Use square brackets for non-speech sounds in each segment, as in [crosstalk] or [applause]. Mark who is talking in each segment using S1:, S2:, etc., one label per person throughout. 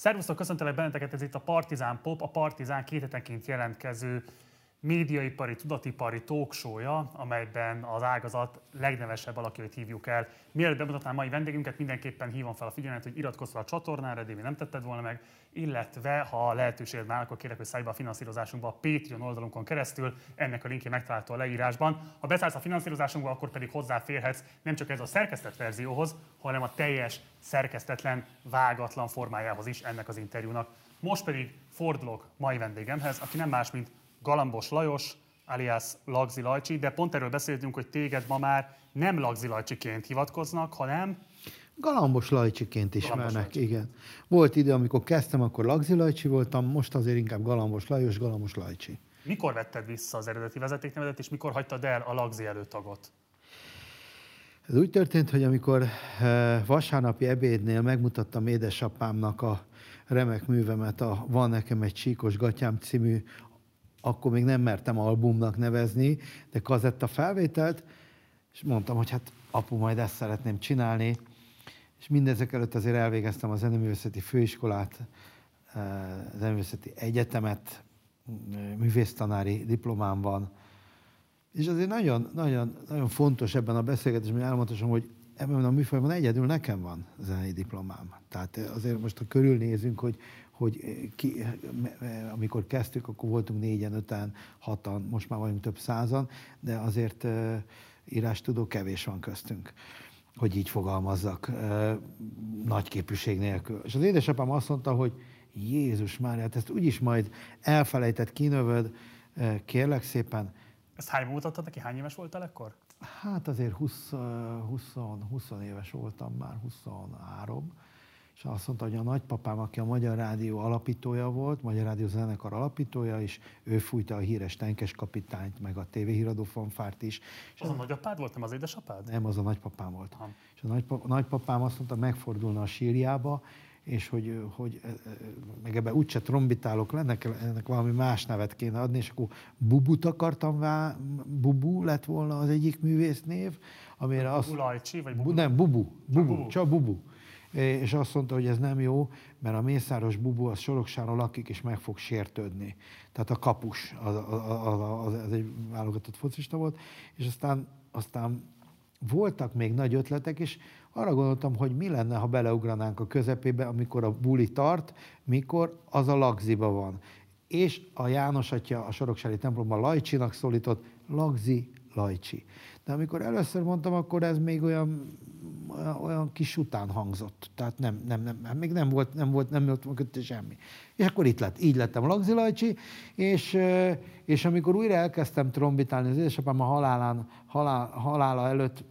S1: Szervusztok, köszöntelek benneteket, ez itt a Partizán Pop, a Partizán két hetenként jelentkező médiaipari, tudatipari talkshow amelyben az ágazat legnevesebb alakjait hívjuk el. Mielőtt bemutatnám mai vendégünket, mindenképpen hívom fel a figyelmet, hogy iratkozz fel a csatornára, de nem tetted volna meg, illetve ha lehetőséged már, akkor kérek, hogy szállj be a finanszírozásunkba a Patreon oldalunkon keresztül, ennek a linkje megtalálható a leírásban. Ha beszállsz a finanszírozásunkba, akkor pedig hozzáférhetsz nem csak ez a szerkesztett verzióhoz, hanem a teljes, szerkesztetlen, vágatlan formájához is ennek az interjúnak. Most pedig fordulok mai vendégemhez, aki nem más, mint Galambos Lajos, alias Lagzi Lajcsi, de pont erről beszéltünk, hogy téged ma már nem Lagzi Lajcsiként hivatkoznak, hanem
S2: Galambos Lajcsiként ismernek, Lajcsi. igen. Volt idő, amikor kezdtem, akkor Lagzi Lajcsi voltam, most azért inkább Galambos Lajos, Galambos Lajcsi.
S1: Mikor vetted vissza az eredeti vezetéknevedet, és mikor hagytad el a Lagzi előtagot?
S2: Ez úgy történt, hogy amikor eh, vasárnapi ebédnél megmutattam édesapámnak a remek művemet, a Van nekem egy csíkos gatyám című akkor még nem mertem albumnak nevezni, de kazetta felvételt, és mondtam, hogy hát apu, majd ezt szeretném csinálni, és mindezek előtt azért elvégeztem a Zeneművészeti Főiskolát, eh, Zeneművészeti Egyetemet, művésztanári diplomám van, és azért nagyon, nagyon, nagyon fontos ebben a beszélgetésben, elmondhatom, hogy ebben a műfajban egyedül nekem van zenei diplomám. Tehát azért most, ha körülnézünk, hogy hogy eh, ki, eh, eh, amikor kezdtük, akkor voltunk négyen, öten, hatan, most már vagyunk több százan, de azért írás tudó kevés van köztünk hogy így fogalmazzak, nagy képűség nélkül. És az édesapám azt mondta, hogy Jézus már, hát ezt úgyis majd elfelejtett, kinövöd, kérlek szépen.
S1: Ezt hány mutattad neki? Hány éves voltál ekkor?
S2: Hát azért 20, 20, 20 éves voltam már, 23 és azt mondta, hogy a nagypapám, aki a Magyar Rádió alapítója volt, Magyar Rádió zenekar alapítója, és ő fújta a híres tenkes kapitányt, meg a tévéhíradó fanfárt is.
S1: És az a nagyapád volt, nem az édesapád?
S2: Nem, az a nagypapám volt. Aha. És a nagypap, nagypapám azt mondta, megfordulna a sírjába, és hogy, hogy meg ebben úgyse trombitálok le, ennek, ennek valami más nevet kéne adni, és akkor Bubut akartam vá, Bubu lett volna az egyik művésznév, amire
S1: az... Bulajcsi, vagy Bubu?
S2: Nem, Bubu, Bubu, Bubu. csak Bubu és azt mondta, hogy ez nem jó, mert a mészáros bubu az Soroksáron lakik, és meg fog sértődni. Tehát a kapus, az, az, az, az egy válogatott focista volt, és aztán, aztán voltak még nagy ötletek, és arra gondoltam, hogy mi lenne, ha beleugranánk a közepébe, amikor a buli tart, mikor az a lagziba van. És a János atya a Soroksári templomban Lajcsinak szólított, lagzi, Lajcsi. De amikor először mondtam, akkor ez még olyan olyan, kis után hangzott. Tehát nem, nem, nem, hát még nem volt, nem volt, nem volt mögötte semmi. És akkor itt lett, így lettem Lagzi Lajcsi, és, és amikor újra elkezdtem trombitálni, az édesapám a halálán, halál, halála előtt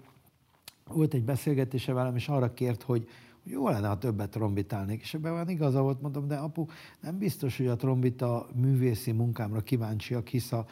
S2: volt egy beszélgetése velem, és arra kért, hogy, hogy jó lenne, ha többet trombitálnék. És ebben van igaza volt, mondom, de apu, nem biztos, hogy a trombita művészi munkámra kíváncsiak, hisz a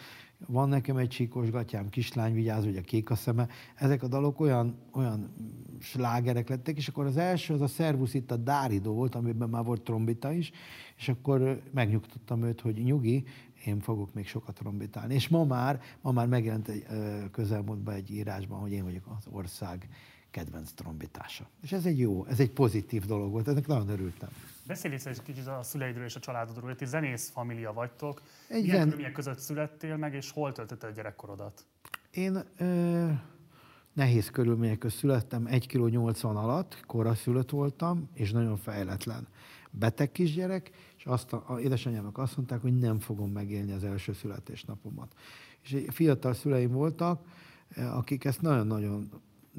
S2: van nekem egy csíkos gatyám, kislány vigyáz, hogy a kék a szeme. Ezek a dalok olyan, olyan slágerek lettek, és akkor az első, az a Szervusz itt a Dáridó volt, amiben már volt trombita is, és akkor megnyugtattam őt, hogy nyugi, én fogok még sokat trombitálni. És ma már, ma már megjelent egy közelmúltban egy írásban, hogy én vagyok az ország kedvenc trombitása. És ez egy jó, ez egy pozitív dolog volt, ennek nagyon örültem.
S1: Beszélj egy kicsit a szüleidről és a családodról, hogy zenész família vagytok. Egy Milyen körülmények között születtél meg, és hol töltötted a gyerekkorodat?
S2: Én ö, nehéz körülmények között születtem, 1 kg 80 alatt, koraszülött voltam, és nagyon fejletlen. Beteg kisgyerek, és azt a, a édesanyámnak azt mondták, hogy nem fogom megélni az első születésnapomat. És fiatal szüleim voltak, akik ezt nagyon-nagyon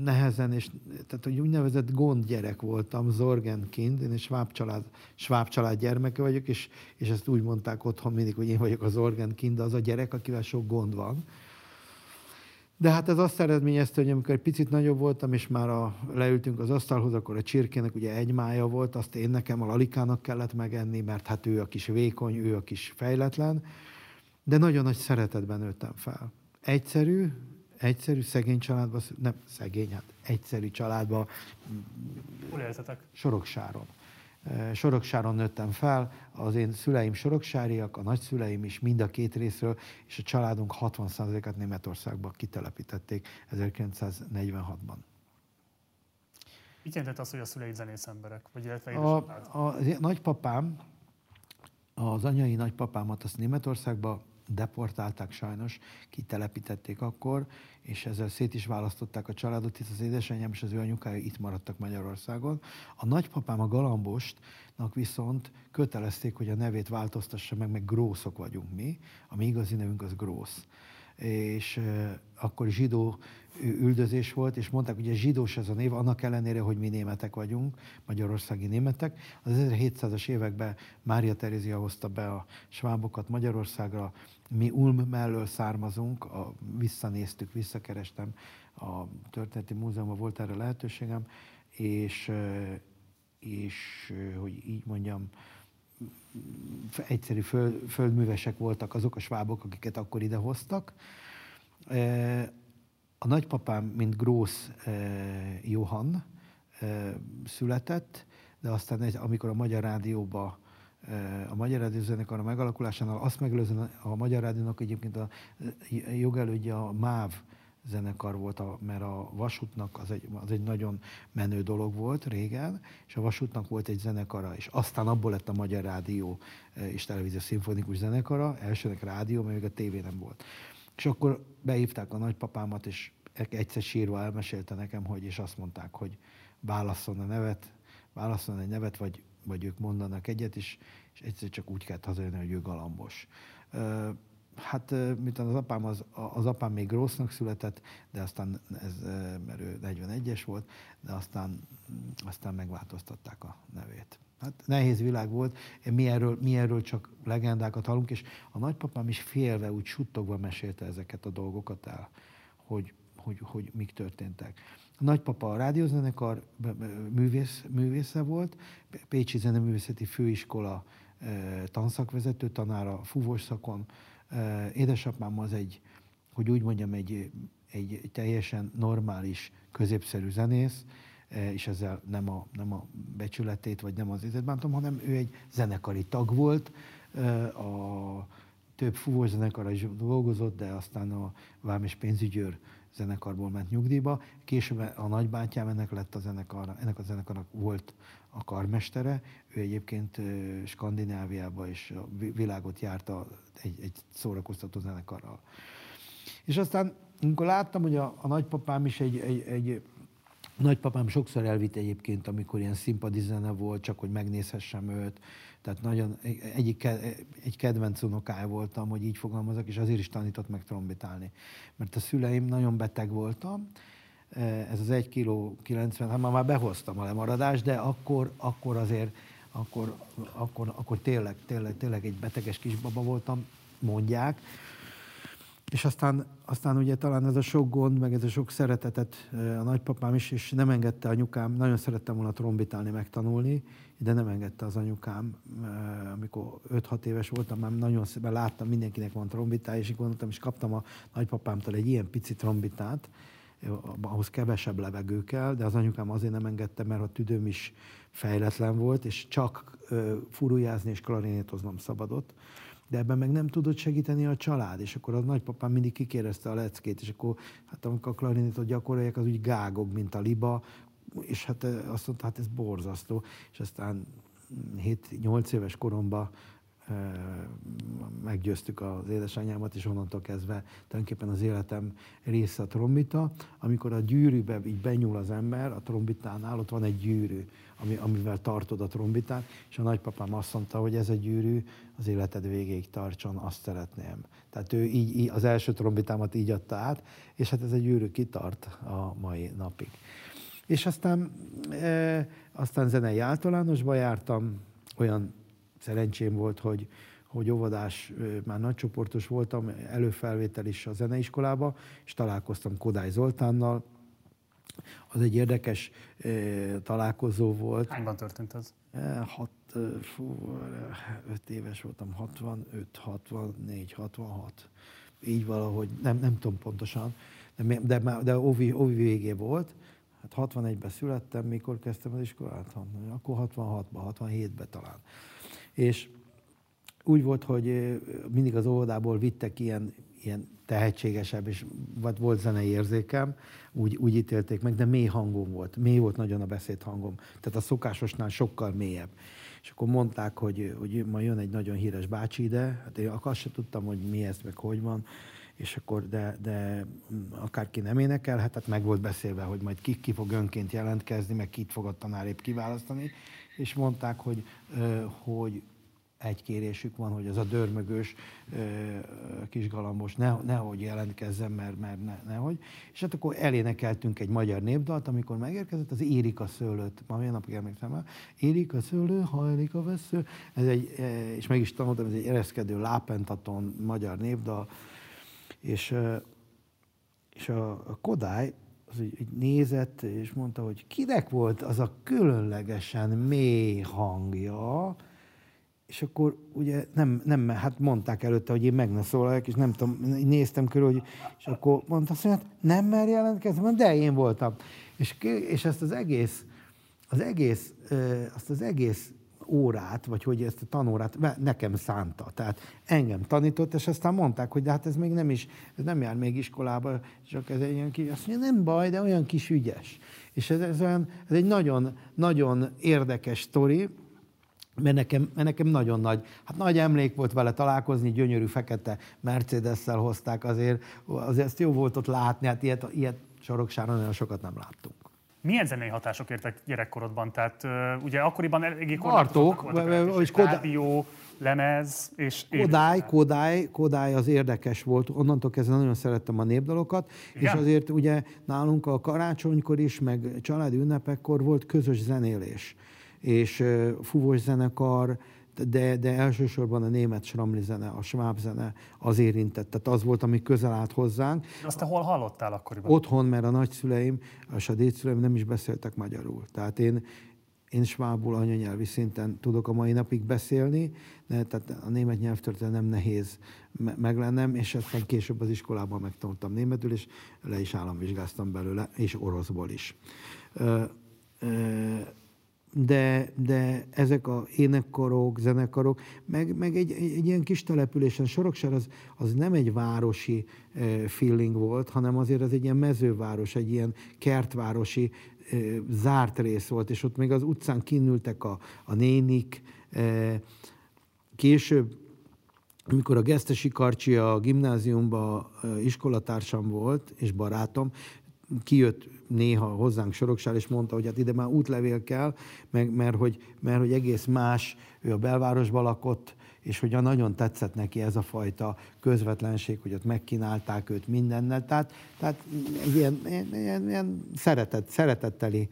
S2: nehezen, és tehát hogy úgynevezett gondgyerek voltam, Zorgenkind, én egy sváb család, sváb család gyermeke vagyok, és, és ezt úgy mondták otthon mindig, hogy én vagyok az Zorgenkind, az a gyerek, akivel sok gond van. De hát ez azt eredményezte, hogy amikor egy picit nagyobb voltam, és már a, leültünk az asztalhoz, akkor a csirkének ugye egy mája volt, azt én nekem a lalikának kellett megenni, mert hát ő a kis vékony, ő a kis fejletlen, de nagyon nagy szeretetben nőttem fel. Egyszerű, egyszerű, szegény családban, nem szegény, hát egyszerű családban.
S1: Hol éltetek?
S2: Soroksáron. Soroksáron nőttem fel, az én szüleim soroksáriak, a nagyszüleim is mind a két részről, és a családunk 60%-át Németországba kitelepítették 1946-ban.
S1: Mit jelentett az, hogy a szüleid zenész emberek? Vagy illetve
S2: a, a, a nagypapám, az anyai nagypapámat azt Németországba deportálták sajnos, kitelepítették akkor, és ezzel szét is választották a családot, itt az édesanyám és az ő anyukája itt maradtak Magyarországon. A nagypapám a Galambostnak viszont kötelezték, hogy a nevét változtassa meg, meg grószok vagyunk mi, a mi igazi nevünk az grósz és akkor zsidó üldözés volt, és mondták, hogy zsidós ez a név, annak ellenére, hogy mi németek vagyunk, magyarországi németek. Az 1700-as években Mária Terézia hozta be a svábokat Magyarországra, mi Ulm mellől származunk, a, visszanéztük, visszakerestem, a Történeti Múzeumban volt erre lehetőségem, és, és hogy így mondjam, egyszerű föld, földművesek voltak azok a svábok, akiket akkor ide hoztak. A nagypapám, mint Grósz Johann született, de aztán amikor a Magyar Rádióba a Magyar Rádió zenekar a megalakulásánál, azt megelőzően a Magyar Rádiónak egyébként a jogelődje a MÁV zenekar volt, a, mert a Vasútnak az egy, az egy nagyon menő dolog volt régen, és a Vasútnak volt egy zenekara, és aztán abból lett a Magyar Rádió és Televízió Szimfonikus zenekara, elsőnek rádió, mert még a tévé nem volt. És akkor behívták a nagypapámat, és egyszer sírva elmesélte nekem, hogy, és azt mondták, hogy válasszon a nevet, válasszon egy nevet, vagy, vagy ők mondanak egyet, és, és egyszer csak úgy kellett hazajönni, hogy ő galambos. Hát, mint az apám, az, az apám még rossznak született, de aztán ez, mert ő 41-es volt, de aztán, aztán megváltoztatták a nevét. Hát nehéz világ volt, mi erről, mi erről csak legendákat hallunk, és a nagypapám is félve, úgy suttogva mesélte ezeket a dolgokat el, hogy, hogy, hogy mik történtek. A nagypapa a rádiózenekar művész, művésze volt, Pécsi Zeneművészeti Főiskola tanszakvezető tanára, fúvós szakon, Édesapám az egy, hogy úgy mondjam, egy, egy teljesen normális, középszerű zenész, és ezzel nem a, nem a becsületét, vagy nem az izet bántom, hanem ő egy zenekari tag volt, a több fúvós zenekar is dolgozott, de aztán a Vám és pénzügyőr zenekarból ment nyugdíjba. Később a nagybátyám ennek lett a zenekar, ennek a zenekarnak volt a karmestere. Ő egyébként Skandináviába és a világot járta egy, egy szórakoztató zenekarral. És aztán, amikor láttam, hogy a, a nagypapám is egy, egy, egy Nagypapám sokszor elvitt egyébként, amikor ilyen színpadi zene volt, csak hogy megnézhessem őt. Tehát nagyon, egyik, egy kedvenc unokája voltam, hogy így fogalmazok, és azért is tanított meg trombitálni. Mert a szüleim nagyon beteg voltam, ez az 1 kg 90, hát már behoztam a lemaradást, de akkor, akkor azért, akkor, akkor, akkor tényleg, tényleg, tényleg egy beteges kisbaba voltam, mondják. És aztán, aztán ugye talán ez a sok gond, meg ez a sok szeretetet a nagypapám is, és nem engedte anyukám, nagyon szerettem volna trombitálni, megtanulni, de nem engedte az anyukám, amikor 5-6 éves voltam, már nagyon szépen láttam, mindenkinek van trombitája, és gondoltam, és kaptam a nagypapámtól egy ilyen pici trombitát, ahhoz kevesebb levegő kell, de az anyukám azért nem engedte, mert a tüdőm is fejletlen volt, és csak furujázni és klarinétoznom szabadott. De ebben meg nem tudott segíteni a család, és akkor a nagypapám mindig kikérezte a leckét, és akkor hát amikor a klarinétot gyakorolják, az úgy gágog, mint a liba, és hát azt mondta, hát ez borzasztó, és aztán 7-8 éves koromban meggyőztük az édesanyámat, és onnantól kezdve tulajdonképpen az életem része a trombita. Amikor a gyűrűbe így benyúl az ember, a trombitánál ott van egy gyűrű, ami, amivel tartod a trombitát, és a nagypapám azt mondta, hogy ez a gyűrű az életed végéig tartson, azt szeretném. Tehát ő így, így az első trombitámat így adta át, és hát ez egy gyűrű kitart a mai napig. És aztán, e, aztán zenei általánosba jártam, olyan szerencsém volt, hogy, hogy óvodás, már nagycsoportos voltam, előfelvétel is a zeneiskolába, és találkoztam Kodály Zoltánnal. Az egy érdekes találkozó volt.
S1: Hányban történt az?
S2: Hat, fú, öt éves voltam, 65, 64, 66. Így valahogy, nem, nem tudom pontosan, de, de, de, Ovi, Ovi végé volt. Hát 61-ben születtem, mikor kezdtem az iskolát? Akkor 66-ban, 67-ben talán. És úgy volt, hogy mindig az óvodából vittek ilyen ilyen tehetségesebb, és vagy volt zenei érzékem, úgy, úgy ítélték meg, de mély hangom volt. Mély volt nagyon a beszédhangom. Tehát a szokásosnál sokkal mélyebb. És akkor mondták, hogy, hogy ma jön egy nagyon híres bácsi ide, hát én azt sem tudtam, hogy mi ez, meg hogy van, és akkor, de, de akárki nem énekelhet, hát meg volt beszélve, hogy majd ki, ki fog önként jelentkezni, meg kit fog a tanár épp kiválasztani, és mondták, hogy, hogy egy kérésük van, hogy az a dörmögős kis galambos ne, nehogy jelentkezzen, mert, mert ne, nehogy. És hát akkor elénekeltünk egy magyar népdalt, amikor megérkezett, az Érika szőlőt, ma milyen napig emlékszem el, Érika szőlő, hajlik a vesző, ez egy, és meg is tanultam, ez egy ereszkedő lápentaton magyar népdal, és, és a, a Kodály az így, így nézett, és mondta, hogy kinek volt az a különlegesen mély hangja, és akkor ugye nem, nem, hát mondták előtte, hogy én meg ne szólaljak, és nem tudom, néztem körül, hogy, és akkor mondta azt, hogy hát nem mer jelentkezni, de én voltam. És, és ezt az egész, az egész, azt az egész órát, vagy hogy ezt a tanórát nekem szánta. Tehát engem tanított, és aztán mondták, hogy de hát ez még nem is, ez nem jár még iskolába, csak ez egy ilyen kis, azt mondja, nem baj, de olyan kis ügyes. És ez, ez, olyan, ez egy nagyon, nagyon érdekes sztori, mert nekem, mert nekem nagyon nagy, hát nagy emlék volt vele találkozni, gyönyörű fekete Mercedes-szel hozták azért, azért ezt jó volt ott látni, hát ilyet, ilyet Soroksáron nagyon sokat nem láttunk.
S1: Milyen zenei hatások értek gyerekkorodban? Tehát uh, ugye akkoriban eléggé
S2: Bartók,
S1: és rádió, lemez, és...
S2: Kodály, Kodály, Kodály az érdekes volt, onnantól kezdve nagyon szerettem a népdalokat, Igen? és azért ugye nálunk a karácsonykor is, meg családi ünnepekkor volt közös zenélés és fúvós zenekar, de, de elsősorban a német sramli zene, a sváb zene az érintett. Tehát az volt, ami közel állt hozzánk.
S1: Azt te hol hallottál akkoriban?
S2: Otthon, mert a nagyszüleim és a dédszüleim nem is beszéltek magyarul. Tehát én, én svábul anyanyelvi szinten tudok a mai napig beszélni, de tehát a német nyelvtörténet nem nehéz meglennem, és aztán később az iskolában megtanultam németül, és le is államvizsgáztam belőle, és oroszból is. Ö, ö, de, de ezek a énekkarok, zenekarok, meg, meg egy, egy, egy ilyen kis településen, Soroksár az, az nem egy városi eh, feeling volt, hanem azért az egy ilyen mezőváros, egy ilyen kertvárosi eh, zárt rész volt, és ott még az utcán kinültek a, a nénik. Eh, később, amikor a Gesztesi Karcsi a gimnáziumban iskolatársam volt, és barátom, kijött néha hozzánk Soroksár, és mondta, hogy hát ide már útlevél kell, meg, mert, hogy, mert hogy egész más, ő a belvárosban lakott, és hogy nagyon tetszett neki ez a fajta közvetlenség, hogy ott megkínálták őt mindennel. Tehát, tehát ilyen, ilyen, ilyen szeretet, szeretetteli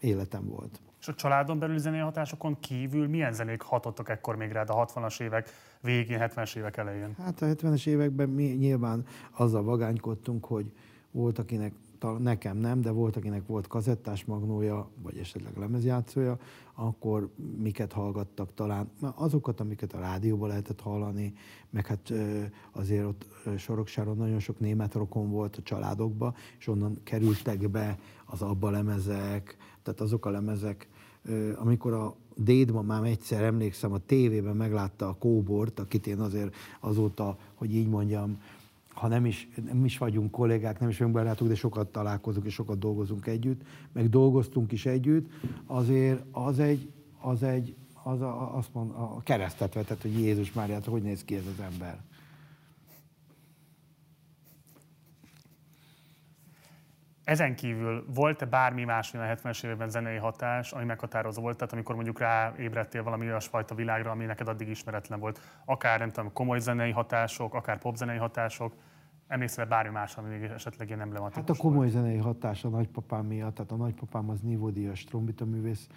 S2: életem volt.
S1: És a családon belül zenei hatásokon kívül milyen zenék hatottak ekkor még rád a 60-as évek végén, 70-es évek elején?
S2: Hát a 70-es években mi nyilván azzal vagánykodtunk, hogy volt, akinek nekem nem, de volt, akinek volt kazettás magnója, vagy esetleg lemezjátszója, akkor miket hallgattak talán, azokat, amiket a rádióban lehetett hallani, meg hát azért ott Soroksáron nagyon sok német rokon volt a családokba, és onnan kerültek be az abba lemezek, tehát azok a lemezek, amikor a dédmamám egyszer emlékszem, a tévében meglátta a kóbort, akit én azért azóta, hogy így mondjam, ha nem is, nem is vagyunk kollégák, nem is vagyunk barátok, de sokat találkozunk és sokat dolgozunk együtt, meg dolgoztunk is együtt, azért az egy, az egy, az a, azt mond, a keresztet vetett, hogy Jézus Máriát, hogy néz ki ez az ember.
S1: Ezen kívül volt-e bármi más, a 70-es években zenei hatás, ami meghatározó volt, tehát amikor mondjuk ráébredtél valami olyasfajta világra, ami neked addig ismeretlen volt, akár nem tudom, komoly zenei hatások, akár popzenei hatások, emlékszel bármi más, ami még esetleg ilyen emblematikus
S2: Hát a komoly zenei hatás a nagypapám miatt, tehát a nagypapám az nívódias trombitaművész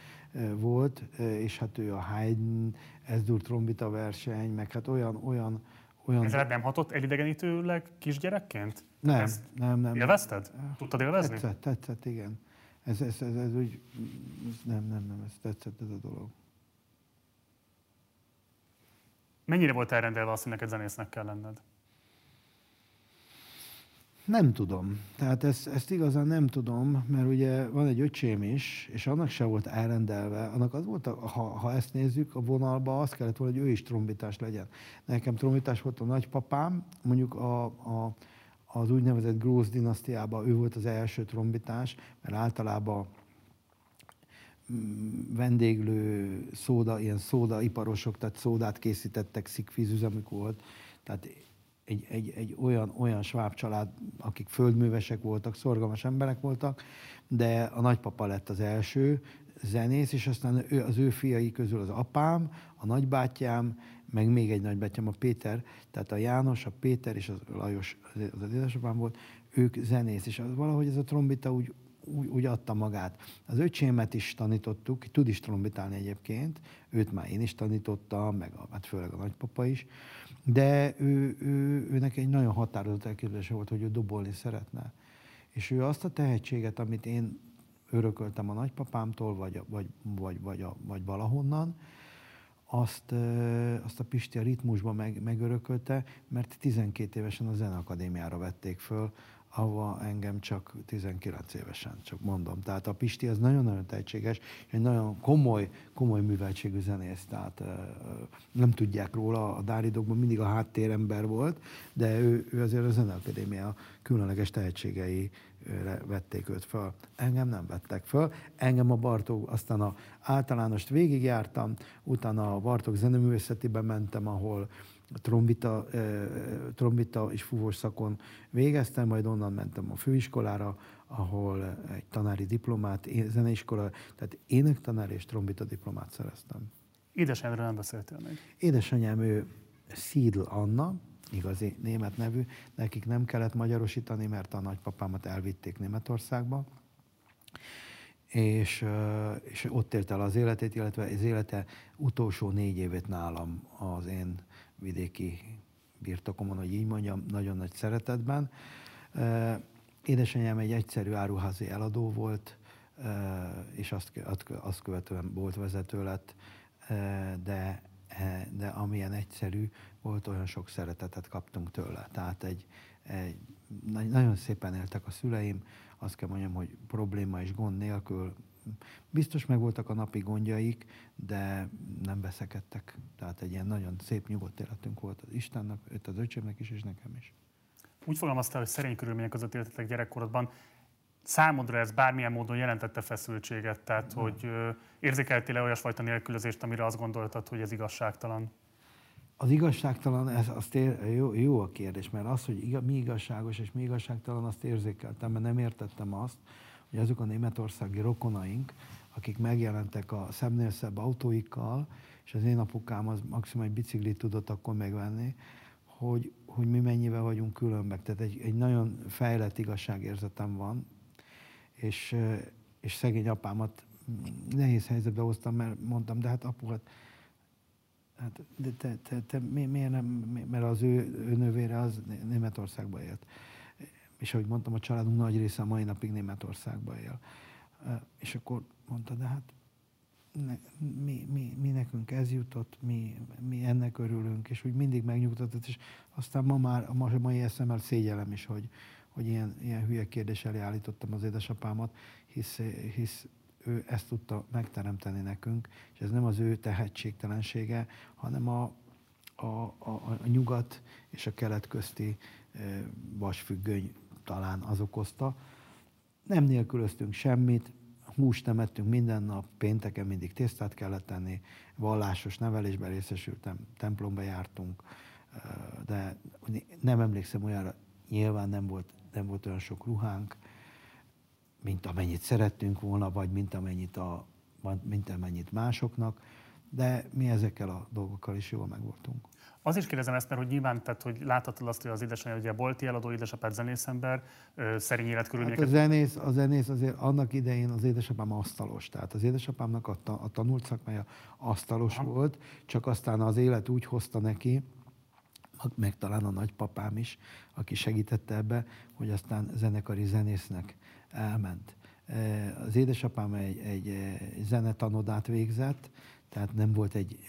S2: volt, és hát ő a Haydn, Ezdur trombita verseny, meg hát olyan, olyan, olyan...
S1: Ez nem hatott elidegenítőleg kisgyerekként?
S2: Nem, Ezt nem, nem.
S1: Élvezted? Tudtad élvezni?
S2: Tetszett, tetszett, igen. Ez, ez, ez, ez úgy, ez nem, nem, nem, ez tetszett ez a dolog.
S1: Mennyire volt elrendelve azt, hogy neked zenésznek kell lenned?
S2: Nem tudom. Tehát ezt, ezt igazán nem tudom, mert ugye van egy öcsém is, és annak se volt elrendelve. Annak az volt, ha, ha ezt nézzük a vonalba, az kellett volna, hogy ő is trombitás legyen. Nekem trombitás volt a nagypapám, mondjuk a, a, az úgynevezett Grósz dinasztiában ő volt az első trombitás, mert általában mm, vendéglő szóda, ilyen szódaiparosok, tehát szódát készítettek, szikvízüzemük volt. Tehát egy, egy, egy olyan, olyan sváb család, akik földművesek voltak, szorgalmas emberek voltak, de a nagypapa lett az első zenész, és aztán ő, az ő fiai közül az apám, a nagybátyám, meg még egy nagybátyám, a Péter, tehát a János, a Péter és a Lajos, az az édesapám volt, ők zenész, és az, valahogy ez a trombita úgy, úgy, úgy adta magát. Az öcsémet is tanítottuk, tud is trombitálni egyébként, őt már én is tanítottam, meg a, hát főleg a nagypapa is, de ő, ő, őnek egy nagyon határozott elképzelése volt, hogy ő dobolni szeretne. És ő azt a tehetséget, amit én örököltem a nagypapámtól, vagy, vagy, vagy, vagy, vagy valahonnan, azt, azt a Pisti a ritmusban meg, megörökölte, mert 12 évesen a Zeneakadémiára vették föl, ahova engem csak 19 évesen, csak mondom. Tehát a Pisti az nagyon-nagyon tehetséges, egy nagyon komoly, komoly műveltségű zenész, tehát nem tudják róla, a Dáridokban mindig a háttérember volt, de ő, ő azért a Zeneakadémia különleges tehetségei vették őt föl. Engem nem vettek föl. Engem a Bartók, aztán a általánost végigjártam, utána a Bartók zeneművészetibe mentem, ahol trombita, trombita és fúvós szakon végeztem, majd onnan mentem a főiskolára, ahol egy tanári diplomát, zeneiskola, tehát énektanár és trombita diplomát szereztem.
S1: Édesanyámról nem beszéltél meg?
S2: Édesanyám ő Szídl Anna, igazi német nevű, nekik nem kellett magyarosítani, mert a nagypapámat elvitték Németországba, és, és ott élt el az életét, illetve az élete utolsó négy évét nálam az én vidéki birtokomon, hogy így mondjam, nagyon nagy szeretetben. Édesanyám egy egyszerű áruházi eladó volt, és azt, azt követően boltvezető lett, de, de amilyen egyszerű volt, olyan sok szeretetet kaptunk tőle. Tehát egy, egy nagyon szépen éltek a szüleim, azt kell mondjam, hogy probléma és gond nélkül Biztos meg voltak a napi gondjaik, de nem veszekedtek. Tehát egy ilyen nagyon szép, nyugodt életünk volt az Istennek, őt az öcsémnek is, és nekem is.
S1: Úgy fogalmaztál, hogy szerény körülmények között éltetek gyerekkorodban. Számodra ez bármilyen módon jelentette feszültséget? Tehát, hmm. hogy érzékeltél-e olyasfajta nélkülözést, amire azt gondoltad, hogy ez igazságtalan?
S2: Az igazságtalan, ez azt ér, jó, jó a kérdés, mert az, hogy igaz, mi igazságos és mi igazságtalan, azt érzékeltem, mert nem értettem azt, hogy azok a németországi rokonaink, akik megjelentek a szemnél szebb autóikkal, és az én apukám az maximum egy biciklit tudott akkor megvenni, hogy, hogy mi mennyivel vagyunk különbek. Tehát egy, egy nagyon fejlett igazságérzetem van, és, és szegény apámat nehéz helyzetbe hoztam, mert mondtam, de hát apu, hát, hát de te, te, te, miért nem, mert az ő, ő nővére az Németországba élt és ahogy mondtam, a családunk nagy része a mai napig Németországban él. És akkor mondta, de hát ne, mi, mi, mi nekünk ez jutott, mi, mi ennek örülünk, és úgy mindig megnyugtatott, és aztán ma már a mai eszemmel szégyelem is, hogy, hogy ilyen, ilyen hülye kérdés elé állítottam az édesapámat, hisz, hisz ő ezt tudta megteremteni nekünk, és ez nem az ő tehetségtelensége, hanem a, a, a, a nyugat és a kelet közti vasfüggöny talán az okozta. Nem nélkülöztünk semmit, húst nem ettünk minden nap, pénteken mindig tésztát kellett tenni, vallásos nevelésben részesültem, templomba jártunk, de nem emlékszem olyanra, nyilván nem volt, nem volt olyan sok ruhánk, mint amennyit szerettünk volna, vagy mint amennyit, a, mint amennyit másoknak, de mi ezekkel a dolgokkal is jól megvoltunk.
S1: Az is kérdezem ezt, mert hogy nyilván, tehát, hogy láthatod azt, hogy az édesanyja ugye bolti eladó, édesapád zenészember, szerény életkörülményeket.
S2: Hát a zenész, a zenész azért annak idején az édesapám asztalos, tehát az édesapámnak a, a tanult szakmája asztalos Aha. volt, csak aztán az élet úgy hozta neki, meg talán a nagypapám is, aki segítette ebbe, hogy aztán zenekari zenésznek elment. Az édesapám egy, egy zenetanodát végzett, tehát nem volt egy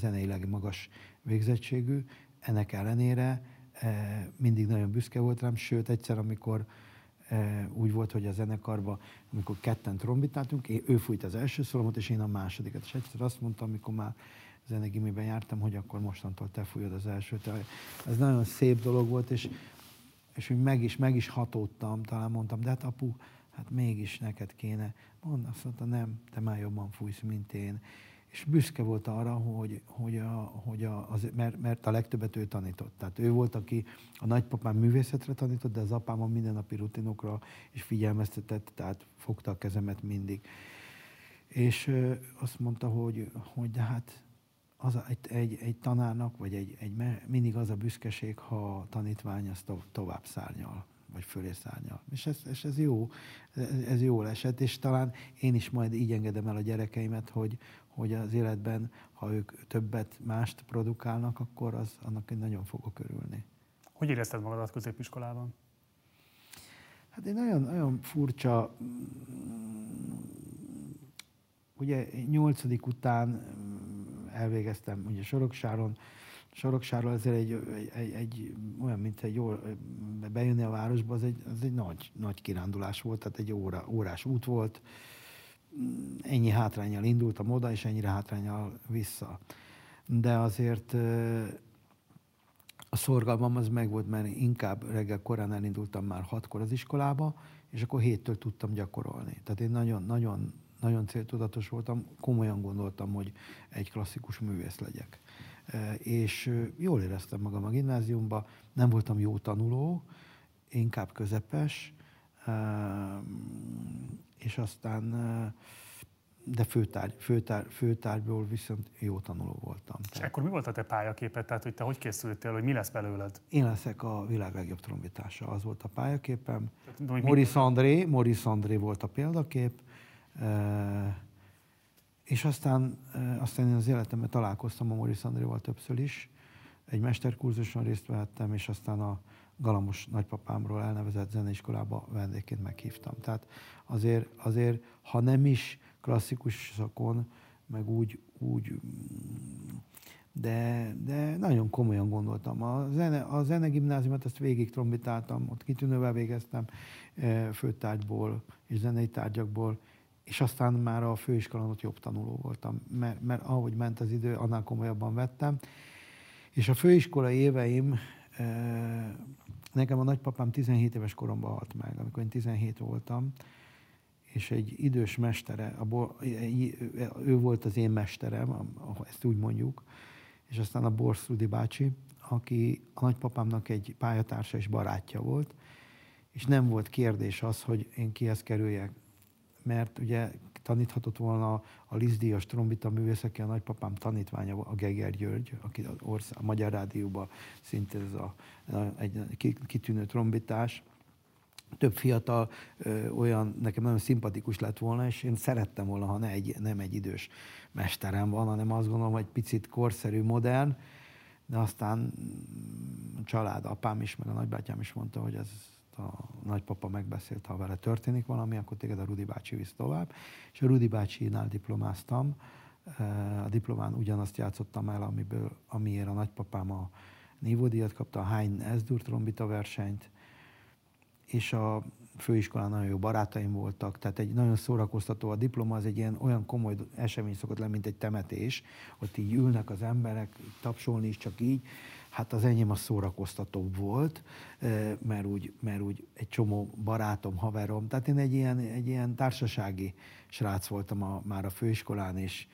S2: zeneileg magas végzettségű, ennek ellenére mindig nagyon büszke volt rám, sőt egyszer, amikor úgy volt, hogy a zenekarban, amikor ketten trombitáltunk, ő fújt az első szolomat, és én a másodikat. És egyszer azt mondtam, amikor már zenegimiben jártam, hogy akkor mostantól te fújod az elsőt. Ez nagyon szép dolog volt, és, és úgy meg is, meg is hatódtam, talán mondtam, de hát apu, hát mégis neked kéne. Mond, azt mondta, nem, te már jobban fújsz, mint én és büszke volt arra, hogy, hogy, a, hogy a, az, mert, mert a legtöbbet ő tanított. Tehát ő volt, aki a nagypapám művészetre tanított, de az apám a mindennapi rutinokra is figyelmeztetett, tehát fogta a kezemet mindig. És ö, azt mondta, hogy, hogy de hát az a, egy, egy, egy tanárnak, vagy egy, egy, mindig az a büszkeség, ha a tanítvány azt to, tovább szárnyal vagy fölé szárnyal. És ez, és ez jó, ez, jól esett, és talán én is majd így engedem el a gyerekeimet, hogy, hogy az életben, ha ők többet mást produkálnak, akkor az, annak én nagyon fogok örülni.
S1: Hogy érezted magadat középiskolában?
S2: Hát egy nagyon, nagyon furcsa, ugye nyolcadik után elvégeztem ugye Soroksáron, Soroksáról azért egy, egy, egy, olyan, mint egy jó, bejönni a városba, az egy, az egy nagy, nagy kirándulás volt, tehát egy óra, órás út volt, ennyi hátrányjal indultam oda, és ennyire hátrányjal vissza. De azért a szorgalmam az megvolt, mert inkább reggel korán elindultam már hatkor az iskolába, és akkor héttől tudtam gyakorolni. Tehát én nagyon, nagyon, nagyon céltudatos voltam, komolyan gondoltam, hogy egy klasszikus művész legyek. És jól éreztem magam a gimnáziumban, nem voltam jó tanuló, inkább közepes, és aztán de főtárgy, főtárgy, főtárgyból viszont jó tanuló voltam.
S1: És tehát. akkor mi volt a te pályaképed? Tehát, hogy te hogy készültél, hogy mi lesz belőled?
S2: Én leszek a világ legjobb trombitása, az volt a pályaképem. Maurice André, Maurice André volt a példakép, és aztán, aztán én az életemben találkoztam a Maurice Andréval többször is. Egy mesterkurzuson részt vehettem, és aztán a Galamos nagypapámról elnevezett zeneiskolába vendégként meghívtam. Tehát azért, azért, ha nem is klasszikus szakon, meg úgy, úgy de, de nagyon komolyan gondoltam. A zene, a zene gimnáziumot ezt végig trombitáltam, ott kitűnővel végeztem főtárgyból és zenei tárgyakból, és aztán már a főiskolán ott jobb tanuló voltam, mert, mert ahogy ment az idő, annál komolyabban vettem. És a főiskola éveim e, Nekem a nagypapám 17 éves koromban halt meg, amikor én 17 voltam, és egy idős mestere, abból, ő volt az én mesterem, ezt úgy mondjuk, és aztán a Borszudi bácsi, aki a nagypapámnak egy pályatársa és barátja volt, és nem volt kérdés az, hogy én kihez kerüljek, mert ugye taníthatott volna a Lizdíjas trombita művész, aki a nagypapám tanítványa, a Geger György, aki az ország, a Magyar Rádióban szinte ez a, egy kitűnő trombitás. Több fiatal ö, olyan, nekem nagyon szimpatikus lett volna, és én szerettem volna, ha ne egy, nem egy idős mesterem van, hanem azt gondolom, hogy picit korszerű, modern, de aztán a család, apám is, meg a nagybátyám is mondta, hogy ez a nagypapa megbeszélt, ha vele történik valami, akkor téged a Rudi bácsi visz tovább. És a Rudi bácsinál diplomáztam. A diplomán ugyanazt játszottam el, amiből, amiért a nagypapám a nívódíjat kapta, a Hein Esdur trombita versenyt, és a főiskolán nagyon jó barátaim voltak, tehát egy nagyon szórakoztató a diploma, az egy ilyen olyan komoly esemény szokott lenni, mint egy temetés, ott így ülnek az emberek, tapsolni is csak így, Hát az enyém a szórakoztatóbb volt, mert úgy, mert úgy egy csomó barátom, haverom, tehát én egy ilyen, egy ilyen társasági srác voltam a, már a főiskolán, és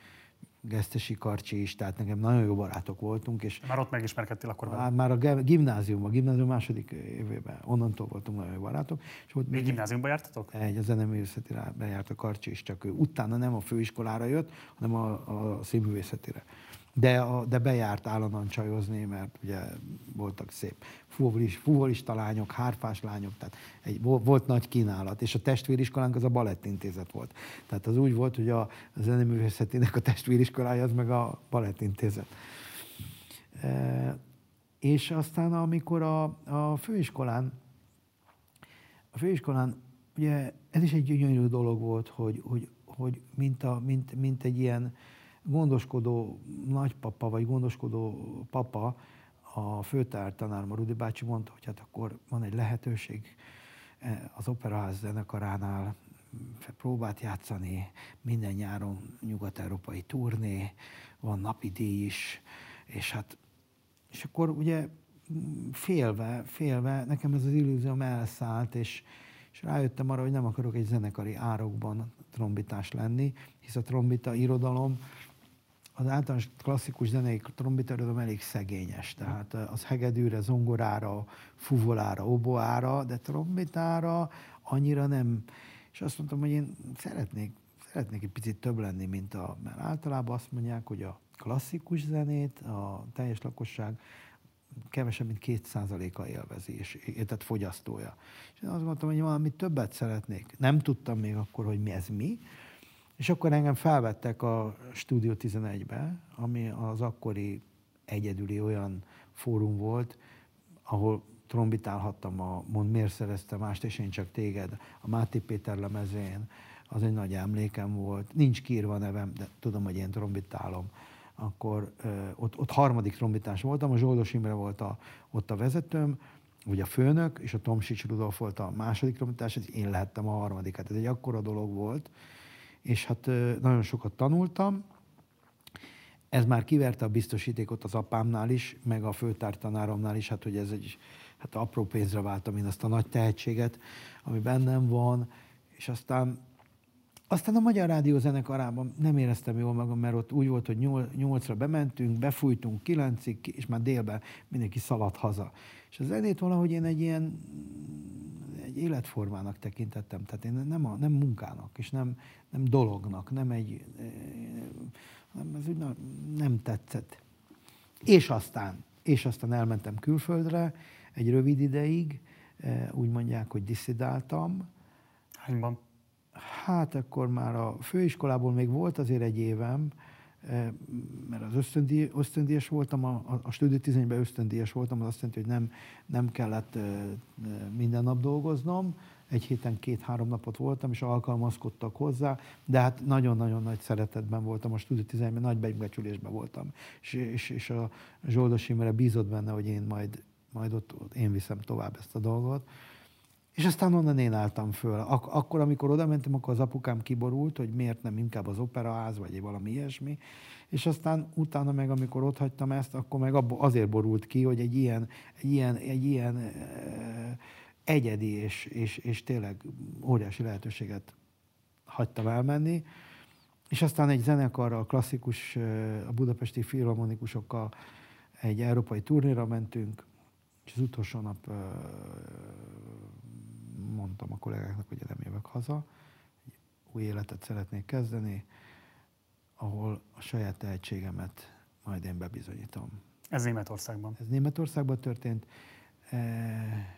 S2: Gesztesi Karcsi is, tehát nekem nagyon jó barátok voltunk. És
S1: már ott megismerkedtél akkor
S2: vele? Már a gimnázium, a gimnázium második évében, onnantól voltunk nagyon jó barátok.
S1: És ott még gimnáziumba jártatok?
S2: Egy, a zeneművészetire bejárt a Karcsi is, csak ő utána nem a főiskolára jött, hanem a, a színművészetire de, a, de bejárt állandóan csajozni, mert ugye voltak szép fuvolis, fuvolista lányok, hárfás lányok, tehát egy, volt nagy kínálat, és a testvériskolánk az a balettintézet volt. Tehát az úgy volt, hogy a, a zeneművészetének a testvériskolája az meg a balettintézet. E, és aztán amikor a, a főiskolán, a főiskolán, ugye ez is egy gyönyörű dolog volt, hogy, hogy, hogy mint, a, mint, mint egy ilyen, gondoskodó nagypapa, vagy gondoskodó papa a főtár tanárom, a Rudi bácsi mondta, hogy hát akkor van egy lehetőség az Operaház zenekaránál próbát játszani, minden nyáron nyugat-európai turné, van napi díj is, és hát, és akkor ugye félve, félve, nekem ez az illúzióm elszállt, és, és rájöttem arra, hogy nem akarok egy zenekari árokban trombitás lenni, hisz a trombita irodalom, az általános klasszikus zenei trombita irodalom elég szegényes, tehát az hegedűre, zongorára, fuvolára, oboára, de trombitára annyira nem. És azt mondtam, hogy én szeretnék, szeretnék egy picit több lenni, mint a, mert általában azt mondják, hogy a klasszikus zenét a teljes lakosság kevesebb, mint két százaléka élvezi, és tehát fogyasztója. És én azt mondtam, hogy valami többet szeretnék. Nem tudtam még akkor, hogy mi ez mi, és akkor engem felvettek a Studio 11-be, ami az akkori egyedüli olyan fórum volt, ahol trombitálhattam a Mond miért szerezte mást, és én csak téged, a Máté Péter lemezén, az egy nagy emlékem volt. Nincs kiírva nevem, de tudom, hogy én trombitálom akkor ö, ott, ott harmadik trombitás voltam, a Zsoldos Imre volt a, ott a vezetőm, ugye a főnök, és a Tomsics Rudolf volt a második trombitás, én lehettem a harmadik. Hát ez egy akkora dolog volt, és hát nagyon sokat tanultam. Ez már kiverte a biztosítékot az apámnál is, meg a főtártanáromnál is, hát hogy ez egy hát apró pénzre váltam én azt a nagy tehetséget, ami bennem van, és aztán aztán a Magyar Rádió zenekarában nem éreztem jól magam, mert ott úgy volt, hogy nyolcra bementünk, befújtunk kilencig, és már délben mindenki szaladt haza. És a zenét valahogy én egy ilyen életformának tekintettem, tehát én nem, a, nem munkának, és nem, nem dolognak, nem egy, nem, ez úgy nem, tetszett. És aztán, és aztán elmentem külföldre egy rövid ideig, eh, úgy mondják, hogy diszidáltam.
S1: Hányban?
S2: Hát akkor már a főiskolából még volt azért egy évem, eh, mert az ösztöndíj, ösztöndíjas voltam, a, a, a 11-ben ösztöndíjas voltam, az azt jelenti, hogy nem, nem kellett minden nap dolgoznom, egy héten két-három napot voltam, és alkalmazkodtak hozzá, de hát nagyon-nagyon nagy szeretetben voltam, a stúdió 11-ben nagy becsülésben voltam, és, és, és a Zsoldos Imre bízott benne, hogy én majd, majd ott, ott én viszem tovább ezt a dolgot, és aztán onnan én álltam föl. Ak- akkor, amikor oda mentem, akkor az apukám kiborult, hogy miért nem inkább az operaház, vagy valami ilyesmi. És aztán utána meg, amikor ott hagytam ezt, akkor meg azért borult ki, hogy egy ilyen, egy ilyen, egy ilyen uh, egyedi és, és, és tényleg óriási lehetőséget hagytam elmenni. És aztán egy zenekarral, klasszikus, a budapesti filharmonikusokkal egy európai turnéra mentünk, és az utolsó nap mondtam a kollégáknak, hogy nem jövök haza, új életet szeretnék kezdeni, ahol a saját tehetségemet majd én bebizonyítom.
S1: Ez Németországban?
S2: Ez Németországban történt. E,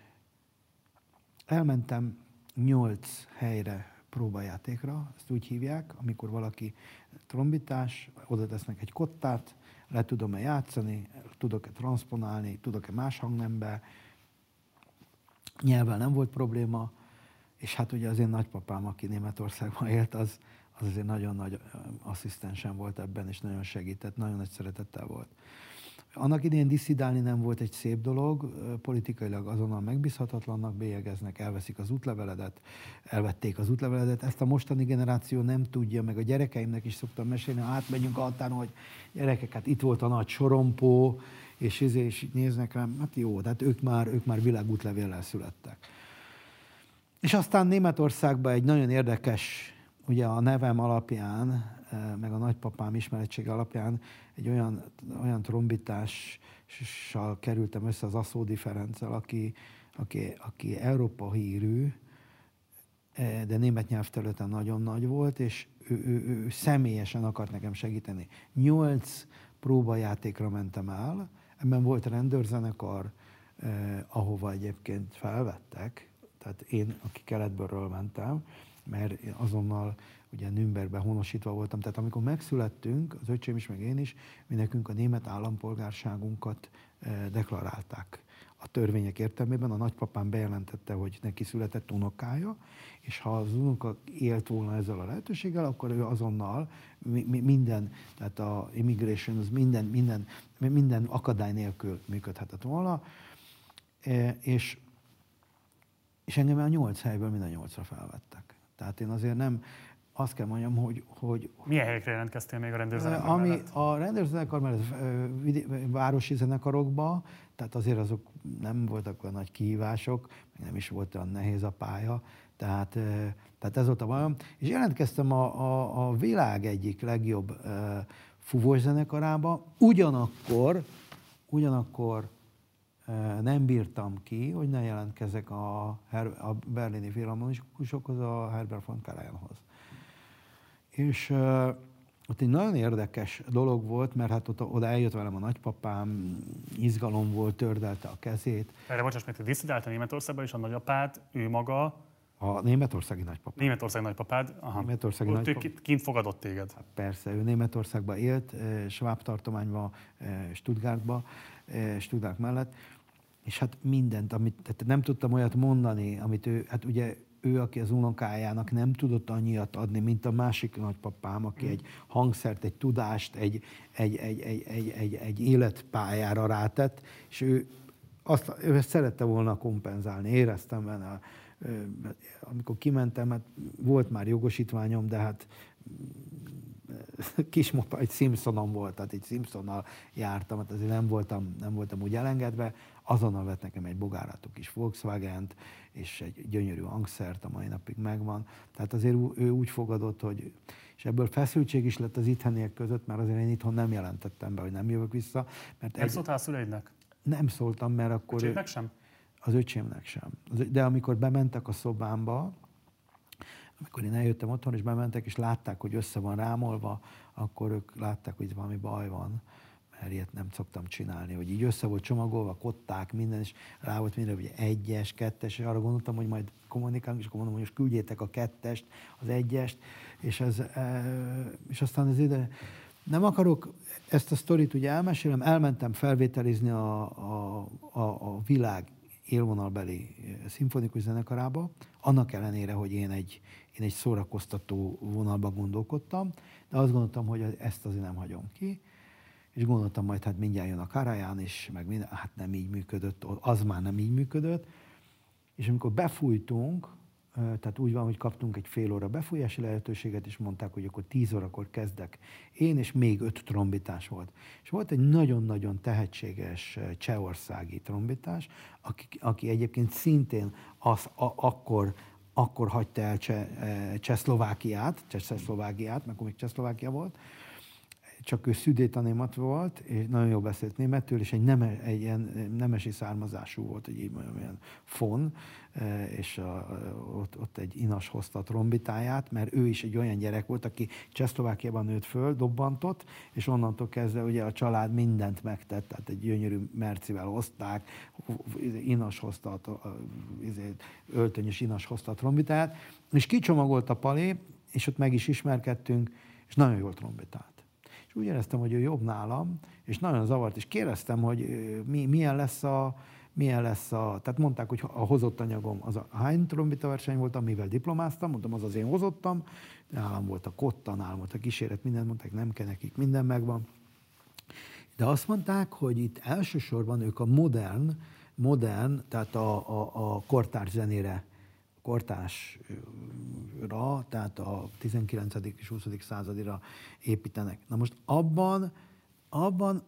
S2: elmentem nyolc helyre próbajátékra, ezt úgy hívják, amikor valaki trombitás, oda tesznek egy kottát, le tudom-e játszani, tudok-e transponálni, tudok-e más hangnembe, nyelvvel nem volt probléma, és hát ugye az én nagypapám, aki Németországban [laughs] élt, az, az azért nagyon nagy asszisztensem volt ebben, és nagyon segített, nagyon nagy szeretettel volt. Annak idén diszidálni nem volt egy szép dolog, politikailag azonnal megbízhatatlannak bélyegeznek, elveszik az útleveledet, elvették az útleveledet. Ezt a mostani generáció nem tudja, meg a gyerekeimnek is szoktam mesélni, ha átmegyünk a hogy gyerekek, hát itt volt a nagy sorompó, és ezért is néznek rám, hát jó, tehát ők már, ők már világútlevéllel születtek. És aztán Németországban egy nagyon érdekes, ugye a nevem alapján, eh, meg a nagypapám ismeretsége alapján egy olyan, olyan trombitással kerültem össze az Aszódi Ferenccel, aki, aki, aki Európa hírű, eh, de német nyelvterületen nagyon nagy volt, és ő, ő, ő, ő személyesen akart nekem segíteni. Nyolc próbajátékra mentem el, Ebben volt rendőrzenekar, eh, ahova egyébként felvettek, tehát én, aki keletből mentem, mert én azonnal ugye Nürnbergben honosítva voltam, tehát amikor megszülettünk, az öcsém is, meg én is, mi nekünk a német állampolgárságunkat eh, deklarálták. A törvények értelmében a nagypapám bejelentette, hogy neki született unokája, és ha az unoka élt volna ezzel a lehetőséggel, akkor ő azonnal minden, tehát a immigration az minden, minden, minden akadály nélkül működhetett volna, e, és, és engem a nyolc helyből mind a nyolcra felvettek. Tehát én azért nem, azt kell mondjam, hogy... hogy
S1: Milyen helyekre jelentkeztél még a rendőrzenekar
S2: ami mellett? A rendőrzenekar mellett városi zenekarokba, tehát azért azok nem voltak olyan nagy kihívások, meg nem is volt olyan nehéz a pálya, tehát, tehát ez volt a bajom. És jelentkeztem a, a, a világ egyik legjobb fuvós zenekarába, ugyanakkor, ugyanakkor nem bírtam ki, hogy ne jelentkezek a, a berlini filharmonikusokhoz, a Herbert von Karajanhoz. És uh, ott egy nagyon érdekes dolog volt, mert hát ott, oda eljött velem a nagypapám, izgalom volt, tördelte a kezét.
S1: Erre bocsáss meg, te visszadált a Németországba, és a nagyapád, ő maga...
S2: A németországi nagypapád.
S1: Németországi nagypapád? Aha.
S2: Németországi
S1: nagypapád. Ő kint fogadott téged?
S2: Hát persze, ő Németországban élt, Schwab tartományban, Stuttgartba, Stuttgart mellett, és hát mindent, amit tehát nem tudtam olyat mondani, amit ő, hát ugye ő, aki az unokájának nem tudott annyiat adni, mint a másik nagypapám, aki mm. egy hangszert, egy tudást, egy, egy, egy, egy, egy, egy, egy életpályára rátett, és ő azt, ő ezt szerette volna kompenzálni. Éreztem benne, amikor kimentem, hát volt már jogosítványom, de hát [laughs] kis mopa, egy Simpsonom volt, tehát egy Simpsonnal jártam, hát azért nem voltam, nem voltam úgy elengedve, azonnal vett nekem egy bogárátú kis Volkswagen-t, és egy gyönyörű hangszert, a mai napig megvan. Tehát azért ő úgy fogadott, hogy és ebből feszültség is lett az ittheniek között, mert azért én itthon nem jelentettem be, hogy nem jövök vissza. Mert
S1: nem egy... szóltál a szüleidnek?
S2: Nem szóltam, mert akkor...
S1: Öcsémnek sem?
S2: Az öcsémnek sem. De amikor bementek a szobámba, amikor én eljöttem otthon, és bementek, és látták, hogy össze van rámolva, akkor ők látták, hogy valami baj van mert ilyet nem szoktam csinálni, hogy így össze volt csomagolva, kották, minden, és rá volt minden, hogy egyes, kettes, és arra gondoltam, hogy majd kommunikálunk, és akkor mondom, hogy most küldjétek a kettest, az egyest, és, ez, e, és aztán az ide, nem akarok ezt a sztorit ugye elmesélem, elmentem felvételizni a, a, a, a világ élvonalbeli szimfonikus zenekarába, annak ellenére, hogy én egy, én egy szórakoztató vonalba gondolkodtam, de azt gondoltam, hogy ezt azért nem hagyom ki, és gondoltam majd, hát mindjárt jön a Karaján, és meg minden, hát nem így működött, az már nem így működött. És amikor befújtunk, tehát úgy van, hogy kaptunk egy fél óra befújási lehetőséget, és mondták, hogy akkor tíz órakor kezdek. Én és még öt trombitás volt. És volt egy nagyon-nagyon tehetséges csehországi trombitás, aki, aki egyébként szintén az, a, akkor, akkor hagyta el Csehszlovákiát, Csehszlovákiát, mert akkor még Csehszlovákia volt, csak ő szüdétanémat volt, és nagyon jól beszélt németül, és egy, neme, egy ilyen nemesi származású volt, egy ilyen fon, e, és a, ott, ott egy inas hozta a trombitáját, mert ő is egy olyan gyerek volt, aki Csehszlovákiában nőtt föl, dobbantott, és onnantól kezdve ugye a család mindent megtett, tehát egy gyönyörű mercivel hozták, inas hozta, a, izé, öltönyös inas hozta a trombitáját, és kicsomagolt a palé, és ott meg is ismerkedtünk, és nagyon jól trombitált és úgy éreztem, hogy ő jobb nálam, és nagyon zavart, és kérdeztem, hogy mi, milyen lesz a, milyen lesz a, tehát mondták, hogy a hozott anyagom az a hány trombita verseny volt, amivel diplomáztam, mondtam, az az én hozottam, nálam volt a kotta, nálam volt a kíséret, mindent mondták, nem kell nekik, minden megvan. De azt mondták, hogy itt elsősorban ők a modern, modern, tehát a, a, a kortárs zenére kortásra, tehát a 19. és 20. századira építenek. Na most abban, abban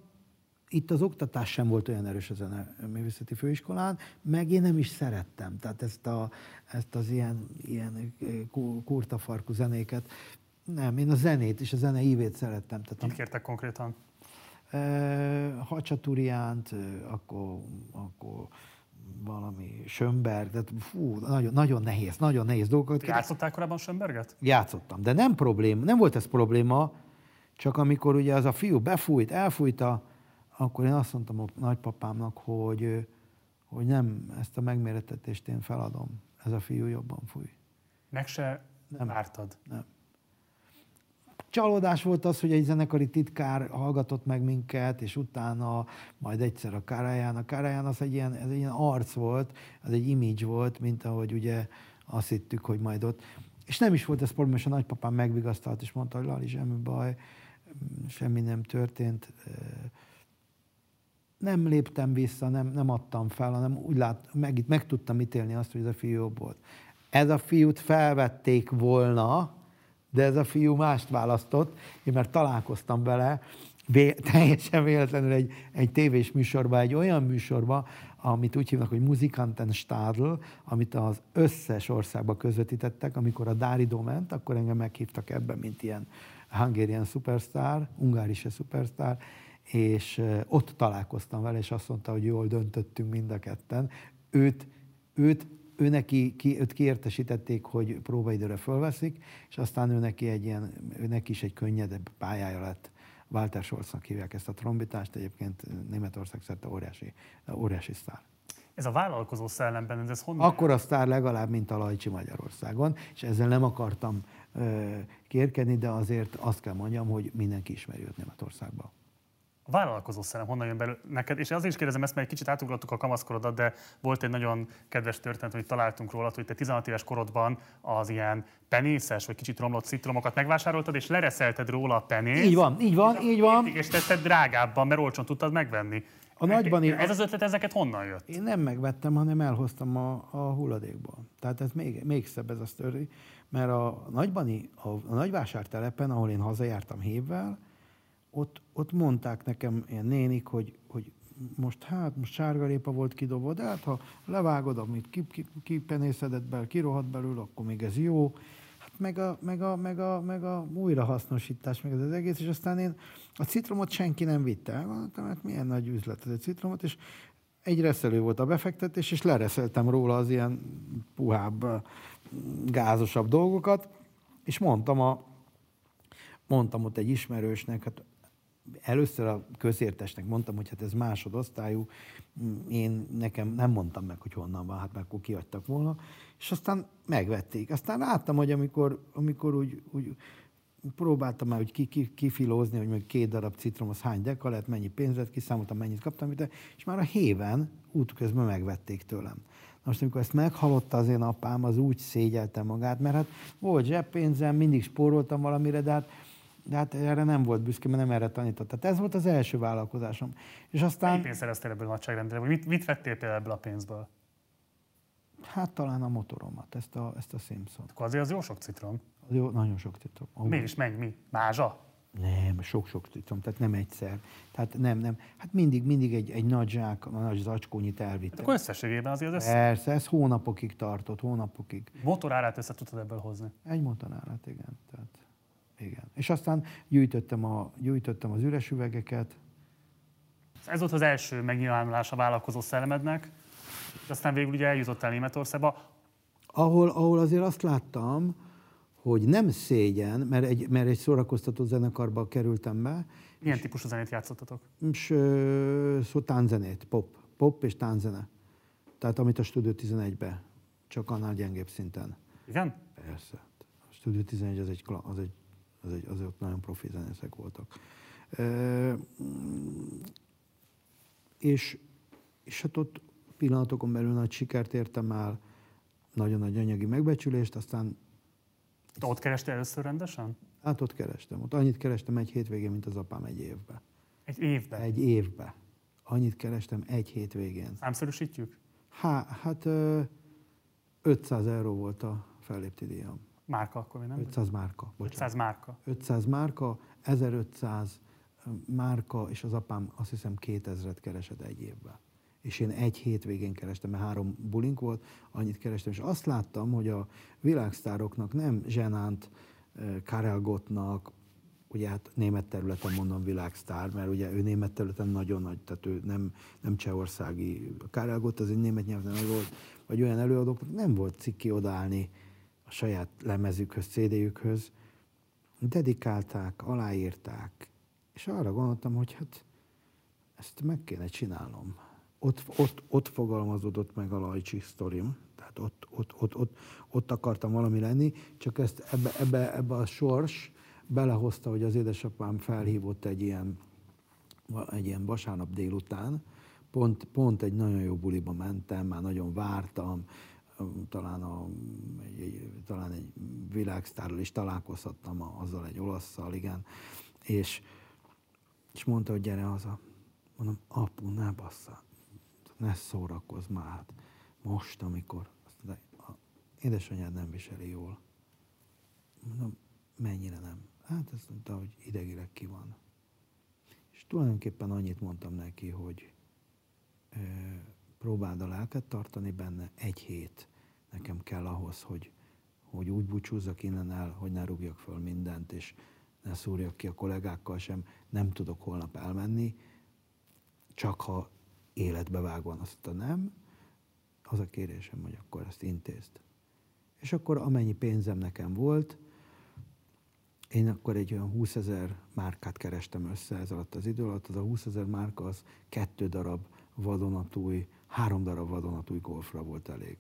S2: itt az oktatás sem volt olyan erős a zeneművészeti főiskolán, meg én nem is szerettem. Tehát ezt, a, ezt az ilyen, ilyen kurtafarkú zenéket, nem, én a zenét és a zene ívét szerettem.
S1: Tehát Mit kértek konkrétan?
S2: Hacsaturiánt, akkor, akkor valami Schönberg, de fú, nagyon, nagyon nehéz, nagyon nehéz dolgokat.
S1: Játszottál korábban Schönberget?
S2: Játszottam, de nem probléma, nem volt ez probléma, csak amikor ugye az a fiú befújt, elfújta, akkor én azt mondtam a nagypapámnak, hogy, hogy nem, ezt a megméretetést én feladom, ez a fiú jobban fúj.
S1: Meg se nem. vártad?
S2: Nem. Csalódás volt az, hogy egy zenekari titkár hallgatott meg minket, és utána majd egyszer a Káráján. A Káráján az egy ilyen, ez egy ilyen arc volt, az egy image volt, mint ahogy ugye azt hittük, hogy majd ott. És nem is volt ez probléma, és a nagypapám megvigasztalt, és mondta, hogy Lali, semmi baj, semmi nem történt. Nem léptem vissza, nem, nem adtam fel, hanem úgy lát, meg, meg tudtam ítélni azt, hogy ez a fiú jobb volt. Ez a fiút felvették volna, de ez a fiú mást választott, én mert találkoztam vele, [laughs] teljesen véletlenül egy, egy tévés műsorba, egy olyan műsorba, amit úgy hívnak, hogy Musikantenstadl, amit az összes országba közvetítettek, amikor a Dáridó ment, akkor engem meghívtak ebben, mint ilyen Hungarian superstar, ungárise superstar, és ott találkoztam vele, és azt mondta, hogy jól döntöttünk mind a ketten. Őt, őt ő neki, ki, őt kiértesítették, hogy próbaidőre fölveszik, és aztán ő neki, egy ilyen, ő neki is egy könnyedebb pályája lett. Walter Scholznak hívják ezt a trombitást, egyébként Németország szerte óriási, óriási sztár.
S1: Ez a vállalkozó szellemben, ez honnan?
S2: Akkor a sztár legalább, mint a Lajcsi Magyarországon, és ezzel nem akartam ö, kérkedni, de azért azt kell mondjam, hogy mindenki ismeri őt Németországban
S1: a vállalkozó szellem honnan jön belőle neked? És azért is kérdezem ezt, mert egy kicsit átugrottuk a kamaszkorodat, de volt egy nagyon kedves történet, hogy találtunk róla, hogy te 16 éves korodban az ilyen penészes, vagy kicsit romlott citromokat megvásároltad, és lereszelted róla a penészt.
S2: Így van, így van, így van.
S1: És tetted drágábban, mert olcsón tudtad megvenni. A nagyban Ez az ötlet ezeket honnan jött?
S2: Én nem megvettem, hanem elhoztam a, a hulladékból. Tehát ez még, még szebb ez a sztori, mert a nagybani, a, a nagyvásártelepen, ahol én hazajártam hévvel, ott, ott mondták nekem ilyen nénik, hogy, hogy most hát, most sárgarépa volt kidobva, de hát ha levágod, amit kipenészedett ki, ki be, kirohadt belőle, akkor még ez jó. Hát meg a, meg a, meg a, meg a újrahasznosítás, meg ez az egész, és aztán én a citromot senki nem vitte. Gondoltam, hát milyen nagy üzlet ez egy citromot, és egy reszelő volt a befektetés, és lereszeltem róla az ilyen puhább, gázosabb dolgokat, és mondtam a, mondtam ott egy ismerősnek, hát először a közértesnek mondtam, hogy hát ez másodosztályú, én nekem nem mondtam meg, hogy honnan van, hát meg akkor kiadtak volna, és aztán megvették. Aztán láttam, hogy amikor, amikor úgy, úgy próbáltam már hogy ki, ki, kifilózni, hogy még két darab citrom az hány deka lett, mennyi pénzet, kiszámoltam, mennyit kaptam, és már a héven útközben megvették tőlem. Most, amikor ezt meghallotta az én apám, az úgy szégyelte magát, mert hát volt zseppénzem, mindig spóroltam valamire, de hát de hát erre nem volt büszke, mert nem erre tanított. Tehát ez volt az első vállalkozásom. És aztán... Mennyi
S1: pénzt szereztél ebből a nagyságrendre? Vagy mit, mit vettél például ebből a pénzből?
S2: Hát talán a motoromat, ezt a, ezt a Simpson.
S1: Akkor azért az jó sok citrom.
S2: Az jó, nagyon sok citrom.
S1: Oh. Miért is mennyi? Mi? Mázsa?
S2: Nem, sok-sok citrom, tehát nem egyszer. Tehát nem, nem. Hát mindig, mindig egy, egy nagy zsák, egy nagy zacskónyit elvittem. Hát
S1: akkor összességében azért
S2: az össze... Persze, ez hónapokig tartott, hónapokig.
S1: Motorárát össze tudtad ebből hozni?
S2: Egy motorárát, igen. Tehát igen. És aztán gyűjtöttem, a, gyűjtöttem az üres üvegeket.
S1: Ez volt az első megnyilvánulás a vállalkozó szellemednek, és aztán végül ugye eljutottál Németországba.
S2: Ahol, ahol azért azt láttam, hogy nem szégyen, mert egy, mert egy szórakoztató zenekarba kerültem be.
S1: Milyen típusú zenét játszottatok?
S2: És, szó tánzenét, pop. Pop és tánzene. Tehát amit a Studio 11-be, csak annál gyengébb szinten.
S1: Igen?
S2: Persze. A Studio 11 az egy, az egy az egy, azok nagyon profi zenészek voltak. E, és, és hát ott pillanatokon belül nagy sikert értem el, nagyon nagy anyagi megbecsülést, aztán...
S1: Te ott kerestél először rendesen?
S2: Hát ott kerestem. Ott annyit kerestem egy hétvégén, mint az apám egy évben.
S1: Egy évben?
S2: Egy évben. Annyit kerestem egy hétvégén.
S1: Számszerűsítjük?
S2: Há, hát 500 euró volt a fellépti díjam.
S1: Márka akkor, nem?
S2: 500 márka.
S1: Bocsánat. 500 márka.
S2: 500 márka, 1500 márka, és az apám azt hiszem 2000-et keresett egy évben. És én egy hétvégén kerestem, mert három bulink volt, annyit kerestem, és azt láttam, hogy a világsztároknak nem zsenánt Karel Gottnak, ugye hát német területen mondom világsztár, mert ugye ő német területen nagyon nagy, tehát ő nem, nem csehországi. Karel Gott az egy német nyelven volt, vagy olyan előadóknak nem volt cikki odállni saját lemezükhöz, CD-jükhöz, dedikálták, aláírták, és arra gondoltam, hogy hát ezt meg kéne csinálnom. Ott, ott, ott fogalmazódott meg a Lajcsi sztorim, tehát ott, ott, ott, ott, ott akartam valami lenni, csak ezt ebbe, ebbe, ebbe a sors, belehozta, hogy az édesapám felhívott egy ilyen, egy ilyen vasárnap délután, pont, pont egy nagyon jó buliba mentem, már nagyon vártam, talán, a, egy, egy, talán egy világsztárral is találkozhattam azzal egy olaszszal, igen, és, és mondta, hogy gyere haza. Mondom, apu, ne bassza, ne szórakozz már, hát most, amikor, azt mondta, édesanyád nem viseli jól. Mondom, mennyire nem? Hát azt mondta, hogy idegileg ki van. És tulajdonképpen annyit mondtam neki, hogy e, próbáld a lelket tartani benne egy hét. Nekem kell ahhoz, hogy, hogy úgy búcsúzzak innen el, hogy ne rúgjak föl mindent, és ne szúrjak ki a kollégákkal sem, nem tudok holnap elmenni, csak ha életbe vágva azt mondta, nem, az a kérésem, hogy akkor ezt intézd. És akkor amennyi pénzem nekem volt, én akkor egy olyan 20 ezer márkát kerestem össze ez alatt az idő alatt. Az a 20 ezer márka az kettő darab vadonatúj, három darab vadonatúj golfra volt elég.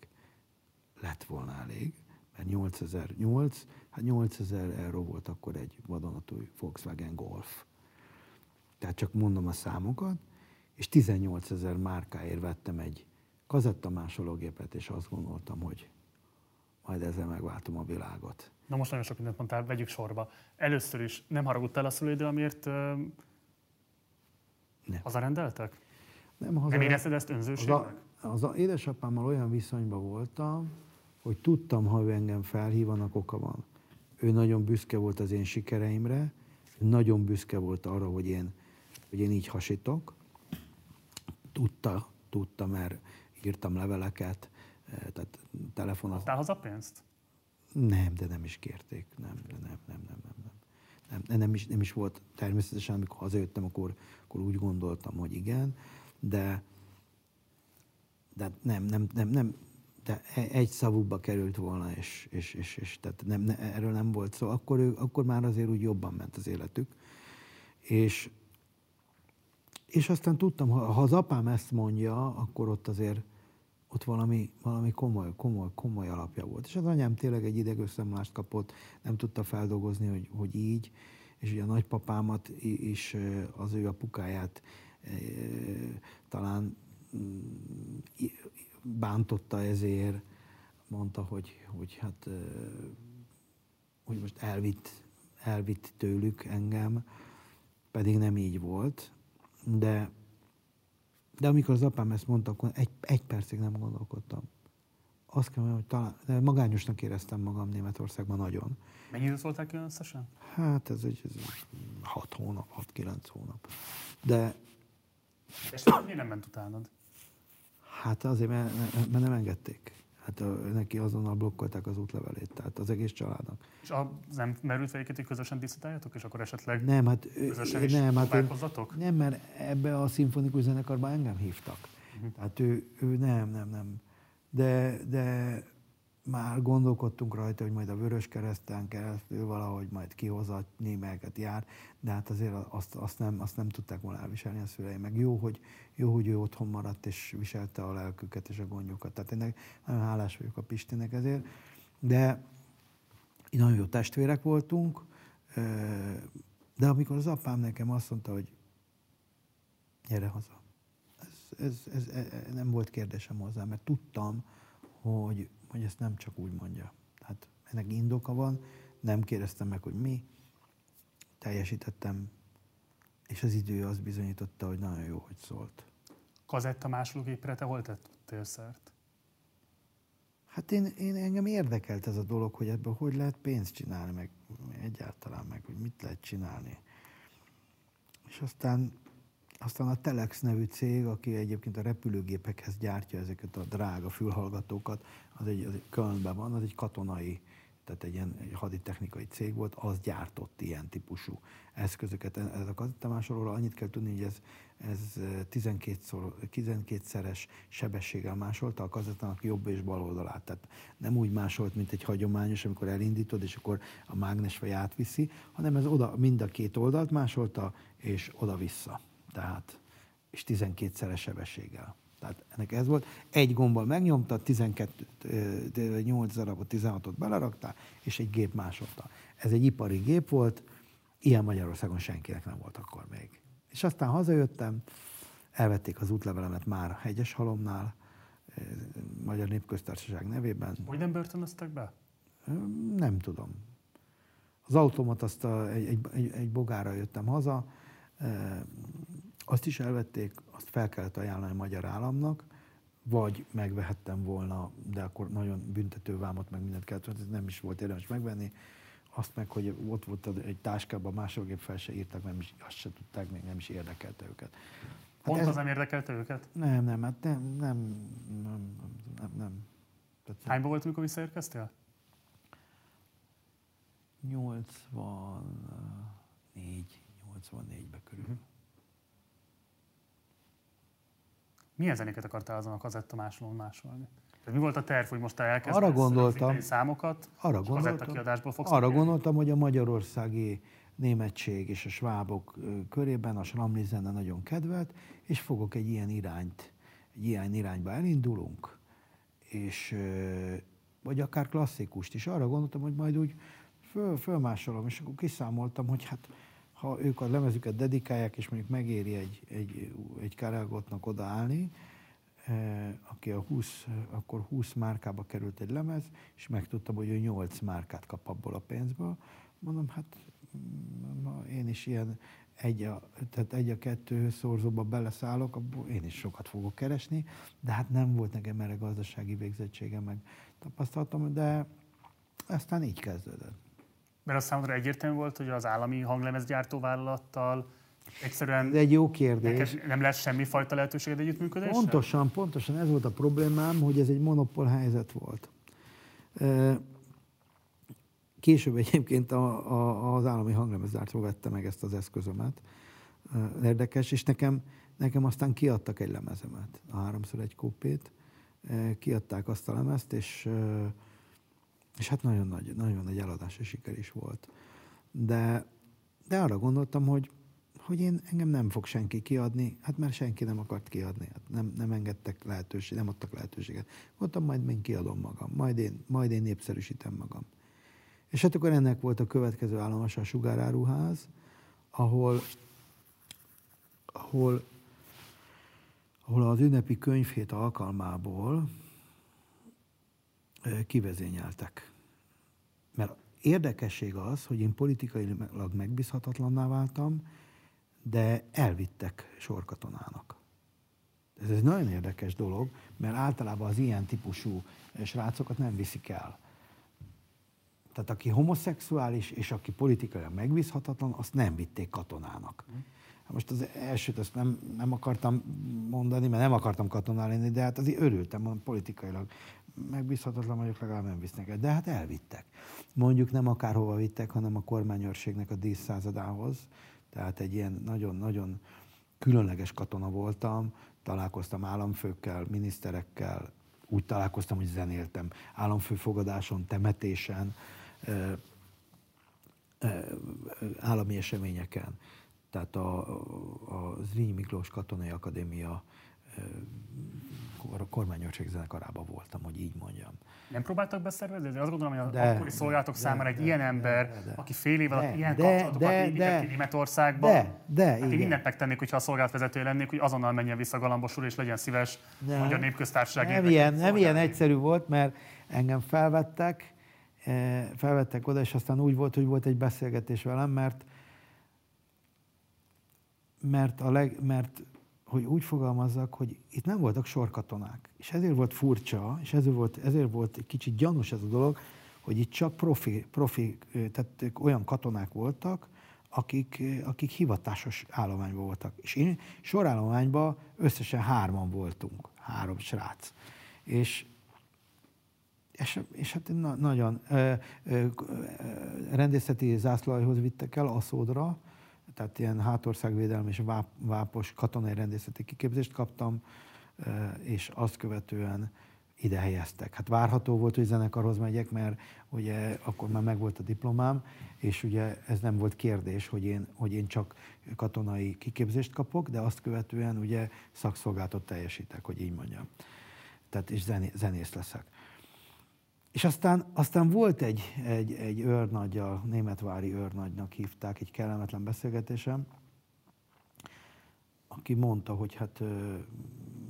S2: Lett volna elég, mert 8008, hát 8000 euró volt akkor egy vadonatúj Volkswagen Golf. Tehát csak mondom a számokat, és 18 ezer márkáért vettem egy kazettamásológépet, és azt gondoltam, hogy majd ezzel megváltom a világot.
S1: Na most nagyon sok mindent mondtál, vegyük sorba. Először is nem haragudtál a szülődő, amiért uh, nem. hazarendeltek? Nem, haza... nem érezted ezt önzőségnek?
S2: Az, a, az a, édesapámmal olyan viszonyban voltam, hogy tudtam, ha ő engem felhívanak, oka van. Ő nagyon büszke volt az én sikereimre, nagyon büszke volt arra, hogy én, hogy én így hasítok. Tudta, tudta, mert írtam leveleket, eh, tehát telefonat.
S1: Adtál haza pénzt?
S2: Nem, de nem is kérték. Nem, nem, nem, nem, nem, nem. Nem, nem, is, nem is volt természetesen, amikor hazajöttem, akkor, akkor úgy gondoltam, hogy igen, de, de nem, nem, nem, nem, de e, egy szavukba került volna, és, és, és, és tehát nem, ne, erről nem volt szó. Akkor, ő, akkor már azért úgy jobban ment az életük. És, és aztán tudtam, ha, ha az apám ezt mondja, akkor ott azért ott valami, valami komoly, komoly, komoly alapja volt. És az anyám tényleg egy idegösszeomlást kapott, nem tudta feldolgozni, hogy, hogy így, és ugye a nagypapámat is, az ő apukáját talán mm, bántotta ezért, mondta, hogy, hogy hát hogy most elvitt, elvitt tőlük engem, pedig nem így volt, de de amikor az apám ezt mondta, akkor egy, egy percig nem gondolkodtam. Azt kell mondjam, hogy talán, magányosnak éreztem magam Németországban nagyon.
S1: Mennyi időt voltál ki összesen?
S2: Hát ez egy ez hat hónap, hat-kilenc hónap. De...
S1: És miért nem ment utánad?
S2: Hát azért, mert, mert nem engedték. Hát a, neki azonnal blokkolták az útlevelét, tehát az egész családnak.
S1: És a, nem merült fel hogy közösen disztitáljatok, és akkor esetleg
S2: nem, hát,
S1: közösen is nem, hát
S2: én, nem, mert ebbe a szimfonikus zenekarba engem hívtak. Uh-huh. Tehát ő, ő nem, nem, nem. De, de már gondolkodtunk rajta, hogy majd a Vörös Kereszten keresztül valahogy majd kihozatni, melyeket jár, de hát azért azt, azt, nem, azt nem tudták volna elviselni a szüleim. Meg jó hogy, jó, hogy ő otthon maradt és viselte a lelküket és a gondjukat. Tehát én nagyon hálás vagyok a Pistinek ezért, de nagyon jó testvérek voltunk, de amikor az apám nekem azt mondta, hogy gyere haza, ez, ez, ez, ez nem volt kérdésem hozzá, mert tudtam, hogy hogy ezt nem csak úgy mondja. Tehát ennek indoka van, nem kérdeztem meg, hogy mi, teljesítettem, és az idő az bizonyította, hogy nagyon jó, hogy szólt.
S1: Kazetta másológépre te hol tettél szert?
S2: Hát én, én, engem érdekelt ez a dolog, hogy ebből hogy lehet pénzt csinálni, meg egyáltalán meg, hogy mit lehet csinálni. És aztán aztán a Telex nevű cég, aki egyébként a repülőgépekhez gyártja ezeket a drága fülhallgatókat, az egy, az egy Kölnben van, az egy katonai, tehát egy ilyen egy haditechnikai cég volt, az gyártott ilyen típusú eszközöket. Ez a kazettamásolóra annyit kell tudni, hogy ez, ez 12-szor, 12-szeres sebességgel másolta a kazettának jobb és bal oldalát. Tehát nem úgy másolt, mint egy hagyományos, amikor elindítod, és akkor a mágnes vagy átviszi, hanem ez oda mind a két oldalt másolta, és oda-vissza tehát, és 12-szeres sebességgel. Tehát ennek ez volt. Egy gombbal megnyomta, 12, 8 darabot, 16-ot beleraktál, és egy gép másolta. Ez egy ipari gép volt, Ilyen Magyarországon senkinek nem volt akkor még. És aztán hazajöttem, elvették az útlevelemet már Hegyeshalomnál, eh, Magyar Népköztársaság nevében.
S1: Hogy nem börtönöztek be?
S2: Nem tudom. Az automat azt a, egy, egy, egy bogára jöttem haza, azt is elvették, azt fel kellett ajánlani a magyar államnak, vagy megvehettem volna, de akkor nagyon büntető vámot, meg mindent kellett, ez nem is volt érdemes megvenni. Azt meg, hogy ott volt egy táskában, másodgép fel se írtak, nem is, azt se tudták, még nem is érdekelte őket.
S1: Hát Pont ez, az nem érdekelte őket?
S2: Nem, nem, hát nem, nem, nem, nem. nem.
S1: Tehát, Hányban volt, amikor visszaérkeztél?
S2: 84, 84-be körül. Uh-huh.
S1: Milyen zenéket akartál azon a kazetta másolón másolni? Tehát mi volt a terv, hogy most te elkezdesz
S2: arra gondoltam,
S1: számokat,
S2: arra gondoltam, kiadásból fogsz Arra gondoltam, hogy a magyarországi németség és a svábok körében a slamli zene nagyon kedvelt, és fogok egy ilyen irányt, egy ilyen irányba elindulunk, és vagy akár klasszikust is. Arra gondoltam, hogy majd úgy föl, fölmásolom, és akkor kiszámoltam, hogy hát ha ők a lemezüket dedikálják, és mondjuk megéri egy, egy, egy Karelgotnak odaállni, eh, aki a 20, akkor 20 márkába került egy lemez, és megtudtam, hogy ő 8 márkát kap abból a pénzből. Mondom, hát mm, én is ilyen egy a, tehát egy a kettő szorzóba beleszállok, abból én is sokat fogok keresni, de hát nem volt nekem erre gazdasági végzettségem, meg tapasztaltam, de aztán így kezdődött.
S1: Mert az számodra egyértelmű volt, hogy az állami hanglemezgyártóvállalattal egyszerűen
S2: Ez egy jó kérdés.
S1: nem lesz semmi fajta lehetőséged együttműködésre?
S2: Pontosan, pontosan ez volt a problémám, hogy ez egy monopól helyzet volt. Később egyébként a, a, az állami hanglemezgyártó vette meg ezt az eszközömet. Érdekes, és nekem, nekem aztán kiadtak egy lemezemet, a háromszor egy kópét. Kiadták azt a lemezt, és és hát nagyon nagy, nagyon nagy eladási siker is volt. De, de arra gondoltam, hogy, hogy én engem nem fog senki kiadni, hát mert senki nem akart kiadni, hát nem, nem engedtek lehetőséget, nem adtak lehetőséget. Mondtam, majd én kiadom magam, majd én, majd én népszerűsítem magam. És hát akkor ennek volt a következő állomás a sugáráruház, ahol, ahol, ahol az ünnepi könyvhét alkalmából kivezényeltek. Mert érdekesség az, hogy én politikailag megbízhatatlanná váltam, de elvittek sorkatonának. Ez egy nagyon érdekes dolog, mert általában az ilyen típusú srácokat nem viszik el. Tehát aki homoszexuális és aki politikailag megbízhatatlan, azt nem vitték katonának. Most az elsőt azt nem, nem akartam mondani, mert nem akartam katonál lenni, de hát azért örültem, mondom, politikailag megbízhatatlan vagyok, legalább nem visznek el. De hát elvittek. Mondjuk nem akárhova vittek, hanem a kormányőrségnek a díszszázadához. Tehát egy ilyen nagyon-nagyon különleges katona voltam, találkoztam államfőkkel, miniszterekkel, úgy találkoztam, hogy zenéltem államfőfogadáson, temetésen, állami eseményeken. Tehát a, a Zrínyi Miklós Katonai Akadémia a kormányőrség zenekarában voltam, hogy így mondjam.
S1: Nem próbáltak beszervezni? De azt gondolom, hogy az de, akkori szolgálatok de, számára egy de, ilyen ember, de, de, aki fél év alatt ilyen de, kapcsolatokat de, épített ki Németországban,
S2: de, de, hát
S1: én mindent megtennék, hogyha a szolgálatvezető lennék, hogy azonnal menjen vissza Galambosul, és legyen szíves de, Magyar Népköztársaság.
S2: Nem ilyen, nem ilyen egyszerű volt, mert engem felvettek, eh, felvettek oda, és aztán úgy volt, hogy volt egy beszélgetés velem, mert mert, a leg, mert hogy úgy fogalmazzak, hogy itt nem voltak sorkatonák. És ezért volt furcsa, és ezért volt, ezért volt egy kicsit gyanús ez a dolog, hogy itt csak profi, profi tehát olyan katonák voltak, akik, akik hivatásos állományban voltak. És én sorállományban összesen hárman voltunk, három srác. És, és, és hát na, nagyon ö, ö, rendészeti zászlóhoz vittek el Aszódra, tehát ilyen hátországvédelmi és váp, vápos katonai rendészeti kiképzést kaptam, és azt követően ide helyeztek. Hát várható volt, hogy zenekarhoz megyek, mert ugye akkor már megvolt a diplomám, és ugye ez nem volt kérdés, hogy én, hogy én csak katonai kiképzést kapok, de azt követően ugye szakszolgálatot teljesítek, hogy így mondjam. Tehát és zené, zenész leszek. És aztán, aztán volt egy, egy, egy őrnagy, a németvári őrnagynak hívták, egy kellemetlen beszélgetésem, aki mondta, hogy hát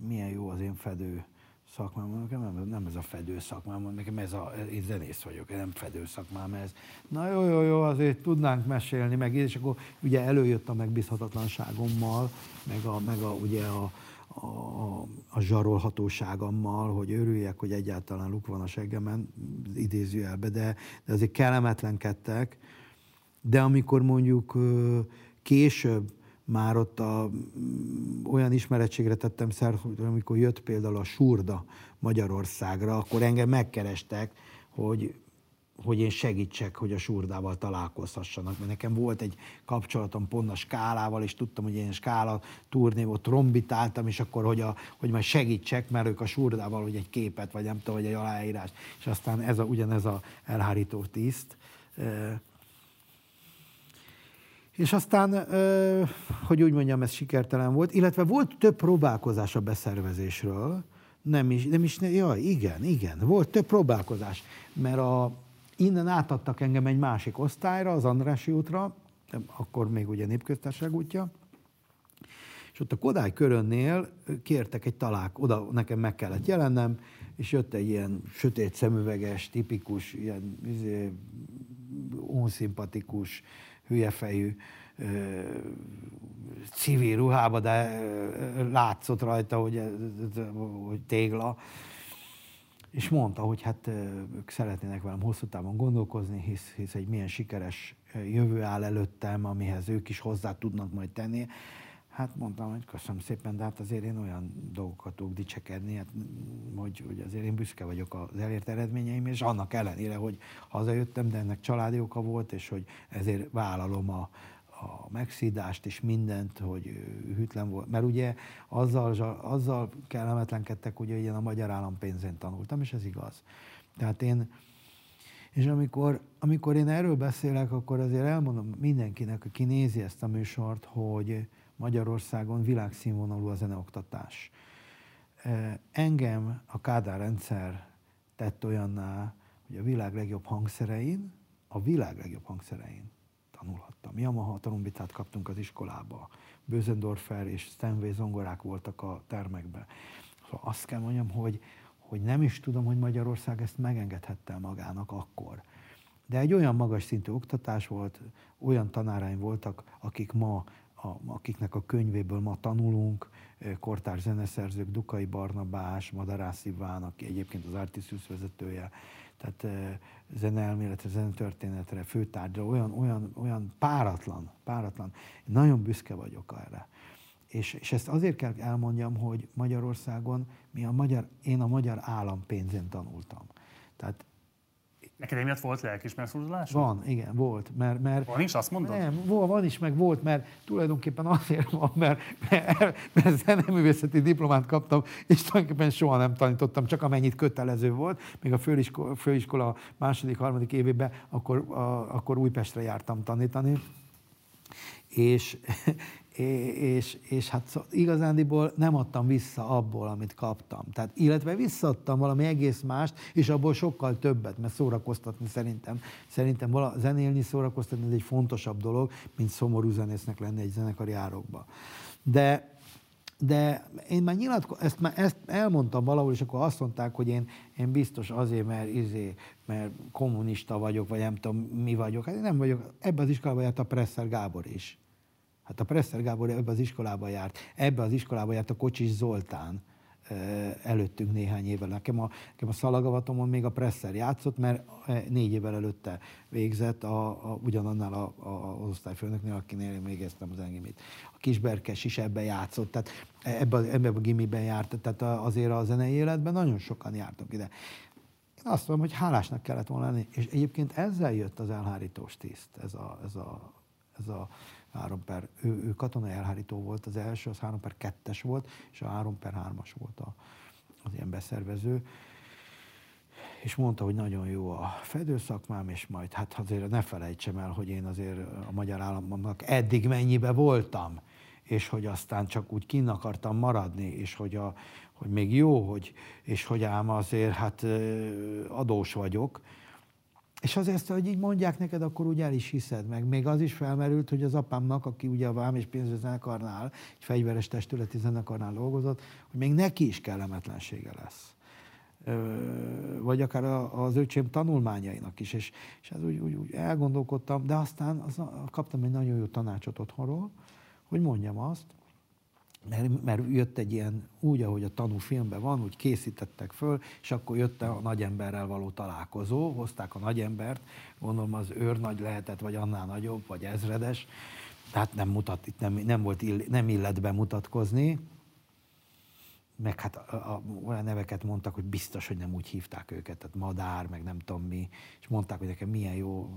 S2: milyen jó az én fedő szakmám, nem, nem ez a fedő szakmám, nekem ez a, én zenész vagyok, nem fedő szakmám ez. Na jó, jó, jó, azért tudnánk mesélni, meg és akkor ugye előjött a megbízhatatlanságommal, meg a, meg a ugye a, a, a zsarolhatóságommal, hogy örüljek, hogy egyáltalán luk van a seggemen, idézőjelbe, de, de azért kellemetlenkedtek. De amikor mondjuk később már ott a, olyan ismerettségre tettem szer, hogy amikor jött például a Surda Magyarországra, akkor engem megkerestek, hogy hogy én segítsek, hogy a surdával találkozhassanak. Mert nekem volt egy kapcsolatom pont a skálával, és tudtam, hogy én skála turné ott trombitáltam, és akkor, hogy, a, hogy majd segítsek, mert ők a surdával, hogy egy képet, vagy nem tudom, vagy egy aláírás. És aztán ez a, ugyanez a elhárító tiszt. És aztán, hogy úgy mondjam, ez sikertelen volt, illetve volt több próbálkozás a beszervezésről, nem is, nem is, ja, igen, igen, volt több próbálkozás, mert a, innen átadtak engem egy másik osztályra, az Andrási útra, akkor még ugye népköztárság útja, és ott a Kodály körönnél kértek egy talák, oda nekem meg kellett jelennem, és jött egy ilyen sötét szemüveges, tipikus, ilyen izé, unszimpatikus, hülyefejű civil ruhába, de látszott rajta, hogy, hogy tégla. És mondta, hogy hát ők szeretnének velem hosszú távon gondolkozni, hisz, hisz egy milyen sikeres jövő áll előttem, amihez ők is hozzá tudnak majd tenni. Hát mondtam, hogy köszönöm szépen, de hát azért én olyan dolgokat tudok dicsekedni, hát, hogy, hogy azért én büszke vagyok az elért eredményeim, és annak ellenére, hogy hazajöttem, de ennek családi oka volt, és hogy ezért vállalom a, a megszídást és mindent, hogy hűtlen volt. Mert ugye azzal, azzal kellemetlenkedtek, hogy én a magyar állam pénzén tanultam, és ez igaz. Tehát én, és amikor, amikor én erről beszélek, akkor azért elmondom mindenkinek, aki nézi ezt a műsort, hogy Magyarországon világszínvonalú a zeneoktatás. Engem a Kádár rendszer tett olyanná, hogy a világ legjobb hangszerein, a világ legjobb hangszerein tanulhattam. Yamaha trombitát kaptunk az iskolába. Bözendorfer és Stanway zongorák voltak a termekben. Szóval azt kell mondjam, hogy, hogy nem is tudom, hogy Magyarország ezt megengedhette magának akkor. De egy olyan magas szintű oktatás volt, olyan tanáraim voltak, akik ma a, akiknek a könyvéből ma tanulunk, kortárs zeneszerzők, Dukai Barnabás, Madarász Iván, aki egyébként az Artisius vezetője, tehát zeneelméletre, zenetörténetre, főtárgyra, olyan, olyan, olyan páratlan, páratlan. Én nagyon büszke vagyok erre. És, és ezt azért kell elmondjam, hogy Magyarországon mi a magyar, én a magyar állam pénzén tanultam. Tehát
S1: Neked emiatt volt lelkismertfordulás?
S2: Van, igen, volt. Mert, mert,
S1: van is, azt mondod?
S2: Nem, van is, meg volt, mert tulajdonképpen azért van, mert, mert, mert zeneművészeti diplomát kaptam, és tulajdonképpen soha nem tanítottam, csak amennyit kötelező volt. Még a főiskola, főiskola második, harmadik évében akkor, a, akkor Újpestre jártam tanítani. És, és, és hát igazándiból nem adtam vissza abból, amit kaptam. Tehát, illetve visszaadtam valami egész mást, és abból sokkal többet, mert szórakoztatni szerintem, szerintem vala, zenélni, szórakoztatni ez egy fontosabb dolog, mint szomorú zenésznek lenni egy zenekari árokba. De, de én már nyilatko, ezt, már, ezt elmondtam valahol, és akkor azt mondták, hogy én, én biztos azért, mert, izé, mert kommunista vagyok, vagy nem tudom, mi vagyok. Hát én nem vagyok. Ebben az iskolában járt a Presser Gábor is. Hát a Presser Gábor ebbe az iskolába járt, ebbe az iskolába járt a Kocsis Zoltán előttünk néhány évvel. Nekem a, nekem a szalagavatomon még a Presser játszott, mert négy évvel előtte végzett a, a, ugyanannál a, a, az osztályfőnöknél, akinél én végeztem az engimit. A Kisberkes is ebbe játszott, tehát ebbe, ebbe a gimiben járt, tehát azért a zenei életben nagyon sokan jártak ide. Én azt mondom, hogy hálásnak kellett volna lenni, és egyébként ezzel jött az elhárítós tiszt, ez a, ez a, ez a 3 per, ő, ő katonai elhárító volt az első, az 3 per 2-es volt, és a 3 per 3-as volt a, az ilyen beszervező. És mondta, hogy nagyon jó a fedőszakmám, és majd hát azért ne felejtsem el, hogy én azért a magyar államnak eddig mennyibe voltam és hogy aztán csak úgy kinn akartam maradni, és hogy, a, hogy még jó, hogy, és hogy ám azért hát adós vagyok, és azért hogy így mondják neked, akkor úgy el is hiszed meg. Még az is felmerült, hogy az apámnak, aki ugye a Vám és Pénző zenekarnál, egy fegyveres testületi zenekarnál dolgozott, hogy még neki is kellemetlensége lesz. Vagy akár az öcsém tanulmányainak is. És, és ez úgy, úgy, úgy elgondolkodtam, de aztán az, kaptam egy nagyon jó tanácsot otthonról, hogy mondjam azt, mert, mert jött egy ilyen, úgy, ahogy a tanúfilmben van, úgy készítettek föl, és akkor jött a nagyemberrel való találkozó, hozták a nagyembert, gondolom az őrnagy lehetett, vagy annál nagyobb, vagy ezredes, tehát nem mutat, itt nem, nem, volt, ill, nem illet bemutatkozni, meg hát a, a, olyan neveket mondtak, hogy biztos, hogy nem úgy hívták őket, tehát madár, meg nem tudom mi, és mondták, hogy nekem milyen jó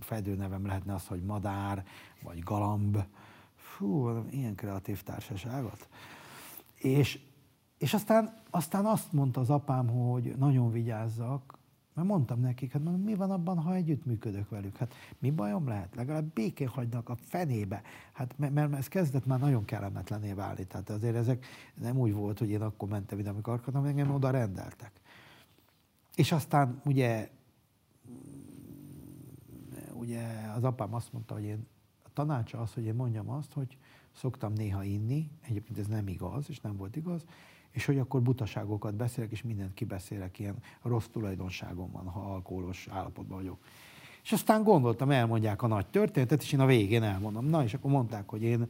S2: fedőnevem lehetne az, hogy madár, vagy galamb, fú, ilyen kreatív társaságot. És, és aztán, aztán azt mondta az apám, hogy nagyon vigyázzak, mert mondtam nekik, hát mondom, mi van abban, ha együttműködök velük? Hát mi bajom lehet? Legalább békén hagynak a fenébe. Hát mert, mert ez kezdett már nagyon kellemetlené válni. Tehát azért ezek nem úgy volt, hogy én akkor mentem ide, amikor akartam, engem oda rendeltek. És aztán ugye, ugye az apám azt mondta, hogy én tanácsa az, hogy én mondjam azt, hogy szoktam néha inni, egyébként ez nem igaz, és nem volt igaz, és hogy akkor butaságokat beszélek, és mindent kibeszélek, ilyen rossz tulajdonságom van, ha alkoholos állapotban vagyok. És aztán gondoltam, elmondják a nagy történetet, és én a végén elmondom. Na, és akkor mondták, hogy én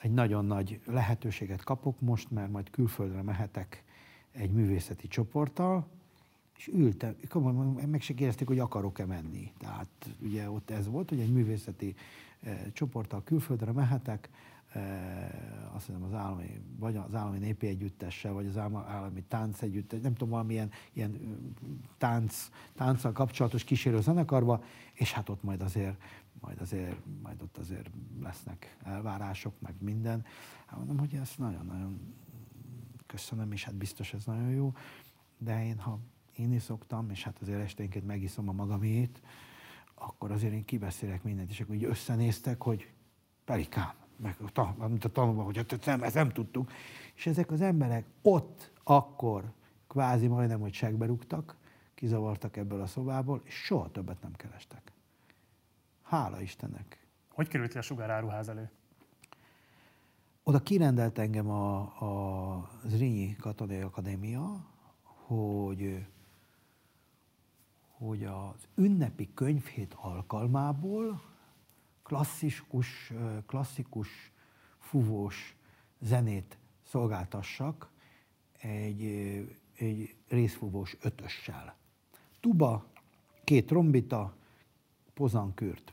S2: egy nagyon nagy lehetőséget kapok most, mert majd külföldre mehetek egy művészeti csoporttal, és ültem, meg se kérdezték, hogy akarok-e menni. Tehát ugye ott ez volt, hogy egy művészeti csoporttal külföldre mehetek, azt hiszem az állami, vagy az állami népi együttessel, vagy az állami tánc együttes, nem tudom, valamilyen ilyen tánc, tánccal kapcsolatos kísérő zenekarba, és hát ott majd azért, majd azért, majd ott azért lesznek elvárások, meg minden. Hát mondom, hogy ezt nagyon-nagyon köszönöm, és hát biztos ez nagyon jó, de én, ha én is szoktam, és hát azért esténként megiszom a magamét, akkor azért én kibeszélek mindent, és akkor így összenéztek, hogy Pelikám, meg mint a tanulva, hogy hát nem, ezt nem tudtuk. És ezek az emberek ott, akkor kvázi majdnem, hogy segbe rúgtak, kizavartak ebből a szobából, és soha többet nem kerestek. Hála Istennek.
S1: Hogy került a sugáráruház elő?
S2: Oda kirendelt engem a, a Zrínyi Katonai Akadémia, hogy hogy az ünnepi könyvhét alkalmából klasszikus, klasszikus fuvós zenét szolgáltassak egy, egy részfúvós ötössel. Tuba, két trombita, pozankürt.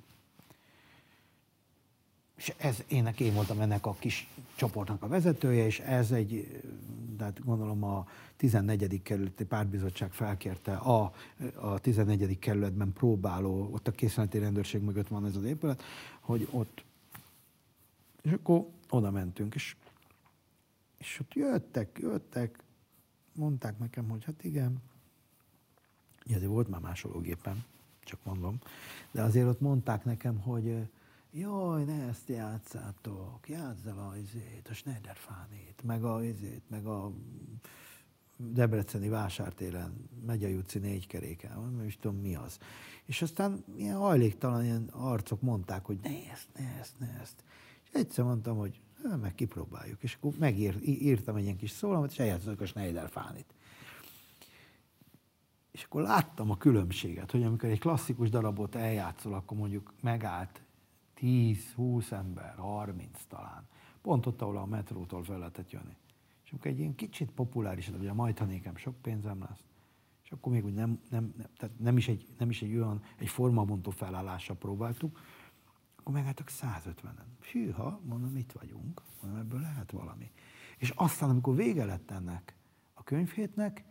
S2: És ez, ének, én voltam ennek a kis csoportnak a vezetője, és ez egy, tehát gondolom a 14. kerületi pártbizottság felkérte a, a 14. kerületben próbáló, ott a készenleti rendőrség mögött van ez az épület, hogy ott, és akkor oda mentünk, és, és ott jöttek, jöttek, mondták nekem, hogy hát igen, azért volt már másológépem, csak mondom, de azért ott mondták nekem, hogy jaj, ne ezt játszátok, játsz el a izét, a Schneiderfánét, meg a izét, meg a Debreceni vásártéren, Megyei utci négy keréken, nem is tudom mi az. És aztán ilyen hajléktalan ilyen arcok mondták, hogy ne ezt, ne ezt, ne ezt. És egyszer mondtam, hogy meg kipróbáljuk. És akkor megírtam egy ilyen kis szólamot, és eljátszottak a Schneiderfánit. És akkor láttam a különbséget, hogy amikor egy klasszikus darabot eljátszol, akkor mondjuk megállt 10-20 ember, 30 talán. Pont ott, ahol a metrótól fel lehetett jönni. És amikor egy ilyen kicsit populáris, ugye majd, ha sok pénzem lesz, és akkor még úgy nem, nem, nem, tehát nem, is egy, nem is egy olyan, egy formabontó felállással próbáltuk, akkor megálltak 150-en. Hűha, mondom, itt vagyunk, mondom, ebből lehet valami. És aztán, amikor vége lett ennek a könyvhétnek,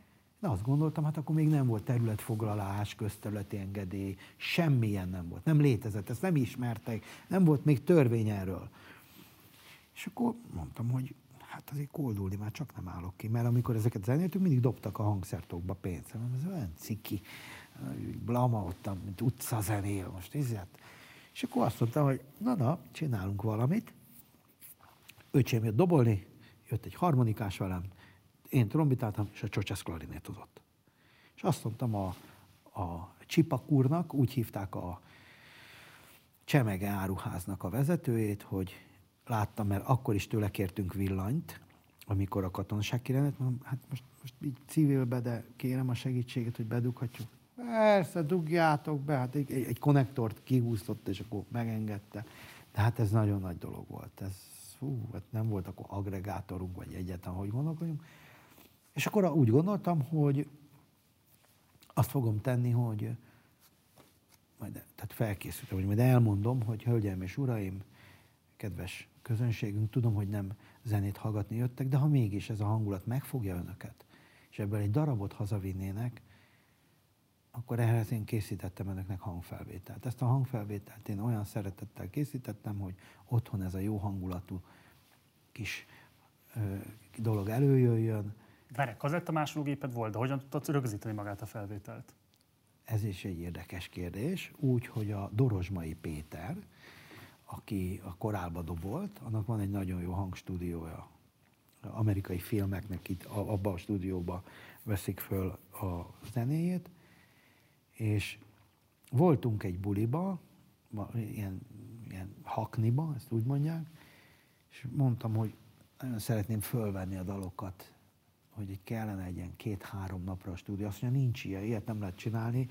S2: de azt gondoltam, hát akkor még nem volt területfoglalás, közterületi engedély, semmilyen nem volt, nem létezett, ezt nem ismertek, nem volt még törvény erről. És akkor mondtam, hogy hát azért koldulni már csak nem állok ki, mert amikor ezeket zenéltük, mindig dobtak a hangszertokba pénzt. Ez olyan ciki, blama ott, mint utcazenél, most ezért. És akkor azt mondtam, hogy na-na, csinálunk valamit. öcsém jött dobolni, jött egy harmonikás velem, én trombitáltam, és a Csocsesz klarinétozott. És azt mondtam a, a Csipak úgy hívták a Csemege áruháznak a vezetőjét, hogy láttam, mert akkor is tőle kértünk villanyt, amikor a katonaság kirendelt, mondom, hát most, most így civilbe, de kérem a segítséget, hogy bedughatjuk. Persze, dugjátok be, hát egy, egy konnektort kihúztott, és akkor megengedte. De hát ez nagyon nagy dolog volt. Ez, fú, hát nem volt akkor agregátorunk, vagy egyáltalán, hogy gondolkodjunk. És akkor úgy gondoltam, hogy azt fogom tenni, hogy majd, tehát felkészültem, hogy majd elmondom, hogy hölgyeim és uraim, kedves közönségünk, tudom, hogy nem zenét hallgatni jöttek, de ha mégis ez a hangulat megfogja önöket, és ebből egy darabot hazavinnének, akkor ehhez én készítettem önöknek hangfelvételt. Ezt a hangfelvételt én olyan szeretettel készítettem, hogy otthon ez a jó hangulatú kis ö, dolog előjöjjön.
S1: Várj, másológéped volt, de hogyan tudtad rögzíteni magát a felvételt?
S2: Ez is egy érdekes kérdés. Úgy, hogy a Dorozsmai Péter, aki a korálba dobolt, annak van egy nagyon jó hangstúdiója. Amerikai filmeknek itt abba a stúdióba veszik föl a zenéjét, és voltunk egy buliba, ilyen, ilyen hakniba, ezt úgy mondják, és mondtam, hogy nagyon szeretném fölvenni a dalokat, hogy egy kellene egy ilyen két-három napra a stúdió. Azt mondja, nincs ilyen, ilyet nem lehet csinálni.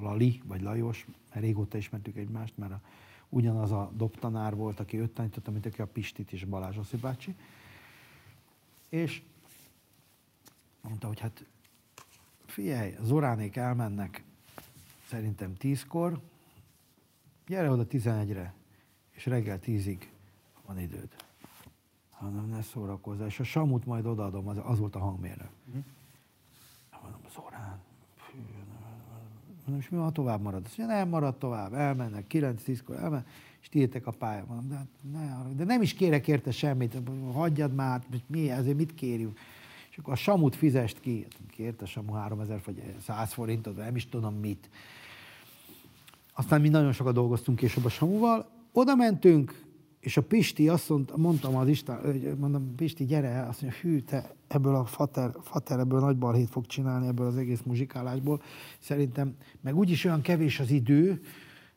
S2: Lali, vagy Lajos, régóta ismertük egymást, mert a, ugyanaz a dobtanár volt, aki őt tanította, mint aki a Pistit és Balázs Oszi bácsi. És mondta, hogy hát figyelj, Zoránék elmennek szerintem tízkor, gyere oda tizenegyre, és reggel tízig van időd. Hanem ne szórakozzál. És a samut majd odaadom, az, az volt a hangmérnök. Mm. Mondom, Zorán, fű, mondom, és mi van, tovább marad? Azt mondja, nem marad tovább, elmennek, 9-10-kor elmennek, és tiétek a pályán. Mondom, de, ne, de nem is kérek érte semmit, hagyjad már, mi, ezért mit kérjünk? És akkor a samut fizest ki, a samu 3000 vagy 100 forintot, nem is tudom mit. Aztán mi nagyon sokat dolgoztunk később a samuval, oda mentünk, és a Pisti azt mondta, mondtam az Isten, mondom, Pisti, gyere, azt mondja, hű, te ebből a fater, fater ebből nagy balhét fog csinálni, ebből az egész muzsikálásból. Szerintem, meg úgyis olyan kevés az idő,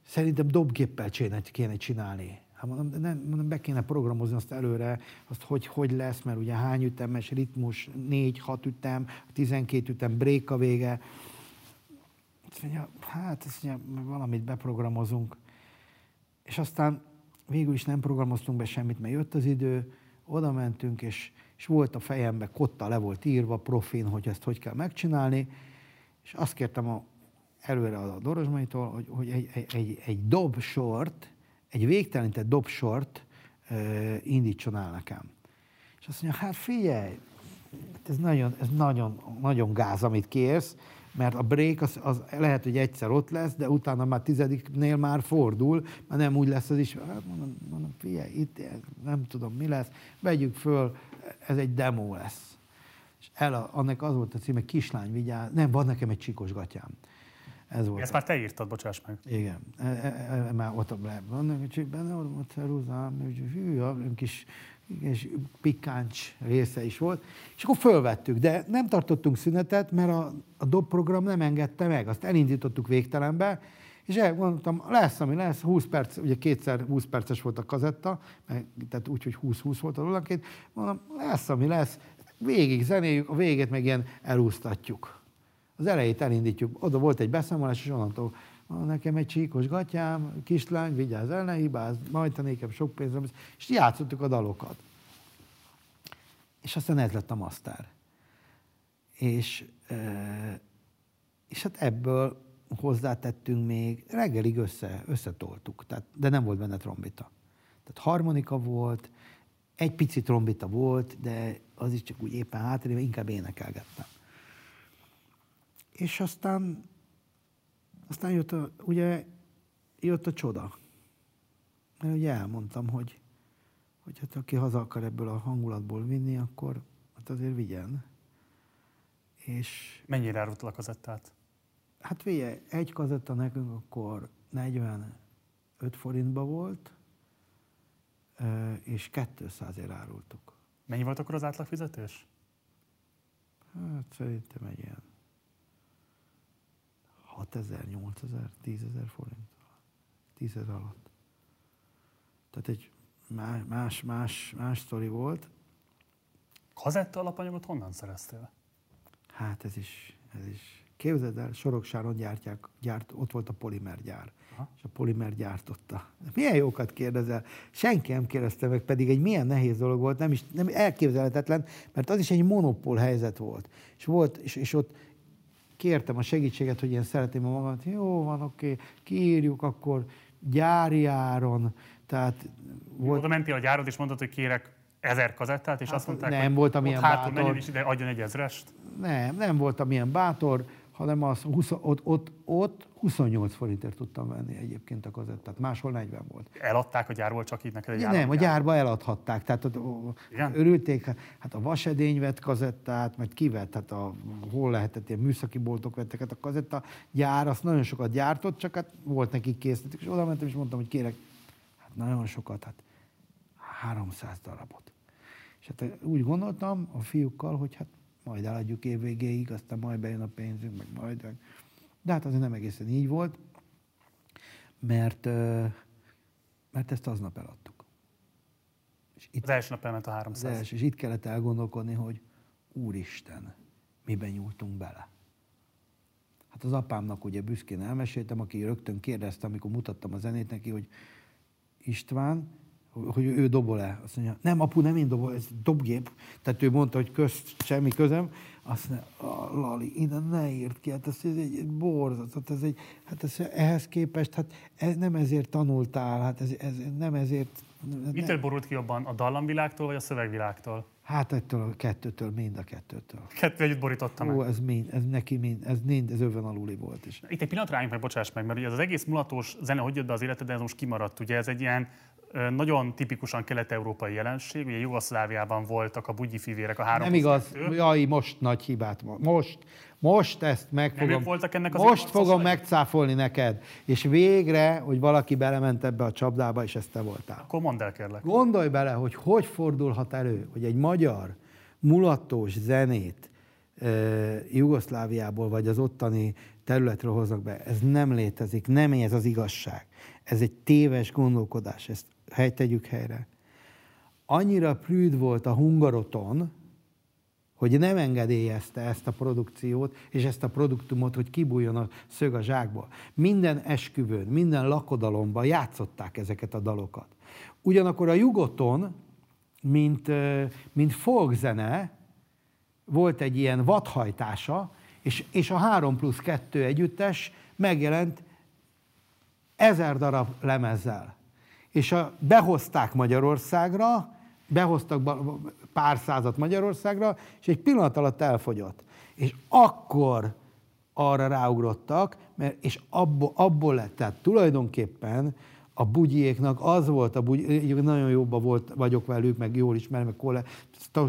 S2: szerintem dobgéppel kéne csinálni. Hát mondom, de nem, mondom, be kéne programozni azt előre, azt hogy, hogy lesz, mert ugye hány ütemes ritmus, négy, hat ütem, 12 ütem, break a vége. Azt mondja, hát azt mondja, valamit beprogramozunk. És aztán végül is nem programoztunk be semmit, mert jött az idő, oda mentünk, és, és volt a fejembe, kotta le volt írva profin, hogy ezt hogy kell megcsinálni, és azt kértem a, előre a Dorozsmaitól, hogy, hogy egy, egy, egy, egy dob sort, egy végtelenített dobsort uh, indítson el nekem. És azt mondja, hát figyelj, ez nagyon, ez nagyon, nagyon gáz, amit kérsz, mert a break az, az lehet, hogy egyszer ott lesz, de utána már tizediknél már fordul, mert nem úgy lesz az is. Hát mondom, mondom figyelj, itt nem tudom mi lesz, vegyük föl, ez egy demo lesz. És el, annak az volt a címe, kislány vigyáz, nem, van nekem egy csikos gatyám.
S1: Ez volt. Ezt már te írtad, bocsáss meg.
S2: Igen. E, e, e, már ott a van, csak benne volt a ceruzám, hű, kis és pikáncs része is volt, és akkor fölvettük, de nem tartottunk szünetet, mert a, a dob nem engedte meg, azt elindítottuk végtelenbe, és elmondtam, lesz, ami lesz, 20 perc, ugye kétszer 20 perces volt a kazetta, tehát úgy, hogy 20-20 volt a rulanként, mondom, lesz, ami lesz, végig zenéljük, a végét meg ilyen elúsztatjuk. Az elejét elindítjuk, oda volt egy beszámolás, és onnantól nekem egy csíkos gatyám, kislány, vigyázz el, ne hibázz, majd te nékem sok pénzem, és játszottuk a dalokat. És aztán ez lett a master. És, és hát ebből hozzátettünk még, reggelig össze, összetoltuk, tehát, de nem volt benne trombita. Tehát harmonika volt, egy pici trombita volt, de az is csak úgy éppen hátrébb, inkább énekelgettem. És aztán, aztán jött a, ugye, jött a csoda. Mert ugye elmondtam, hogy, hogy hát aki haza akar ebből a hangulatból vinni, akkor hát azért vigyen.
S1: És... Mennyire árultad a kazettát?
S2: Hát vigye, egy kazetta nekünk akkor 45 forintba volt, és 200-ért árultuk.
S1: Mennyi volt akkor az átlagfizetés?
S2: Hát szerintem egy ilyen 6000, 8000, 10000 forint. 10 ezer alatt. Tehát egy más, más, más, más sztori volt.
S1: Kazetta alapanyagot honnan szereztél?
S2: Hát ez is, ez is. Képzeld el, Soroksáron gyártják, gyárt, ott volt a polimergyár.
S1: Aha.
S2: És a polimer gyártotta. Milyen jókat kérdezel. Senki nem kérdezte meg, pedig egy milyen nehéz dolog volt, nem is nem elképzelhetetlen, mert az is egy monopól helyzet volt. És, volt, és, és ott kértem a segítséget, hogy én szeretném a magamat, jó van, oké, kiírjuk akkor gyári áron, tehát
S1: Volt... Oda mentél a gyárod, és mondtad, hogy kérek ezer kazettát, és
S2: Hát
S1: azt mondták,
S2: nem
S1: hogy
S2: voltam ilyen
S1: hátul
S2: bátor.
S1: menjen, és ide adjon egy ezrest.
S2: Nem, nem voltam ilyen bátor, hanem az 20, ott, ott, ott 28 forintért tudtam venni egyébként a kazettát, máshol 40 volt.
S1: Eladták a gyárból csak így neked egy
S2: nem, a
S1: államgyár.
S2: gyárba eladhatták, tehát ott,
S1: Igen?
S2: örülték, hát a vasedény vett kazettát, mert ki vett, hát a, hol lehetett, ilyen műszaki boltok vettek, hát a kazetta gyár, azt nagyon sokat gyártott, csak hát volt nekik készletek, és oda mentem, és mondtam, hogy kérek, hát nagyon sokat, hát 300 darabot. És hát úgy gondoltam a fiúkkal, hogy hát majd eladjuk év végéig, aztán majd bejön a pénzünk, meg majd. Meg. De hát azért nem egészen így volt, mert, mert ezt aznap eladtuk. És itt
S1: Az első nap elment a
S2: az
S1: 300.
S2: első, és itt kellett elgondolkodni, hogy Úristen, miben nyúltunk bele. Hát az apámnak ugye büszkén elmeséltem, aki rögtön kérdezte, amikor mutattam a zenét neki, hogy István, hogy ő dobol-e. Azt mondja, nem, apu, nem én dobol, ez dobgép. Tehát ő mondta, hogy közt semmi közöm. Azt mondja, "A, Lali, ide ne írd ki, hát ez, egy, egy borzat, ez egy, hát ez, ehhez képest, hát ez nem ezért tanultál, hát ez, ez nem ezért...
S1: Mitől borult ki jobban, a dallamvilágtól vagy a szövegvilágtól?
S2: Hát ettől a kettőtől, mind a kettőtől.
S1: Kettő együtt borította meg.
S2: Ó, ez mind, ez neki mind, ez mind, ez öven aluli volt is.
S1: Itt egy pillanatra álljunk meg, bocsáss meg, mert ugye ez az egész mulatós zene, hogy jött be az életedbe, ez most kimaradt. Ugye ez egy ilyen nagyon tipikusan kelet-európai jelenség. Ugye Jugoszláviában voltak a bugyi fivérek, a három
S2: Nem igaz,
S1: kettő.
S2: jaj, most nagy hibát Most, most ezt meg fogom,
S1: voltak ennek az
S2: most fogom megcáfolni neked. És végre, hogy valaki belement ebbe a csapdába, és ezt te voltál.
S1: Akkor mondd el, kérlek.
S2: Gondolj bele, hogy hogy fordulhat elő, hogy egy magyar mulattós zenét e, Jugoszláviából vagy az ottani területről hoznak be. Ez nem létezik, nem ez az igazság. Ez egy téves gondolkodás, ezt hely, tegyük helyre. Annyira prűd volt a hungaroton, hogy nem engedélyezte ezt a produkciót, és ezt a produktumot, hogy kibújjon a szög a zsákból. Minden esküvőn, minden lakodalomban játszották ezeket a dalokat. Ugyanakkor a jugoton, mint, mint folkzene, volt egy ilyen vadhajtása, és, és a 3 plusz 2 együttes megjelent ezer darab lemezzel. És a, behozták Magyarországra, behoztak pár százat Magyarországra, és egy pillanat alatt elfogyott. És akkor arra ráugrottak, mert, és abból, abból lett, tehát tulajdonképpen a bugyiéknak az volt, a bugy, egyébként nagyon jóban volt, vagyok velük, meg jól ismerem, meg kolle,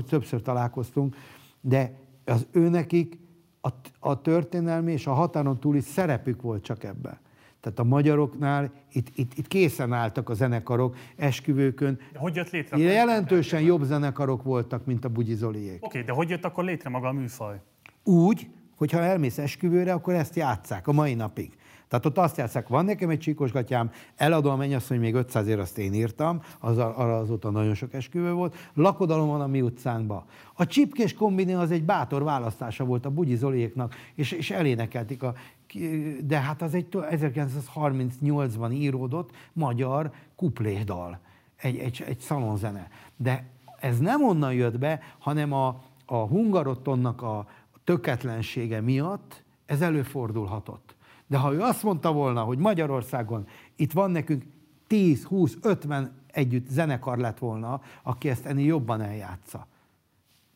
S2: többször találkoztunk, de az őnekik a, a történelmi és a határon túli szerepük volt csak ebben. Tehát a magyaroknál itt, itt, itt készen álltak a zenekarok esküvőkön.
S1: De hogy jött létre?
S2: Jelentősen jobb zenekarok voltak, mint a Bugyi Zoliék.
S1: Oké, de hogy jött akkor létre maga a műfaj?
S2: Úgy, hogy ha elmész esküvőre, akkor ezt játszák a mai napig. Tehát ott azt játszák, van nekem egy csíkosgatyám, eladom a mennyasszony, még 500 ér azt én írtam, az, arra azóta nagyon sok esküvő volt, lakodalom van a mi utcánkba. A csipkés kombiné az egy bátor választása volt a Bugyi Zoliéknak, és, és elénekelték a de hát az egy 1938-ban íródott magyar kuplésdal, egy, egy, egy szalonzene. De ez nem onnan jött be, hanem a, a hungarottonnak a töketlensége miatt ez előfordulhatott. De ha ő azt mondta volna, hogy Magyarországon itt van nekünk 10, 20, 50 együtt zenekar lett volna, aki ezt ennél jobban eljátsza.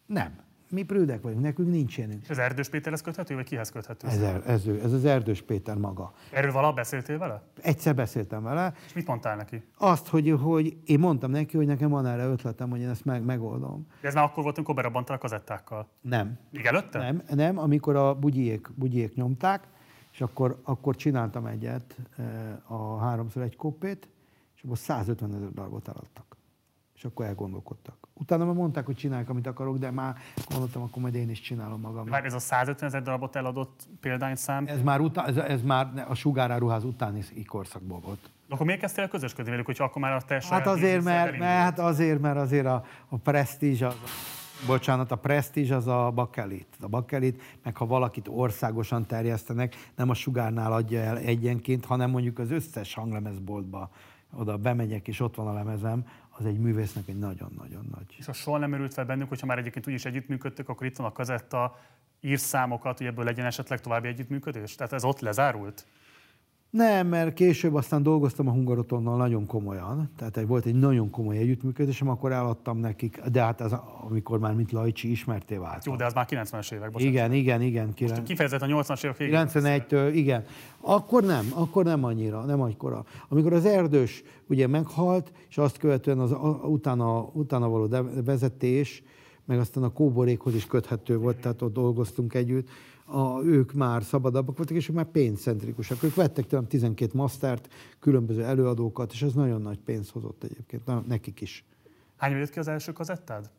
S2: Nem. Mi prűdek vagyunk, nekünk nincs ilyenünk.
S1: És az Erdős Péterhez köthető, vagy kihez köthető?
S2: Ez, ez, ő, ez az Erdős Péter maga.
S1: Erről valaha beszéltél vele?
S2: Egyszer beszéltem vele,
S1: És mit mondtál neki?
S2: azt, hogy, hogy én mondtam neki, hogy nekem van erre ötletem, hogy én ezt meg, megoldom.
S1: De ez már akkor volt, amikor berabbantál a kazettákkal.
S2: Nem.
S1: Még előtte?
S2: Nem, nem, amikor a bugyiék, bugyiék nyomták, és akkor, akkor csináltam egyet, eh, a háromszor egy kopét, és akkor 150 ezer darabot eladtak. És akkor elgondolkodtak. Utána már mondták, hogy csinálják, amit akarok, de már gondoltam, akkor majd én is csinálom magam.
S1: Már ez a 150 ezer darabot eladott példányszám.
S2: Ez már, utá, ez, ez már a sugáráruház utáni korszakból volt.
S1: Akkor miért kezdtél közösködni velük, hogyha akkor már a te
S2: Hát azért, mert, mert, hát azért, mert azért a, a presztízs, az, bocsánat, a presztízs az a bakelit. A bakelit, meg ha valakit országosan terjesztenek, nem a sugárnál adja el egyenként, hanem mondjuk az összes hanglemezboltba oda bemegyek, és ott van a lemezem, az egy művésznek egy nagyon-nagyon nagy.
S1: És ha soha nem merült fel bennük, hogyha már egyébként úgyis együttműködtök, akkor itt van a kazetta, írszámokat, hogy ebből legyen esetleg további együttműködés? Tehát ez ott lezárult?
S2: Nem, mert később aztán dolgoztam a Hungarotonnal nagyon komolyan, tehát egy, volt egy nagyon komoly együttműködésem, akkor eladtam nekik, de hát az, amikor már mint Lajcsi ismerté vált.
S1: Jó, de az már 90-es évek,
S2: bocsánat. Igen, igen, igen.
S1: Most kifejezetten a 80-as évek
S2: 91-től, igen. Akkor nem, akkor nem annyira, nem annyira. Amikor az erdős ugye meghalt, és azt követően az utána, utána való vezetés, meg aztán a kóborékhoz is köthető volt, tehát ott dolgoztunk együtt, a, ők már szabadabbak voltak, és ők már pénzcentrikusak. Ők vettek tőlem 12 mastert, különböző előadókat, és ez nagyon nagy pénz hozott egyébként, na, nekik is.
S1: Hány jött ki az első kazettád?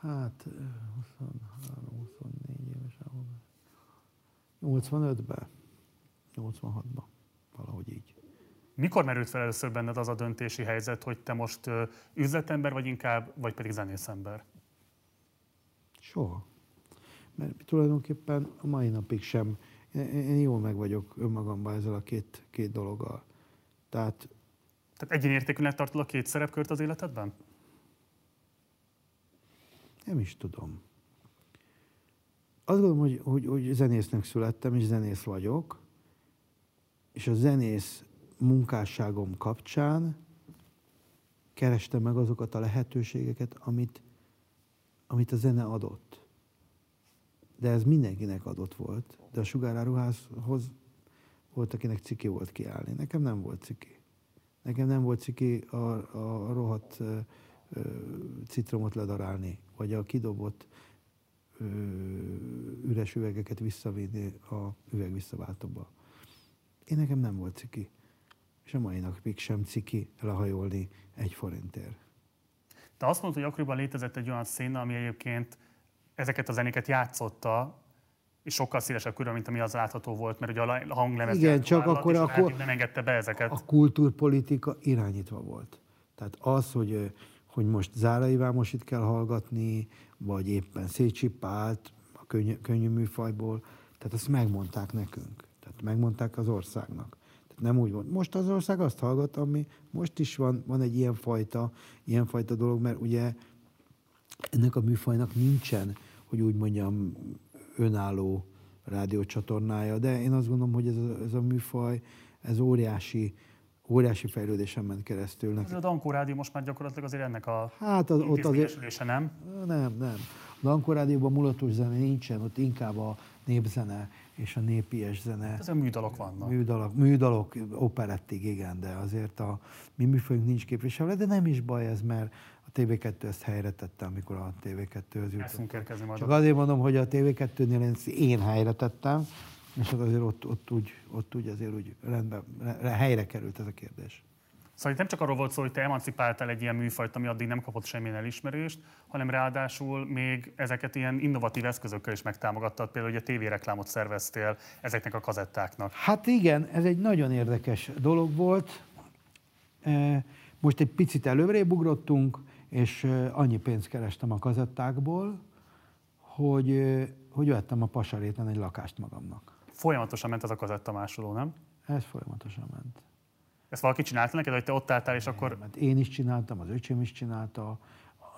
S2: Hát 23-24 éves 85-ben, 86-ban, valahogy így.
S1: Mikor merült fel először benned az a döntési helyzet, hogy te most üzletember vagy inkább, vagy pedig zenészember?
S2: Soha mert tulajdonképpen a mai napig sem, én jól meg vagyok önmagamban ezzel a két, két dologgal. Tehát,
S1: Tehát egyenértékűnek tartod a két szerepkört az életedben?
S2: Nem is tudom. Azt gondolom, hogy, hogy, hogy zenésznek születtem, és zenész vagyok, és a zenész munkásságom kapcsán kerestem meg azokat a lehetőségeket, amit, amit a zene adott de ez mindenkinek adott volt. De a sugáráruházhoz volt, akinek ciki volt kiállni. Nekem nem volt ciki. Nekem nem volt ciki a, a rohadt ö, ö, citromot ledarálni, vagy a kidobott ö, üres üvegeket visszavinni a üveg visszaváltóba. Én nekem nem volt ciki. És a mai napig sem ciki lehajolni egy forintért.
S1: Te azt mondtad, hogy akkoriban létezett egy olyan széna, ami egyébként ezeket a zenéket játszotta, és sokkal szélesebb körül, mint ami az látható volt, mert ugye a hanglemez
S2: Igen, csak akkor a,
S1: a, nem engedte be ezeket.
S2: A kultúrpolitika irányítva volt. Tehát az, hogy, hogy most Zárai Vámosit kell hallgatni, vagy éppen Szécsi Pált, a könnyű, könnyű műfajból, tehát azt megmondták nekünk. Tehát megmondták az országnak. Tehát nem úgy volt. Most az ország azt hallgat, ami most is van, van egy ilyen fajta, ilyen fajta dolog, mert ugye ennek a műfajnak nincsen, hogy úgy mondjam, önálló rádiócsatornája, de én azt gondolom, hogy ez a, ez a műfaj, ez óriási, óriási fejlődésen ment keresztül.
S1: Ez a Dankó Rádió most már gyakorlatilag azért ennek a
S2: hát az, ott azért,
S1: nem?
S2: Nem, nem. A Dankó Rádióban mulatos zene nincsen, ott inkább a népzene és a népies zene.
S1: Ez a műdalok vannak.
S2: Műdalok, műdalok operettig, igen, de azért a mi műfajunk nincs képviselve, de nem is baj ez, mert a TV2 ezt helyre tette, amikor a TV2-höz
S1: jutott.
S2: Csak azért mondom, hogy a TV2-nél én, én helyre tettem, és azért ott, ott, úgy, ott úgy azért úgy rendben, helyre került ez a kérdés.
S1: Szóval itt nem csak arról volt szó, hogy te emancipáltál egy ilyen műfajt, ami addig nem kapott semmilyen elismerést, hanem ráadásul még ezeket ilyen innovatív eszközökkel is megtámogattad, például hogy a tévéreklámot szerveztél ezeknek a kazettáknak.
S2: Hát igen, ez egy nagyon érdekes dolog volt. Most egy picit előrébb ugrottunk, és annyi pénzt kerestem a kazettákból, hogy, hogy vettem a pasaréten egy lakást magamnak.
S1: Folyamatosan ment ez a kazetta másoló, nem?
S2: Ez folyamatosan ment.
S1: Ezt valaki csinálta neked, hogy te ott álltál, és akkor...
S2: Mert én is csináltam, az öcsém is csinálta,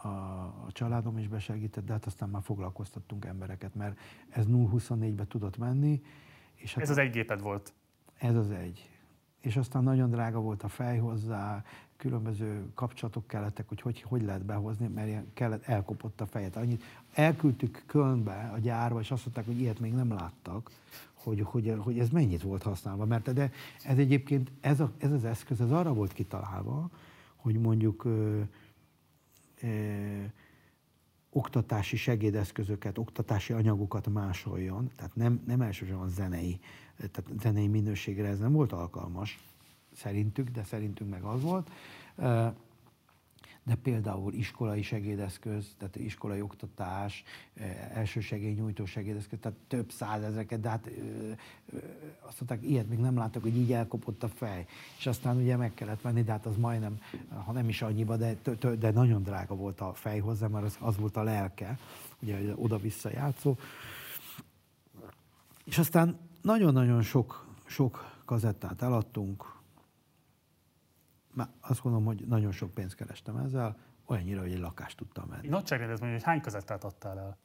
S2: a, a családom is besegített, de hát aztán már foglalkoztattunk embereket, mert ez 0-24-be tudott menni. És hát
S1: ez az egy géped volt?
S2: Ez az egy. És aztán nagyon drága volt a fej hozzá, különböző kapcsolatok kellettek, hogy hogy, hogy lehet behozni, mert ilyen kellett, elkopott a fejet. Annyit. Elküldtük Kölnbe, a gyárba, és azt mondták, hogy ilyet még nem láttak, hogy, hogy, hogy ez mennyit volt használva. Mert de ez egyébként, ez, a, ez az eszköz, ez arra volt kitalálva, hogy mondjuk ö, ö, oktatási segédeszközöket, oktatási anyagokat másoljon, tehát nem, nem elsősorban zenei, tehát zenei minőségre ez nem volt alkalmas, szerintük, de szerintünk meg az volt. de például iskolai segédeszköz, tehát iskolai oktatás, elsősegélynyújtó segédeszköz, tehát több százezreket, de hát azt mondták, ilyet még nem láttak, hogy így elkopott a fej. És aztán ugye meg kellett venni, de hát az majdnem, ha nem is annyiba, de, de nagyon drága volt a fej hozzá, mert az, az volt a lelke, ugye oda-vissza játszó. És aztán nagyon-nagyon sok, sok kazettát eladtunk. Már azt gondolom, hogy nagyon sok pénzt kerestem ezzel, olyannyira, hogy egy lakást tudtam venni.
S1: Nagyságrendezmény, hogy hány kazettát adtál el?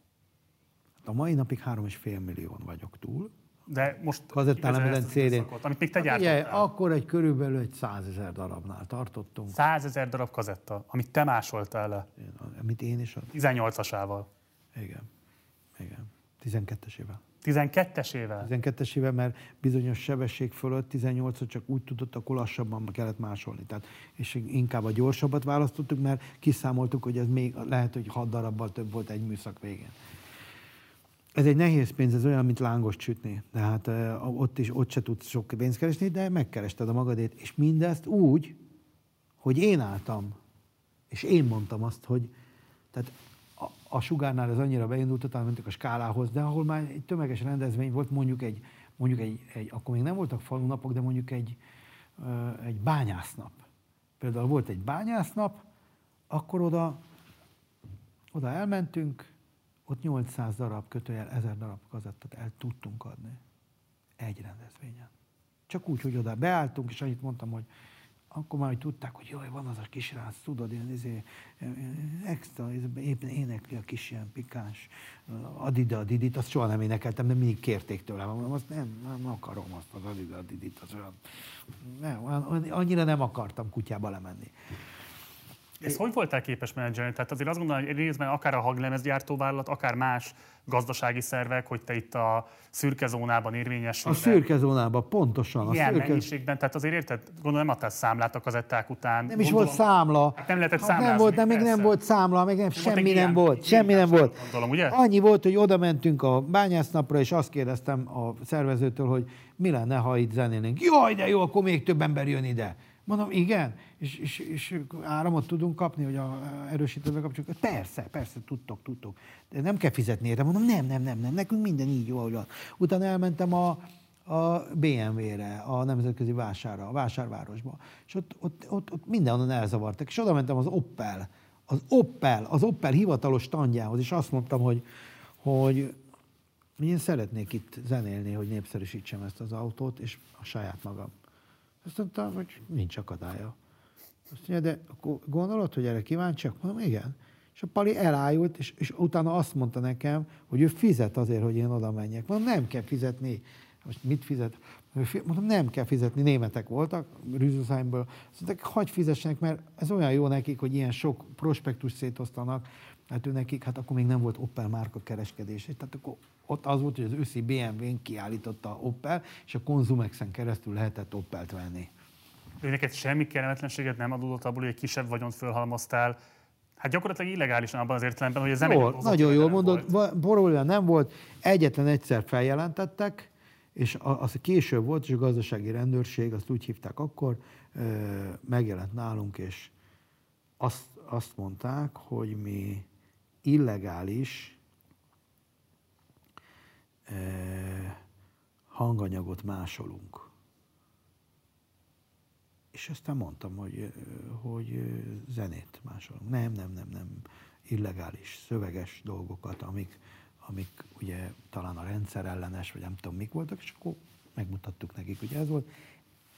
S2: A mai napig 3,5 millión vagyok túl.
S1: De most
S2: kazettán cd
S1: Amit még te hát ugye,
S2: akkor egy körülbelül egy százezer darabnál tartottunk.
S1: Százezer darab kazetta, amit te másoltál le.
S2: Én, amit én is adtam.
S1: 18-asával.
S2: Igen. Igen. 12-esével.
S1: 12-esével?
S2: 12-esével, mert bizonyos sebesség fölött 18 csak úgy tudott, akkor lassabban kellett másolni. Tehát, és inkább a gyorsabbat választottuk, mert kiszámoltuk, hogy ez még lehet, hogy 6 darabbal több volt egy műszak végén. Ez egy nehéz pénz, ez olyan, mint lángos csütni. Tehát ott is, ott se tudsz sok pénzt keresni, de megkerested a magadét. És mindezt úgy, hogy én álltam, és én mondtam azt, hogy tehát a sugárnál ez annyira beindult, utána mentek a skálához, de ahol már egy tömeges rendezvény volt, mondjuk egy, mondjuk egy, egy akkor még nem voltak falunapok, de mondjuk egy, egy bányásznap. Például volt egy bányásznap, akkor oda, oda elmentünk, ott 800 darab kötőjel, 1000 darab kazettát el tudtunk adni. Egy rendezvényen. Csak úgy, hogy oda beálltunk, és annyit mondtam, hogy akkor már hogy tudták, hogy jaj, van az a kisrác, tudod, ilyen izé, extra, éppen énekli a kis ilyen pikáns, adida, didit, azt soha nem énekeltem, de mindig kérték tőlem, mondom, azt nem, nem akarom azt az adida, didit, az olyan, nem, annyira nem akartam kutyába lemenni.
S1: Ez hogy voltál képes menedzselni? Tehát azért azt gondolom, hogy részben akár a haglemezgyártóvállalat, akár más gazdasági szervek, hogy te itt a szürke zónában érvényesül.
S2: A szürke zónában, pontosan.
S1: Ilyen
S2: a szürke...
S1: mennyiségben, tehát azért érted? Gondolom nem adtál számlát a kazetták után.
S2: Nem is volt számla.
S1: Hát nem lehetett számlázni.
S2: Nem volt, nem, még nem volt számla, még nem, semmi nem volt. Semmi nem volt.
S1: Gondolom, ugye?
S2: Annyi volt, hogy oda mentünk a bányásznapra, és azt kérdeztem a szervezőtől, hogy mi lenne, ha itt zenélnénk. Jaj, de jó, akkor még több ember jön ide. Mondom, igen, és, és, és áramot tudunk kapni, hogy a erősítőbe kapcsoljuk. Persze, persze, tudtok, tudtok. De nem kell fizetni érte. Mondom, nem, nem, nem, nem, nekünk minden így jó, ahogy van. Utána elmentem a, a BMW-re, a nemzetközi vására, a vásárvárosba. És ott, ott, ott, ott mindenhonnan elzavartak. És oda mentem az Opel, az Opel, az Opel hivatalos standjához, és azt mondtam, hogy, hogy én szeretnék itt zenélni, hogy népszerűsítsem ezt az autót, és a saját magam. Azt mondta, hogy nincs akadálya. Azt mondja, de akkor gondolod, hogy erre kíváncsiak? Mondom, igen. És a Pali elájult, és, és utána azt mondta nekem, hogy ő fizet azért, hogy én oda menjek. Mondom, nem kell fizetni. Most mit fizet? Mondom, nem kell fizetni. Németek voltak, Rüzőszájmból. Azt mondták, hagyj fizessenek, mert ez olyan jó nekik, hogy ilyen sok prospektus szétosztanak. Hát ő nekik, hát akkor még nem volt Opel márka kereskedés. Tehát akkor ott az volt, hogy az őszi BMW-n kiállította Opel, és a Konzumexen keresztül lehetett Opelt venni.
S1: Ő neked semmi kellemetlenséget nem adódott abból, hogy egy kisebb vagyont fölhalmoztál, Hát gyakorlatilag illegálisan abban az értelemben, hogy ez nem
S2: egy Nagyon jól mondod, probléma nem volt. Egyetlen egyszer feljelentettek, és az később volt, és a gazdasági rendőrség, azt úgy hívták akkor, megjelent nálunk, és azt, azt mondták, hogy mi illegális hanganyagot másolunk. És aztán mondtam, hogy, hogy zenét másolunk. Nem, nem, nem, nem. Illegális, szöveges dolgokat, amik, amik ugye talán a rendszer ellenes, vagy nem tudom mik voltak, és akkor megmutattuk nekik, hogy ez volt.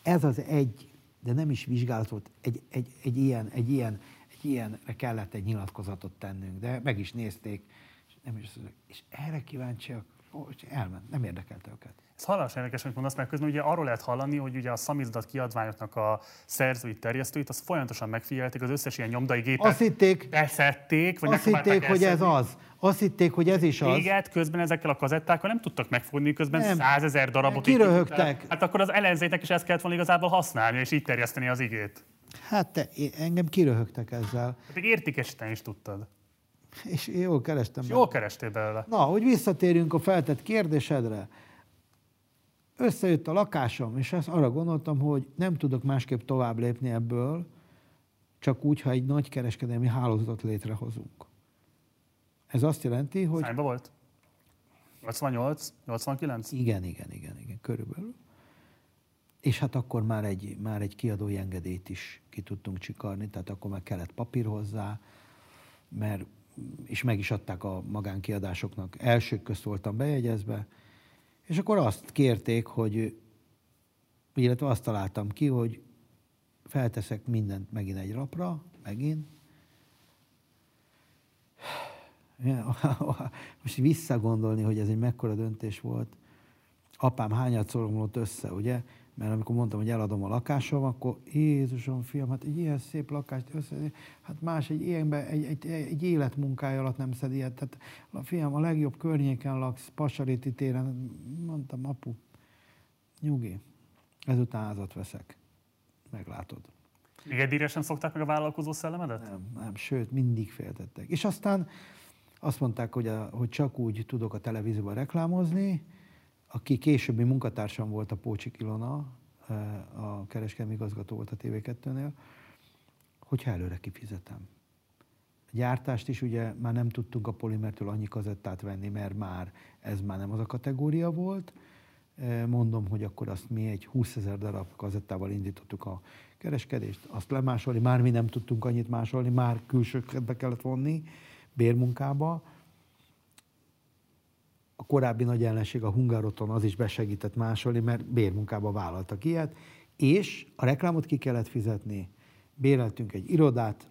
S2: Ez az egy, de nem is vizsgálat volt, egy, egy, egy, ilyen, egy, ilyen, egy ilyenre kellett egy nyilatkozatot tennünk, de meg is nézték, és, nem is, és erre kíváncsiak, és elment, nem érdekelte őket.
S1: Ez halálos érdekes, amit mondasz, mert közben ugye arról lehet hallani, hogy ugye a szamizdat kiadványoknak a szerzőit, terjesztőit, azt folyamatosan megfigyelték, az összes ilyen nyomdai gépet
S2: azt hitték,
S1: beszették,
S2: vagy azt hitték, hogy ez az. Azt hitték, hogy ez is az.
S1: Téged közben ezekkel a kazettákkal nem tudtak megfogni, közben százezer darabot
S2: Kiröhögtek.
S1: Hát akkor az ellenzéknek is ezt kellett volna igazából használni, és így terjeszteni az igét.
S2: Hát te, engem kiröhögtek ezzel.
S1: Hát értékesíteni is tudtad.
S2: És jól kerestem. És
S1: jól kerestél belőle.
S2: Na, hogy visszatérjünk a feltett kérdésedre. Összejött a lakásom, és ezt arra gondoltam, hogy nem tudok másképp tovább lépni ebből, csak úgy, ha egy nagy kereskedelmi hálózatot létrehozunk. Ez azt jelenti, hogy...
S1: Hányban volt? 88, 89?
S2: Igen, igen, igen, igen, körülbelül. És hát akkor már egy, már egy kiadói engedélyt is ki tudtunk csikarni, tehát akkor már kellett papír hozzá, mert, és meg is adták a magánkiadásoknak. Elsők közt voltam bejegyezve, és akkor azt kérték, hogy, illetve azt találtam ki, hogy felteszek mindent megint egy lapra, megint. [sighs] Most visszagondolni, hogy ez egy mekkora döntés volt. Apám hányat szorongott össze, ugye? Mert amikor mondtam, hogy eladom a lakásom, akkor Jézusom, fiam, hát egy ilyen szép lakást össze, hát más egy ilyenbe, egy, egy, egy életmunkája alatt nem szed ilyet. Tehát a fiam, a legjobb környéken laksz, Pasaréti téren. Mondtam, apu, nyugi, ezután házat veszek. Meglátod.
S1: Még sem szokták meg a vállalkozó szellemedet?
S2: Nem, nem, sőt, mindig féltettek. És aztán azt mondták, hogy, a, hogy csak úgy tudok a televízióban reklámozni, aki későbbi munkatársam volt a Pócsik Ilona, eh, a kereskedelmi igazgató volt a TV2-nél, hogyha előre kifizetem. A gyártást is ugye már nem tudtunk a polimertől annyi kazettát venni, mert már ez már nem az a kategória volt. Eh, mondom, hogy akkor azt mi egy 20 ezer darab kazettával indítottuk a kereskedést, azt lemásolni, már mi nem tudtunk annyit másolni, már külsőket be kellett vonni bérmunkába, a korábbi nagy ellenség, a Hungaroton, az is besegített másolni, mert bérmunkába vállaltak ilyet, és a reklámot ki kellett fizetni. Béreltünk egy irodát,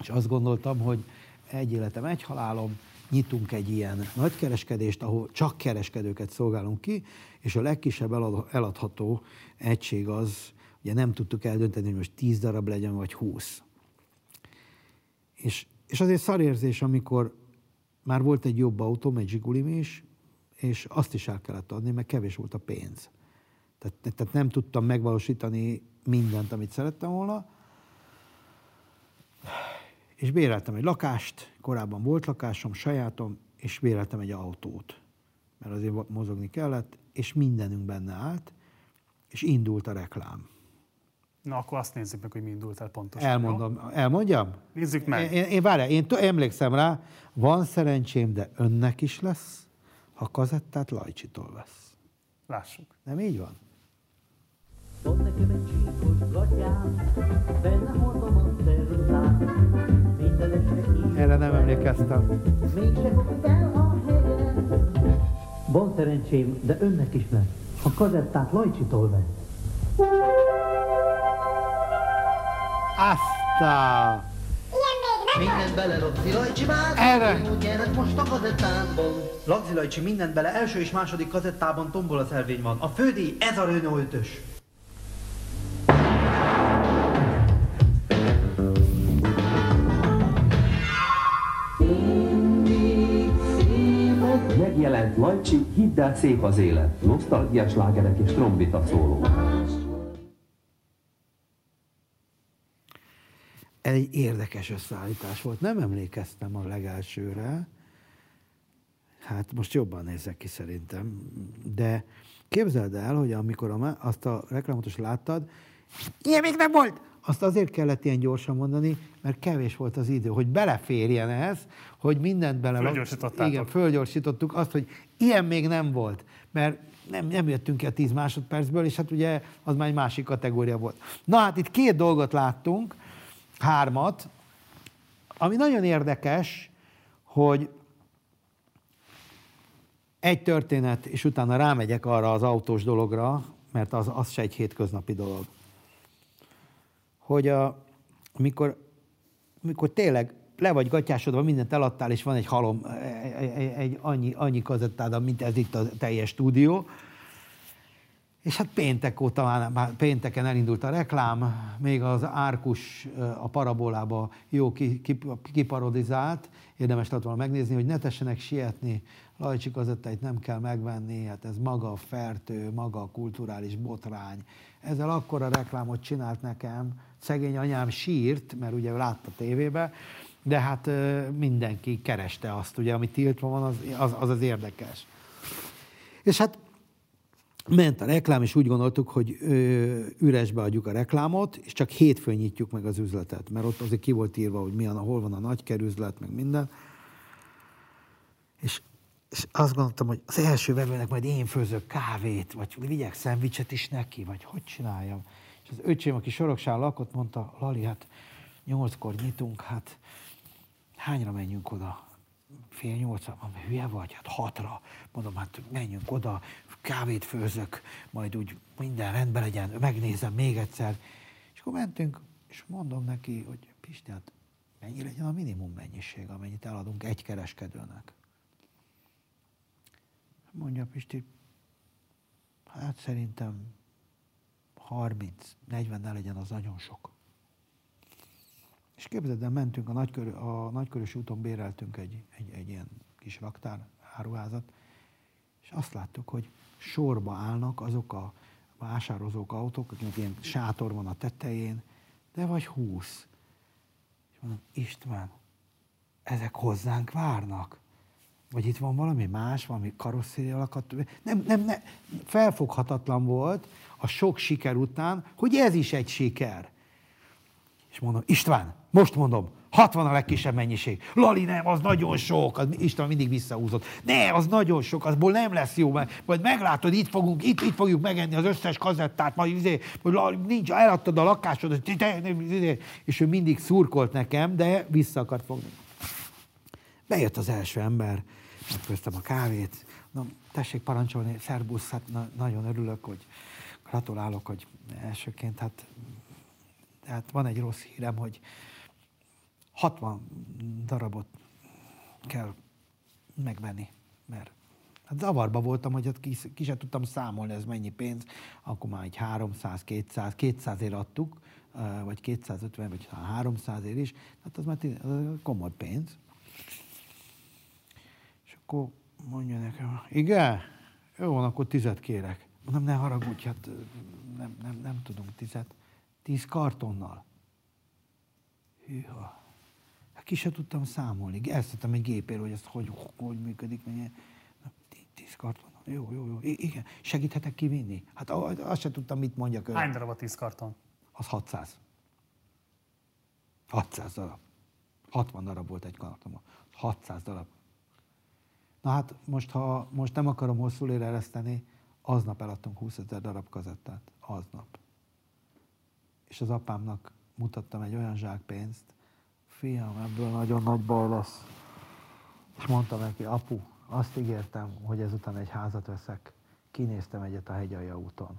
S2: és azt gondoltam, hogy egy életem, egy halálom, nyitunk egy ilyen nagykereskedést, ahol csak kereskedőket szolgálunk ki, és a legkisebb eladható egység az, ugye nem tudtuk eldönteni, hogy most 10 darab legyen, vagy 20. És, és azért szarérzés, amikor már volt egy jobb autóm, egy Zsigulim is, és azt is el kellett adni, mert kevés volt a pénz. Tehát, tehát nem tudtam megvalósítani mindent, amit szerettem volna. És béreltem egy lakást, korábban volt lakásom, sajátom, és béreltem egy autót, mert azért mozogni kellett, és mindenünk benne állt, és indult a reklám.
S1: Na, akkor azt nézzük meg, hogy mi indult el pontosan.
S2: Elmondom. Jó? Elmondjam?
S1: Nézzük meg.
S2: Én, én, várjál, én t- emlékszem rá, van szerencsém, de önnek is lesz, ha kazettát Lajcsitól vesz.
S1: Lássuk.
S2: Nem így van? Erre nem emlékeztem.
S3: Van szerencsém, de önnek is lesz, ha kazettát Lajcsitól vesz.
S2: Aztán!
S3: Mindent bele, Lagzi Lajcsi már,
S2: Erre.
S3: most a kazettában.
S4: Lagzi Lajcsi, mindent bele, első és második kazettában tombol a szelvény van. A fődíj, ez a Renault 5-ös.
S5: Megjelent Lajcsi, hidd el szép az élet, nosztalgiás lágerek és trombita szóló.
S2: Egy érdekes összeállítás volt. Nem emlékeztem a legelsőre, hát most jobban nézek ki szerintem, de képzeld el, hogy amikor a, azt a reklámot is láttad, ilyen még nem volt! Azt azért kellett ilyen gyorsan mondani, mert kevés volt az idő, hogy beleférjen ez, hogy mindent bele... Igen, fölgyorsítottuk azt, hogy ilyen még nem volt, mert nem, nem jöttünk a 10 másodpercből, és hát ugye az már egy másik kategória volt. Na hát itt két dolgot láttunk, hármat, ami nagyon érdekes, hogy egy történet, és utána rámegyek arra az autós dologra, mert az, az se egy hétköznapi dolog. Hogy a, amikor, amikor tényleg le vagy gatyásodva, mindent eladtál, és van egy halom, egy, egy, annyi, annyi kazettád, mint ez itt a teljes stúdió, és hát péntek óta, már pénteken elindult a reklám, még az Árkus a parabolába jó kiparodizált, érdemes lett volna megnézni, hogy ne tessenek sietni, Lajcsi kazettait nem kell megvenni, hát ez maga a fertő, maga a kulturális botrány. Ezzel a reklámot csinált nekem, szegény anyám sírt, mert ugye látta tévébe, de hát mindenki kereste azt, ugye, ami tiltva van, az az, az, az érdekes. És hát ment a reklám, és úgy gondoltuk, hogy ö, üresbe adjuk a reklámot, és csak hétfőn nyitjuk meg az üzletet, mert ott azért ki volt írva, hogy milyen, hol van a nagykerüzlet, meg minden. És, és azt gondoltam, hogy az első vevőnek majd én főzök kávét, vagy vigyek szendvicset is neki, vagy hogy csináljam. És az öcsém, aki Soroksán lakott, mondta, Lali, hát nyolckor nyitunk, hát hányra menjünk oda? Fél nyolcra, mondom, hülye vagy? Hát hatra. Mondom, hát menjünk oda, kávét főzök, majd úgy minden rendben legyen, megnézem még egyszer. És akkor mentünk, és mondom neki, hogy Pisti, hát mennyi legyen a minimum mennyiség, amennyit eladunk egy kereskedőnek. Mondja Pisti, hát szerintem 30, 40 ne legyen, az nagyon sok. És képzeld el, mentünk a, nagykör, a Nagykörös úton béreltünk egy, egy, egy ilyen kis raktár, áruházat, és azt láttuk, hogy sorba állnak azok a vásározók autók, akiknek ilyen sátor van a tetején, de vagy húsz. És mondom, István, ezek hozzánk várnak? Vagy itt van valami más, valami karosszéri alakat? Nem, nem, nem, felfoghatatlan volt a sok siker után, hogy ez is egy siker. És mondom, István, most mondom, 60 a legkisebb mennyiség. Lali, nem, az nagyon sok. Az István mindig visszahúzott. Ne, az nagyon sok, azból nem lesz jó, mert majd meglátod, itt fogunk, itt, itt fogjuk megenni az összes kazettát, majd izé, Lali, nincs, eladtad a lakásod, izé. és ő mindig szurkolt nekem, de vissza akart fogni. Bejött az első ember, megfőztem a kávét, na, tessék parancsolni, szerbusz, hát na, nagyon örülök, hogy gratulálok, hogy elsőként, hát, hát van egy rossz hírem, hogy 60 darabot kell megvenni, mert Hát zavarba voltam, hogy hát ki, ki sem tudtam számolni, ez mennyi pénz, akkor már egy 300, 200, 200 ér adtuk, vagy 250, vagy 300 ér is, hát az már komoly pénz. És akkor mondja nekem, igen, jó van, akkor tizet kérek. Mondom, ne haragudj, hát nem, nem, nem tudunk tizet. Tíz kartonnal. Hűha ki se tudtam számolni. Elszedtem egy gépéről, hogy ez hogy, hogy működik. Mennyi. Tíz karton. Jó, jó, jó. igen. Segíthetek kivinni? Hát azt sem tudtam, mit mondjak.
S1: Hány darab a tíz karton?
S2: Az 600. 600 darab. 60 darab volt egy karton. 600 darab. Na hát most, ha most nem akarom hosszú ereszteni, aznap eladtunk 20 ezer darab kazettát. Aznap. És az apámnak mutattam egy olyan zsákpénzt, fiam, ebből nagyon nagy baj lesz. És mondtam neki, apu, azt ígértem, hogy ezután egy házat veszek. Kinéztem egyet a hegyalja úton.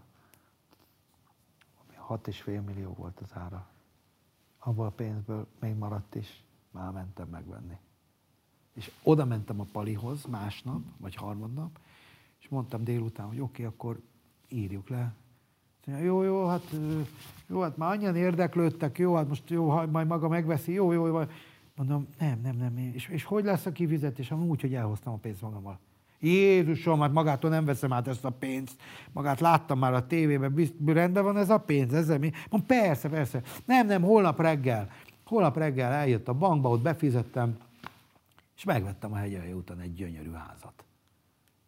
S2: Ami 6,5 millió volt az ára. Abból a pénzből még maradt is, már mentem megvenni. És oda mentem a palihoz másnap, vagy harmadnap, és mondtam délután, hogy oké, okay, akkor írjuk le, jó, jó, hát, jó, hát már annyian érdeklődtek, jó, hát most jó, majd maga megveszi, jó, jó, jó. Mondom, nem, nem, nem. És, és hogy lesz a kifizetés? Úgy, hogy elhoztam a pénzt magammal. Jézusom, hát magától nem veszem át ezt a pénzt. Magát láttam már a tévében, bizt, rendben van ez a pénz, ezzel mi? Mondom, persze, persze. Nem, nem, holnap reggel. Holnap reggel eljött a bankba, ott befizettem, és megvettem a hegyelje után egy gyönyörű házat.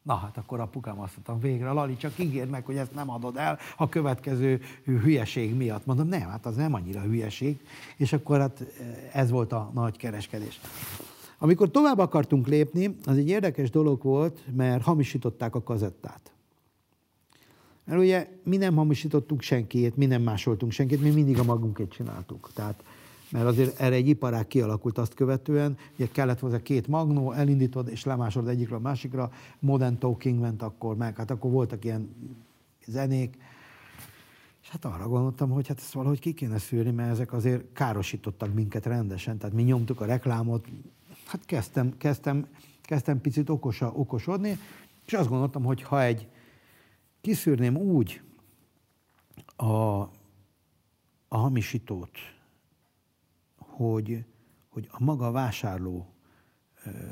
S2: Na hát akkor apukám azt mondta, végre, Lali, csak ígérd meg, hogy ezt nem adod el a következő hülyeség miatt. Mondom, nem, hát az nem annyira hülyeség. És akkor hát ez volt a nagy kereskedés. Amikor tovább akartunk lépni, az egy érdekes dolog volt, mert hamisították a kazettát. Mert ugye mi nem hamisítottunk senkit, mi nem másoltunk senkit, mi mindig a magunkét csináltuk. Tehát mert azért erre egy iparág kialakult azt követően, hogy kellett hozzá két magnó, elindítod és lemásolod egyikről a másikra, modern talking ment akkor meg, hát akkor voltak ilyen zenék, és hát arra gondoltam, hogy hát ezt valahogy ki kéne szűrni, mert ezek azért károsítottak minket rendesen, tehát mi nyomtuk a reklámot, hát kezdtem, kezdtem, kezdtem picit okosa, okosodni, és azt gondoltam, hogy ha egy kiszűrném úgy a, a hamisítót, hogy, hogy a maga vásárló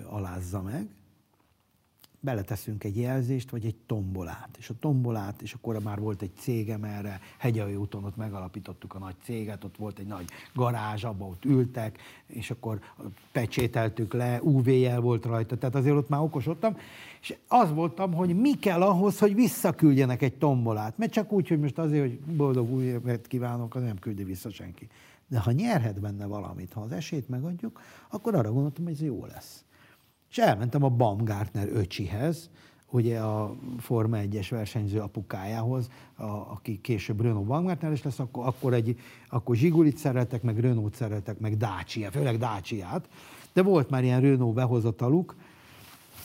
S2: alázza meg, beleteszünk egy jelzést, vagy egy tombolát. És a tombolát, és akkor már volt egy cégem erre, Hegyalja úton ott megalapítottuk a nagy céget, ott volt egy nagy garázs, abba ott ültek, és akkor pecsételtük le, UV-jel volt rajta, tehát azért ott már okosodtam, és az voltam, hogy mi kell ahhoz, hogy visszaküldjenek egy tombolát. Mert csak úgy, hogy most azért, hogy boldog új évet kívánok, az nem küldi vissza senki. De ha nyerhet benne valamit, ha az esélyt megadjuk, akkor arra gondoltam, hogy ez jó lesz. És elmentem a Baumgartner öcsihez, ugye a Forma 1-es versenyző apukájához, a, aki később Renault Baumgartner is lesz, akkor, akkor, egy, akkor Zsigulit szeretek, meg Renault szeretek, meg Dacia, főleg Dacia-t, de volt már ilyen Renault behozataluk,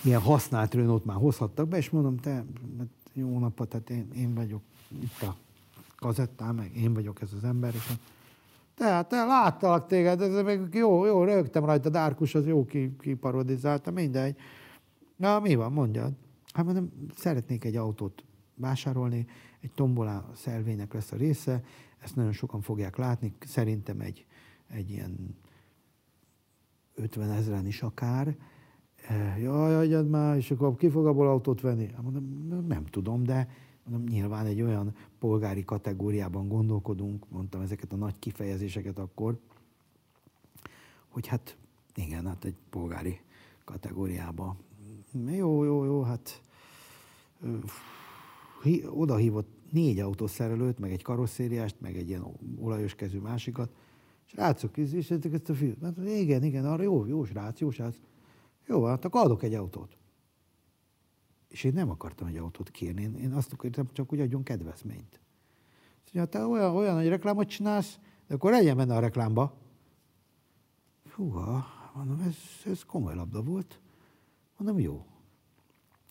S2: ilyen használt Renault már hozhattak be, és mondom, te, hát jó napot, tehát én, én vagyok itt a kazettám, meg én vagyok ez az ember, és tehát te láttalak téged, ez még jó, jó, rögtem rajta, Dárkus az jó kiparodizálta, mindegy. Na, mi van, mondjad. Hát mondom, szeretnék egy autót vásárolni, egy tombolá szelvénynek lesz a része, ezt nagyon sokan fogják látni, szerintem egy, egy ilyen 50 ezeren is akár. Eh, jaj, adjad már, és akkor ki fog abból autót venni? Hát mondom, nem tudom, de mondom, nyilván egy olyan polgári kategóriában gondolkodunk, mondtam ezeket a nagy kifejezéseket akkor, hogy hát igen, hát egy polgári kategóriában. Jó, jó, jó, hát oda hívott négy autószerelőt, meg egy karosszériást, meg egy ilyen olajos kezű másikat, látszok, és ezt a fiút. Hát igen, igen, arra jó, jó srác, jó srác. Jó, hát akkor adok egy autót. És én nem akartam egy autót kérni, én, én azt akartam, csak hogy adjon kedvezményt. Azt mondja, te olyan, olyan nagy reklámot csinálsz, de akkor legyen benne a reklámba. Húha, mondom, ez, ez komoly labda volt. Mondom, jó.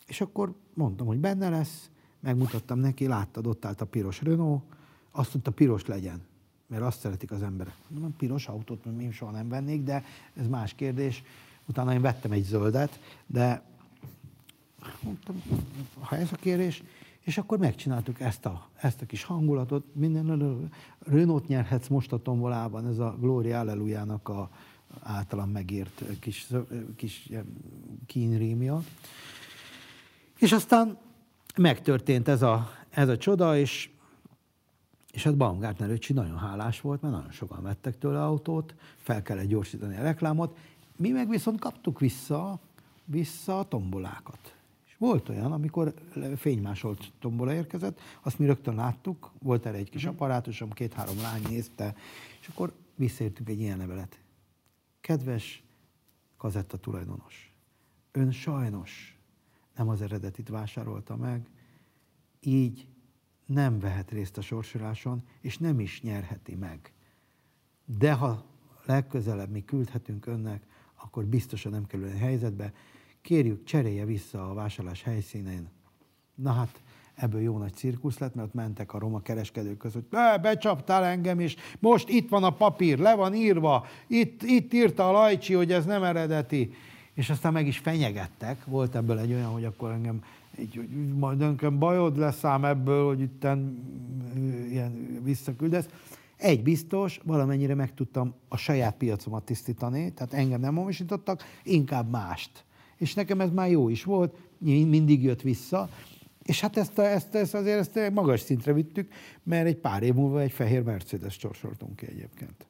S2: És akkor mondtam, hogy benne lesz, megmutattam neki, láttad, ott állt a piros Renault, azt mondta, piros legyen, mert azt szeretik az emberek. Mondom, piros autót én soha nem vennék, de ez más kérdés. Utána én vettem egy zöldet, de mondtam, ha ez a kérés, és akkor megcsináltuk ezt a, ezt a kis hangulatot, minden Renault nyerhetsz most a tombolában, ez a Gloria Allelujának a általam megírt kis, kis kínrímia. És aztán megtörtént ez a, ez a csoda, és, és hát Baumgartner öcsi nagyon hálás volt, mert nagyon sokan vettek tőle autót, fel kellett gyorsítani a reklámot. Mi meg viszont kaptuk vissza, vissza a tombolákat. Volt olyan, amikor fénymásolt tombola érkezett, azt mi rögtön láttuk, volt erre egy kis mhm. apparátusom, két-három lány nézte, és akkor visszaértünk egy ilyen levelet. Kedves kazetta tulajdonos, ön sajnos nem az eredetit vásárolta meg, így nem vehet részt a sorsoláson, és nem is nyerheti meg. De ha legközelebb mi küldhetünk önnek, akkor biztosan nem kerül helyzetbe, kérjük, cserélje vissza a vásárlás helyszínén. Na hát, ebből jó nagy cirkusz lett, mert mentek a roma kereskedők között, be, becsaptál engem is, most itt van a papír, le van írva, itt, itt írta a Lajcsi, hogy ez nem eredeti. És aztán meg is fenyegettek, volt ebből egy olyan, hogy akkor engem így, hogy majd önkem bajod lesz ám ebből, hogy itt ilyen visszaküldesz. Egy biztos, valamennyire meg tudtam a saját piacomat tisztítani, tehát engem nem hamisítottak, inkább mást és nekem ez már jó is volt, mindig jött vissza, és hát ezt, a, ezt, ezt azért ezt magas szintre vittük, mert egy pár év múlva egy fehér Mercedes csorsoltunk ki egyébként.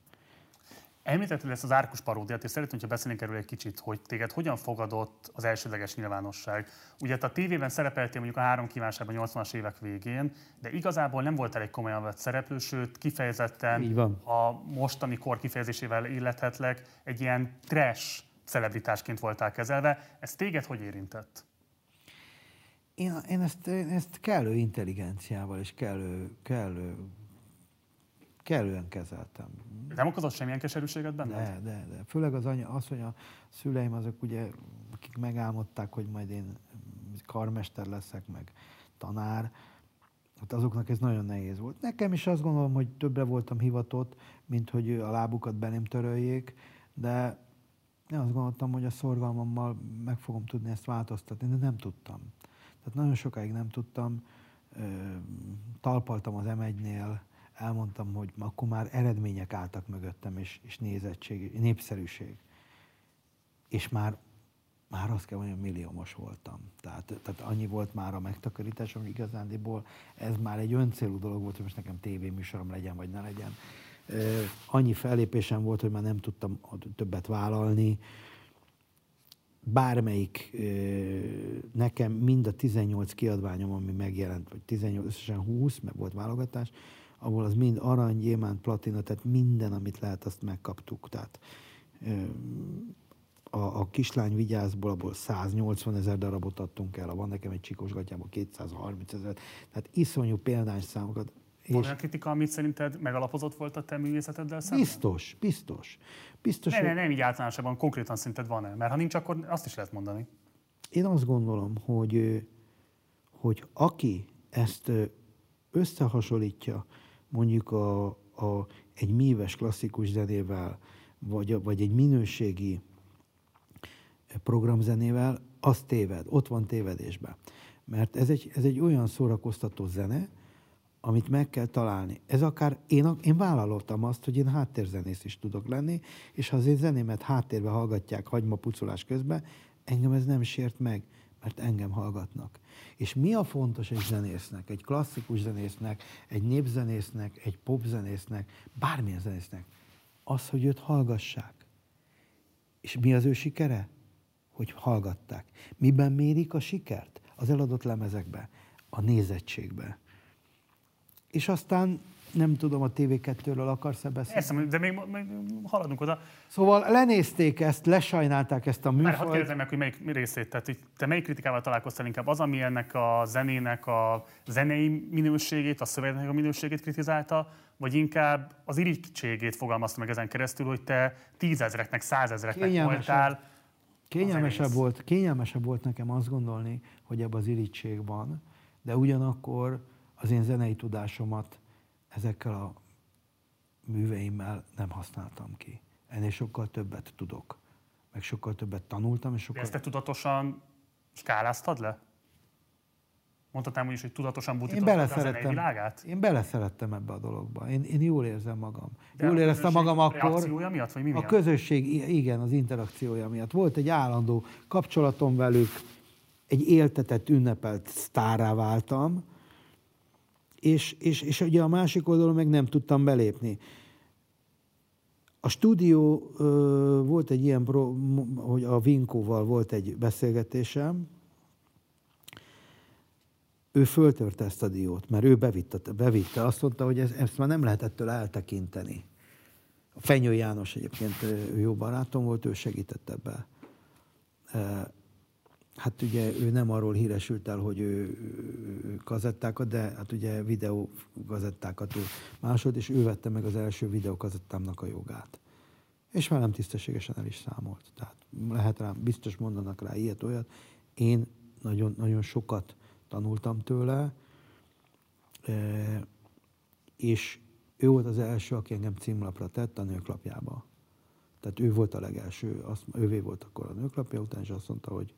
S1: Említetted ezt az árkus paródiát, és szeretném, hogyha beszélnénk erről egy kicsit, hogy téged hogyan fogadott az elsődleges nyilvánosság. Ugye te a tévében szerepeltél mondjuk a három kívánságban 80-as évek végén, de igazából nem voltál egy komolyan vett szereplő, sőt kifejezetten a mostani kor kifejezésével illethetlek, egy ilyen trash celebritásként voltál kezelve. Ez téged hogy érintett?
S2: Én, én, ezt, én ezt kellő intelligenciával és kellő, kellő, kellően kezeltem.
S1: Nem okozott semmilyen keserűséget benne?
S2: De, de, de. Főleg az, anya, az, hogy a szüleim azok ugye, akik megálmodták, hogy majd én karmester leszek, meg tanár, hát azoknak ez nagyon nehéz volt. Nekem is azt gondolom, hogy többre voltam hivatott, mint hogy a lábukat belém töröljék, de én azt gondoltam, hogy a szorgalmammal meg fogom tudni ezt változtatni, de nem tudtam. Tehát nagyon sokáig nem tudtam. Talpaltam az M1-nél, elmondtam, hogy akkor már eredmények álltak mögöttem, és, és nézettség, népszerűség. És már már azt kell mondjam, milliómos voltam. Tehát, tehát annyi volt már a megtakarításom igazándiból, ez már egy öncélú dolog volt, hogy most nekem tévéműsorom legyen, vagy ne legyen. Annyi fellépésem volt, hogy már nem tudtam többet vállalni. Bármelyik, nekem mind a 18 kiadványom, ami megjelent, vagy 18, összesen 20, mert volt válogatás, ahol az mind arany, gyémánt, platina, tehát minden, amit lehet, azt megkaptuk. Tehát a, a kislány vigyázból abból 180 ezer darabot adtunk el, van nekem egy csikós gatyából 230 ezer, tehát iszonyú példányszámokat.
S1: És olyan kritika, amit szerinted megalapozott volt a te művészeteddel szemben?
S2: Biztos, biztos. biztos
S1: ne, hogy... ne, nem így általánosabban, konkrétan szerinted van-e? Mert ha nincs, akkor azt is lehet mondani.
S2: Én azt gondolom, hogy, hogy aki ezt összehasonlítja mondjuk a, a, egy míves klasszikus zenével, vagy, vagy egy minőségi programzenével, az téved, ott van tévedésben. Mert ez egy, ez egy olyan szórakoztató zene, amit meg kell találni. Ez akár, én, én vállalottam azt, hogy én háttérzenész is tudok lenni, és ha az én zenémet háttérbe hallgatják hagyma pucolás közben, engem ez nem sért meg, mert engem hallgatnak. És mi a fontos egy zenésznek, egy klasszikus zenésznek, egy népzenésznek, egy popzenésznek, bármilyen zenésznek? Az, hogy őt hallgassák. És mi az ő sikere? hogy hallgatták. Miben mérik a sikert? Az eladott lemezekbe, a nézettségbe. És aztán nem tudom, a TV2-ről akarsz-e beszélni?
S1: Eszem, de még, még haladunk oda.
S2: Szóval lenézték ezt, lesajnálták ezt a műfajt.
S1: Mert hadd kérdezem meg, hogy melyik részét, tehát hogy te melyik kritikával találkoztál inkább? Az, ami ennek a zenének a zenei minőségét, a szövegnek a minőségét kritizálta, vagy inkább az irítségét fogalmazta meg ezen keresztül, hogy te tízezreknek, százezreknek voltál,
S2: Kényelmesebb volt, kényelmesebb volt nekem azt gondolni, hogy ebben az irítség van, de ugyanakkor az én zenei tudásomat ezekkel a műveimmel nem használtam ki. Ennél sokkal többet tudok. Meg sokkal többet tanultam. És sokkal...
S1: De ezt te tudatosan skáláztad le? Mondhatnám úgy is, hogy tudatosan butítottam a zenei világát?
S2: Én beleszerettem ebbe a dologba. Én, én jól érzem magam. De jól éreztem magam akkor.
S1: miatt, vagy mi
S2: miatt? A közösség, igen, az interakciója miatt. Volt egy állandó kapcsolatom velük, egy éltetett, ünnepelt sztárá váltam, és, és, és ugye a másik oldalon meg nem tudtam belépni. A stúdió volt egy ilyen, pro, hogy a Vinkóval volt egy beszélgetésem, ő föltörte ezt a diót, mert ő bevitte, bevitte. Azt mondta, hogy ez, ezt már nem lehet ettől eltekinteni. A Fenyő János egyébként ő jó barátom volt, ő segített ebbe. Hát ugye ő nem arról híresült el, hogy ő kazettákat, de hát ugye videó kazettákat ő másolt, és ő vette meg az első videókazettámnak a jogát. És velem tisztességesen el is számolt. Tehát lehet rám, biztos mondanak rá ilyet, olyat. Én nagyon, nagyon sokat tanultam tőle, és ő volt az első, aki engem címlapra tett a nőklapjába. Tehát ő volt a legelső, azt, ővé volt akkor a nőklapja után, és azt mondta, hogy,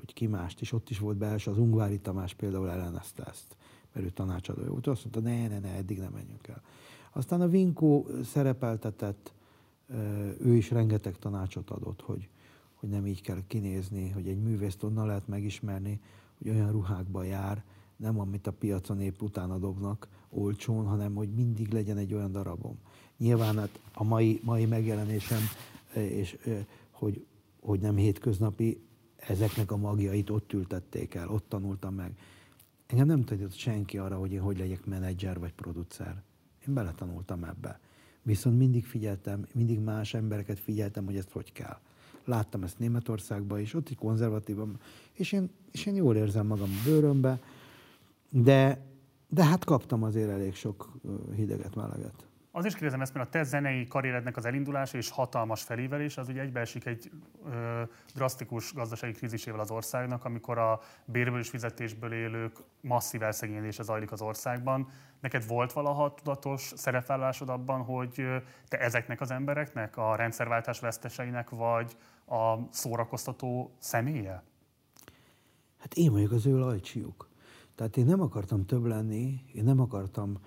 S2: hogy ki mást, és ott is volt belső, az Ungvári Tamás például ellenezte ezt, mert ő tanácsadó volt. Azt mondta, ne, ne, ne, eddig nem menjünk el. Aztán a Vinkó szerepeltetett, ő is rengeteg tanácsot adott, hogy, hogy nem így kell kinézni, hogy egy művészt onnan lehet megismerni, hogy olyan ruhákba jár, nem amit a piacon épp utána dobnak olcsón, hanem hogy mindig legyen egy olyan darabom. Nyilván hát a mai, mai megjelenésem, és hogy, hogy nem hétköznapi, ezeknek a magjait ott ültették el, ott tanultam meg. Engem nem tudott senki arra, hogy én hogy legyek menedzser vagy producer. Én beletanultam ebbe. Viszont mindig figyeltem, mindig más embereket figyeltem, hogy ezt hogy kell. Láttam ezt Németországban is, ott egy konzervatívan, és én, és én jól érzem magam a bőrömbe, de, de hát kaptam azért elég sok hideget, meleget.
S1: Az is kérdezem ezt, mert a te zenei karrierednek az elindulása és hatalmas felívelés, az ugye egybeesik egy ö, drasztikus gazdasági krízisével az országnak, amikor a bérből és fizetésből élők masszív elszegényedése zajlik az országban. Neked volt valaha tudatos szerepvállalásod abban, hogy te ezeknek az embereknek, a rendszerváltás veszteseinek vagy a szórakoztató személye?
S2: Hát én vagyok az ő lajcsiuk. Tehát én nem akartam több lenni, én nem akartam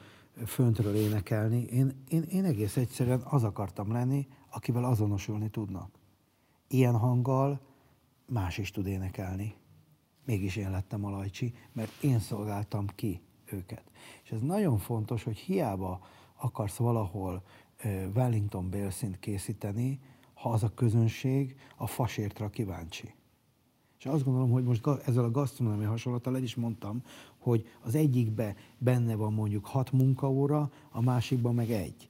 S2: föntről énekelni, én, én, én egész egyszerűen az akartam lenni, akivel azonosulni tudnak. Ilyen hanggal, más is tud énekelni. Mégis én lettem a Lajcsi, mert én szolgáltam ki őket. És ez nagyon fontos, hogy hiába akarsz valahol Wellington Bélszint készíteni, ha az a közönség a fasértra kíváncsi. És azt gondolom, hogy most ezzel a gasztronómiai hasonlattal el is mondtam, hogy az egyikbe benne van mondjuk hat munkaóra, a másikban meg egy.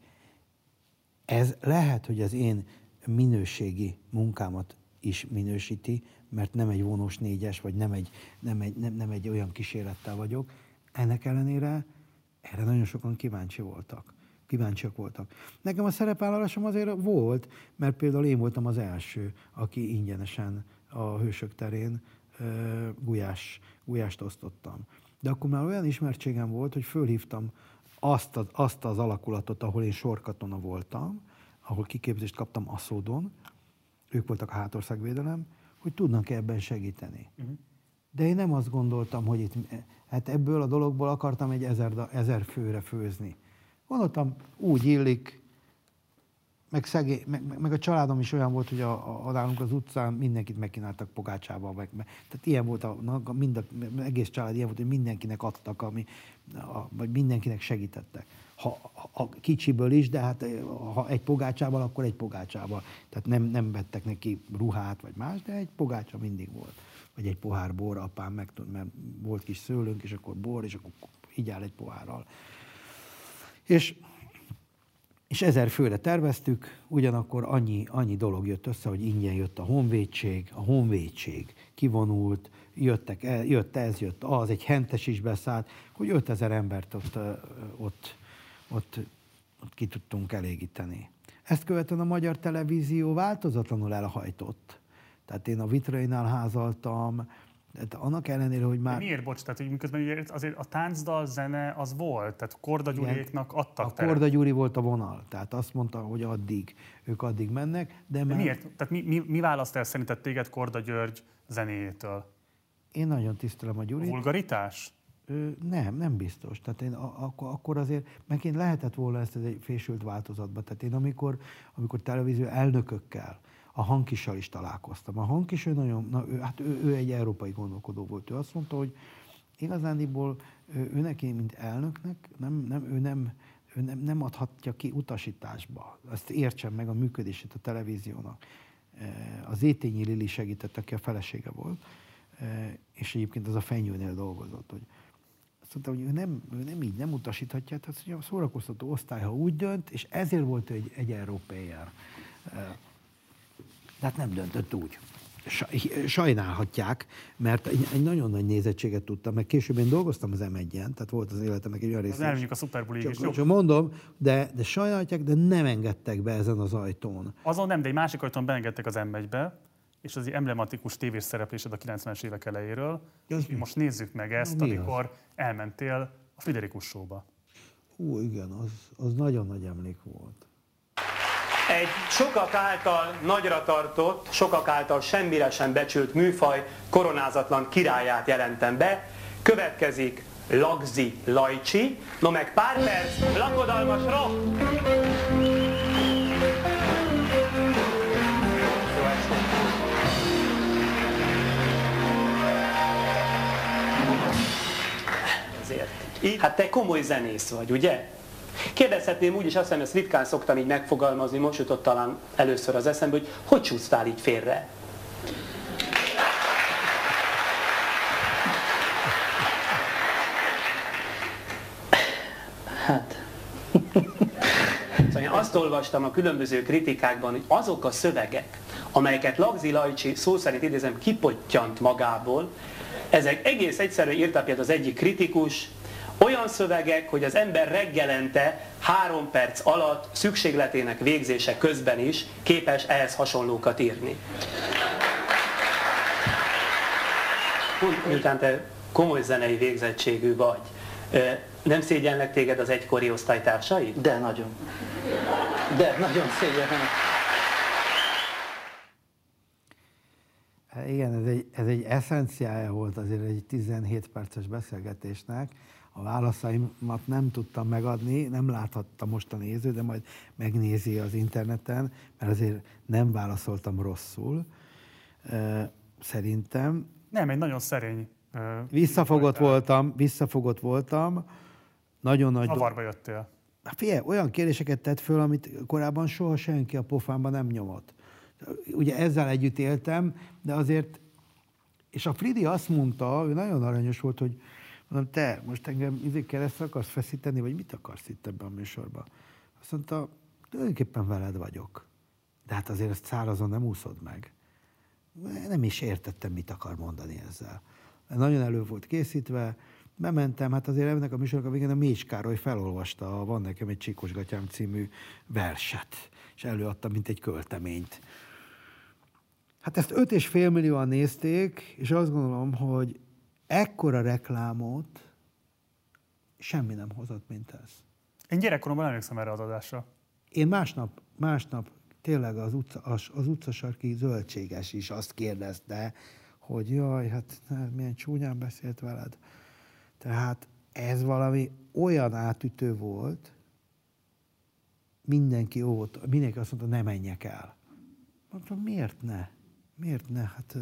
S2: Ez lehet, hogy az én minőségi munkámat is minősíti, mert nem egy vonós négyes, vagy nem egy, nem egy, nem, nem egy olyan kísérlettel vagyok. Ennek ellenére erre nagyon sokan kíváncsi voltak. Kíváncsiak voltak. Nekem a szerepvállalásom azért volt, mert például én voltam az első, aki ingyenesen a Hősök terén gulyás, gulyást osztottam. De akkor már olyan ismertségem volt, hogy fölhívtam azt az, azt az alakulatot, ahol én sorkatona voltam, ahol kiképzést kaptam Aszódon, ők voltak a hátországvédelem, hogy tudnak -e ebben segíteni. Uh-huh. De én nem azt gondoltam, hogy itt, hát ebből a dologból akartam egy ezer, ezer főre főzni. Gondoltam, úgy illik, meg, szegé, meg, meg, a családom is olyan volt, hogy a, a, nálunk az utcán mindenkit megkínáltak pogácsával. Meg, meg, tehát ilyen volt, a, a, mind a, egész család ilyen volt, hogy mindenkinek adtak, ami, a, vagy mindenkinek segítettek. Ha, a kicsiből is, de hát ha egy pogácsával, akkor egy pogácsával. Tehát nem, nem vettek neki ruhát vagy más, de egy pogácsa mindig volt. Vagy egy pohár bor, apám meg mert volt kis szőlőnk, és akkor bor, és akkor így áll egy pohárral. És és ezer főre terveztük, ugyanakkor annyi, annyi dolog jött össze, hogy ingyen jött a honvédség, a honvédség kivonult, jöttek, jött ez, jött az, egy hentes is beszállt, hogy 5000 embert ott, ott, ott, ott ki tudtunk elégíteni. Ezt követően a magyar televízió változatlanul elhajtott. Tehát én a Vitrainál házaltam, tehát annak ellenére, hogy már...
S1: De miért, bocs, tehát hogy miközben azért a táncdal zene az volt, tehát Korda Gyuriéknak adtak
S2: A teret. Korda Gyuri volt a vonal, tehát azt mondta, hogy addig, ők addig mennek, de,
S1: de
S2: már...
S1: miért? Tehát mi, mi, mi választ el szerinted téged Korda György zenéjétől?
S2: Én nagyon tisztelem a Gyurit.
S1: Vulgaritás?
S2: Ö, nem, nem biztos. Tehát én akkor, akkor azért, meg én lehetett volna ezt egy fésült változatba. Tehát én amikor, amikor televízió elnökökkel, a Hankissal is találkoztam. A Hankis, ő nagyon, na, ő, hát ő, ő egy európai gondolkodó volt. Ő azt mondta, hogy igazándiból ő, ő neki, mint elnöknek, nem, nem, ő, nem, ő nem, nem adhatja ki utasításba. Ezt értsen meg a működését a televíziónak. Az Étényi Lili segített, aki a felesége volt, és egyébként az a fenyőnél dolgozott, hogy azt mondta, hogy ő nem, ő nem így, nem utasíthatja, tehát hogy a szórakoztató osztály, ha úgy dönt, és ezért volt egy, egy európér tehát nem döntött úgy. Sajnálhatják, mert egy, nagyon nagy nézettséget tudtam, meg később én dolgoztam az m tehát volt az életemnek egy olyan része.
S1: Az a Super
S2: csak, is. Csak mondom, de, de sajnálhatják, de nem engedtek be ezen az ajtón.
S1: Azon nem, de egy másik ajtón beengedtek az m be és az emblematikus tévés szereplésed a 90-es évek elejéről. Az most nézzük meg ezt, Na, amikor az? elmentél a Friderikus showba.
S2: Hú, igen, az, az nagyon nagy emlék volt.
S6: Egy sokak által nagyra tartott, sokak által semmire sem becsült műfaj koronázatlan királyát jelentem be. Következik Lagzi Lajcsi, no meg pár perc, lakodalmas rock! Hát te komoly zenész vagy, ugye? Kérdezhetném úgy is, azt hiszem, ezt ritkán szoktam így megfogalmazni, most jutott talán először az eszembe, hogy hogy csúsztál így félre? Hát... Szóval én azt olvastam a különböző kritikákban, hogy azok a szövegek, amelyeket Lagzi Lajcsi szó szerint idézem kipottyant magából, ezek egész egyszerűen írta például az egyik kritikus, olyan szövegek, hogy az ember reggelente három perc alatt szükségletének végzése közben is képes ehhez hasonlókat írni. Miután te komoly zenei végzettségű vagy, nem szégyenlek téged az egykori osztálytársai?
S4: De nagyon. De nagyon szégyenlek.
S2: Igen, ez egy, ez egy eszenciája volt azért egy 17 perces beszélgetésnek, a válaszaimat nem tudtam megadni, nem láthatta most a néző, de majd megnézi az interneten, mert azért nem válaszoltam rosszul. szerintem.
S1: Nem, egy nagyon szerény.
S2: Visszafogott voltam, visszafogott voltam. Nagyon nagy...
S1: Zavarba jöttél.
S2: Hát Figyelj, olyan kérdéseket tett föl, amit korábban soha senki a pofámba nem nyomott. Ugye ezzel együtt éltem, de azért, és a Fridi azt mondta, ő nagyon aranyos volt, hogy mondom, te most engem izé keresztre akarsz feszíteni, vagy mit akarsz itt ebben a műsorban? Azt mondta, tulajdonképpen veled vagyok. De hát azért ezt szárazon nem úszod meg. Nem is értettem, mit akar mondani ezzel. Nagyon elő volt készítve, bementem, hát azért ennek a műsornak a végén a Mécs Károly felolvasta a Van nekem egy Csíkosgatyám című verset, és előadta, mint egy költeményt. Hát ezt 5,5 millióan nézték, és azt gondolom, hogy ekkora reklámot semmi nem hozott, mint ez.
S1: Én gyerekkoromban emlékszem erre az adásra.
S2: Én másnap, másnap tényleg az, utca, az, az utcasarki zöldséges is azt kérdezte, hogy jaj, hát milyen csúnyán beszélt veled. Tehát ez valami olyan átütő volt, mindenki óvott, mindenki azt mondta, ne menjek el. Mondtam, miért ne? Miért ne? Hát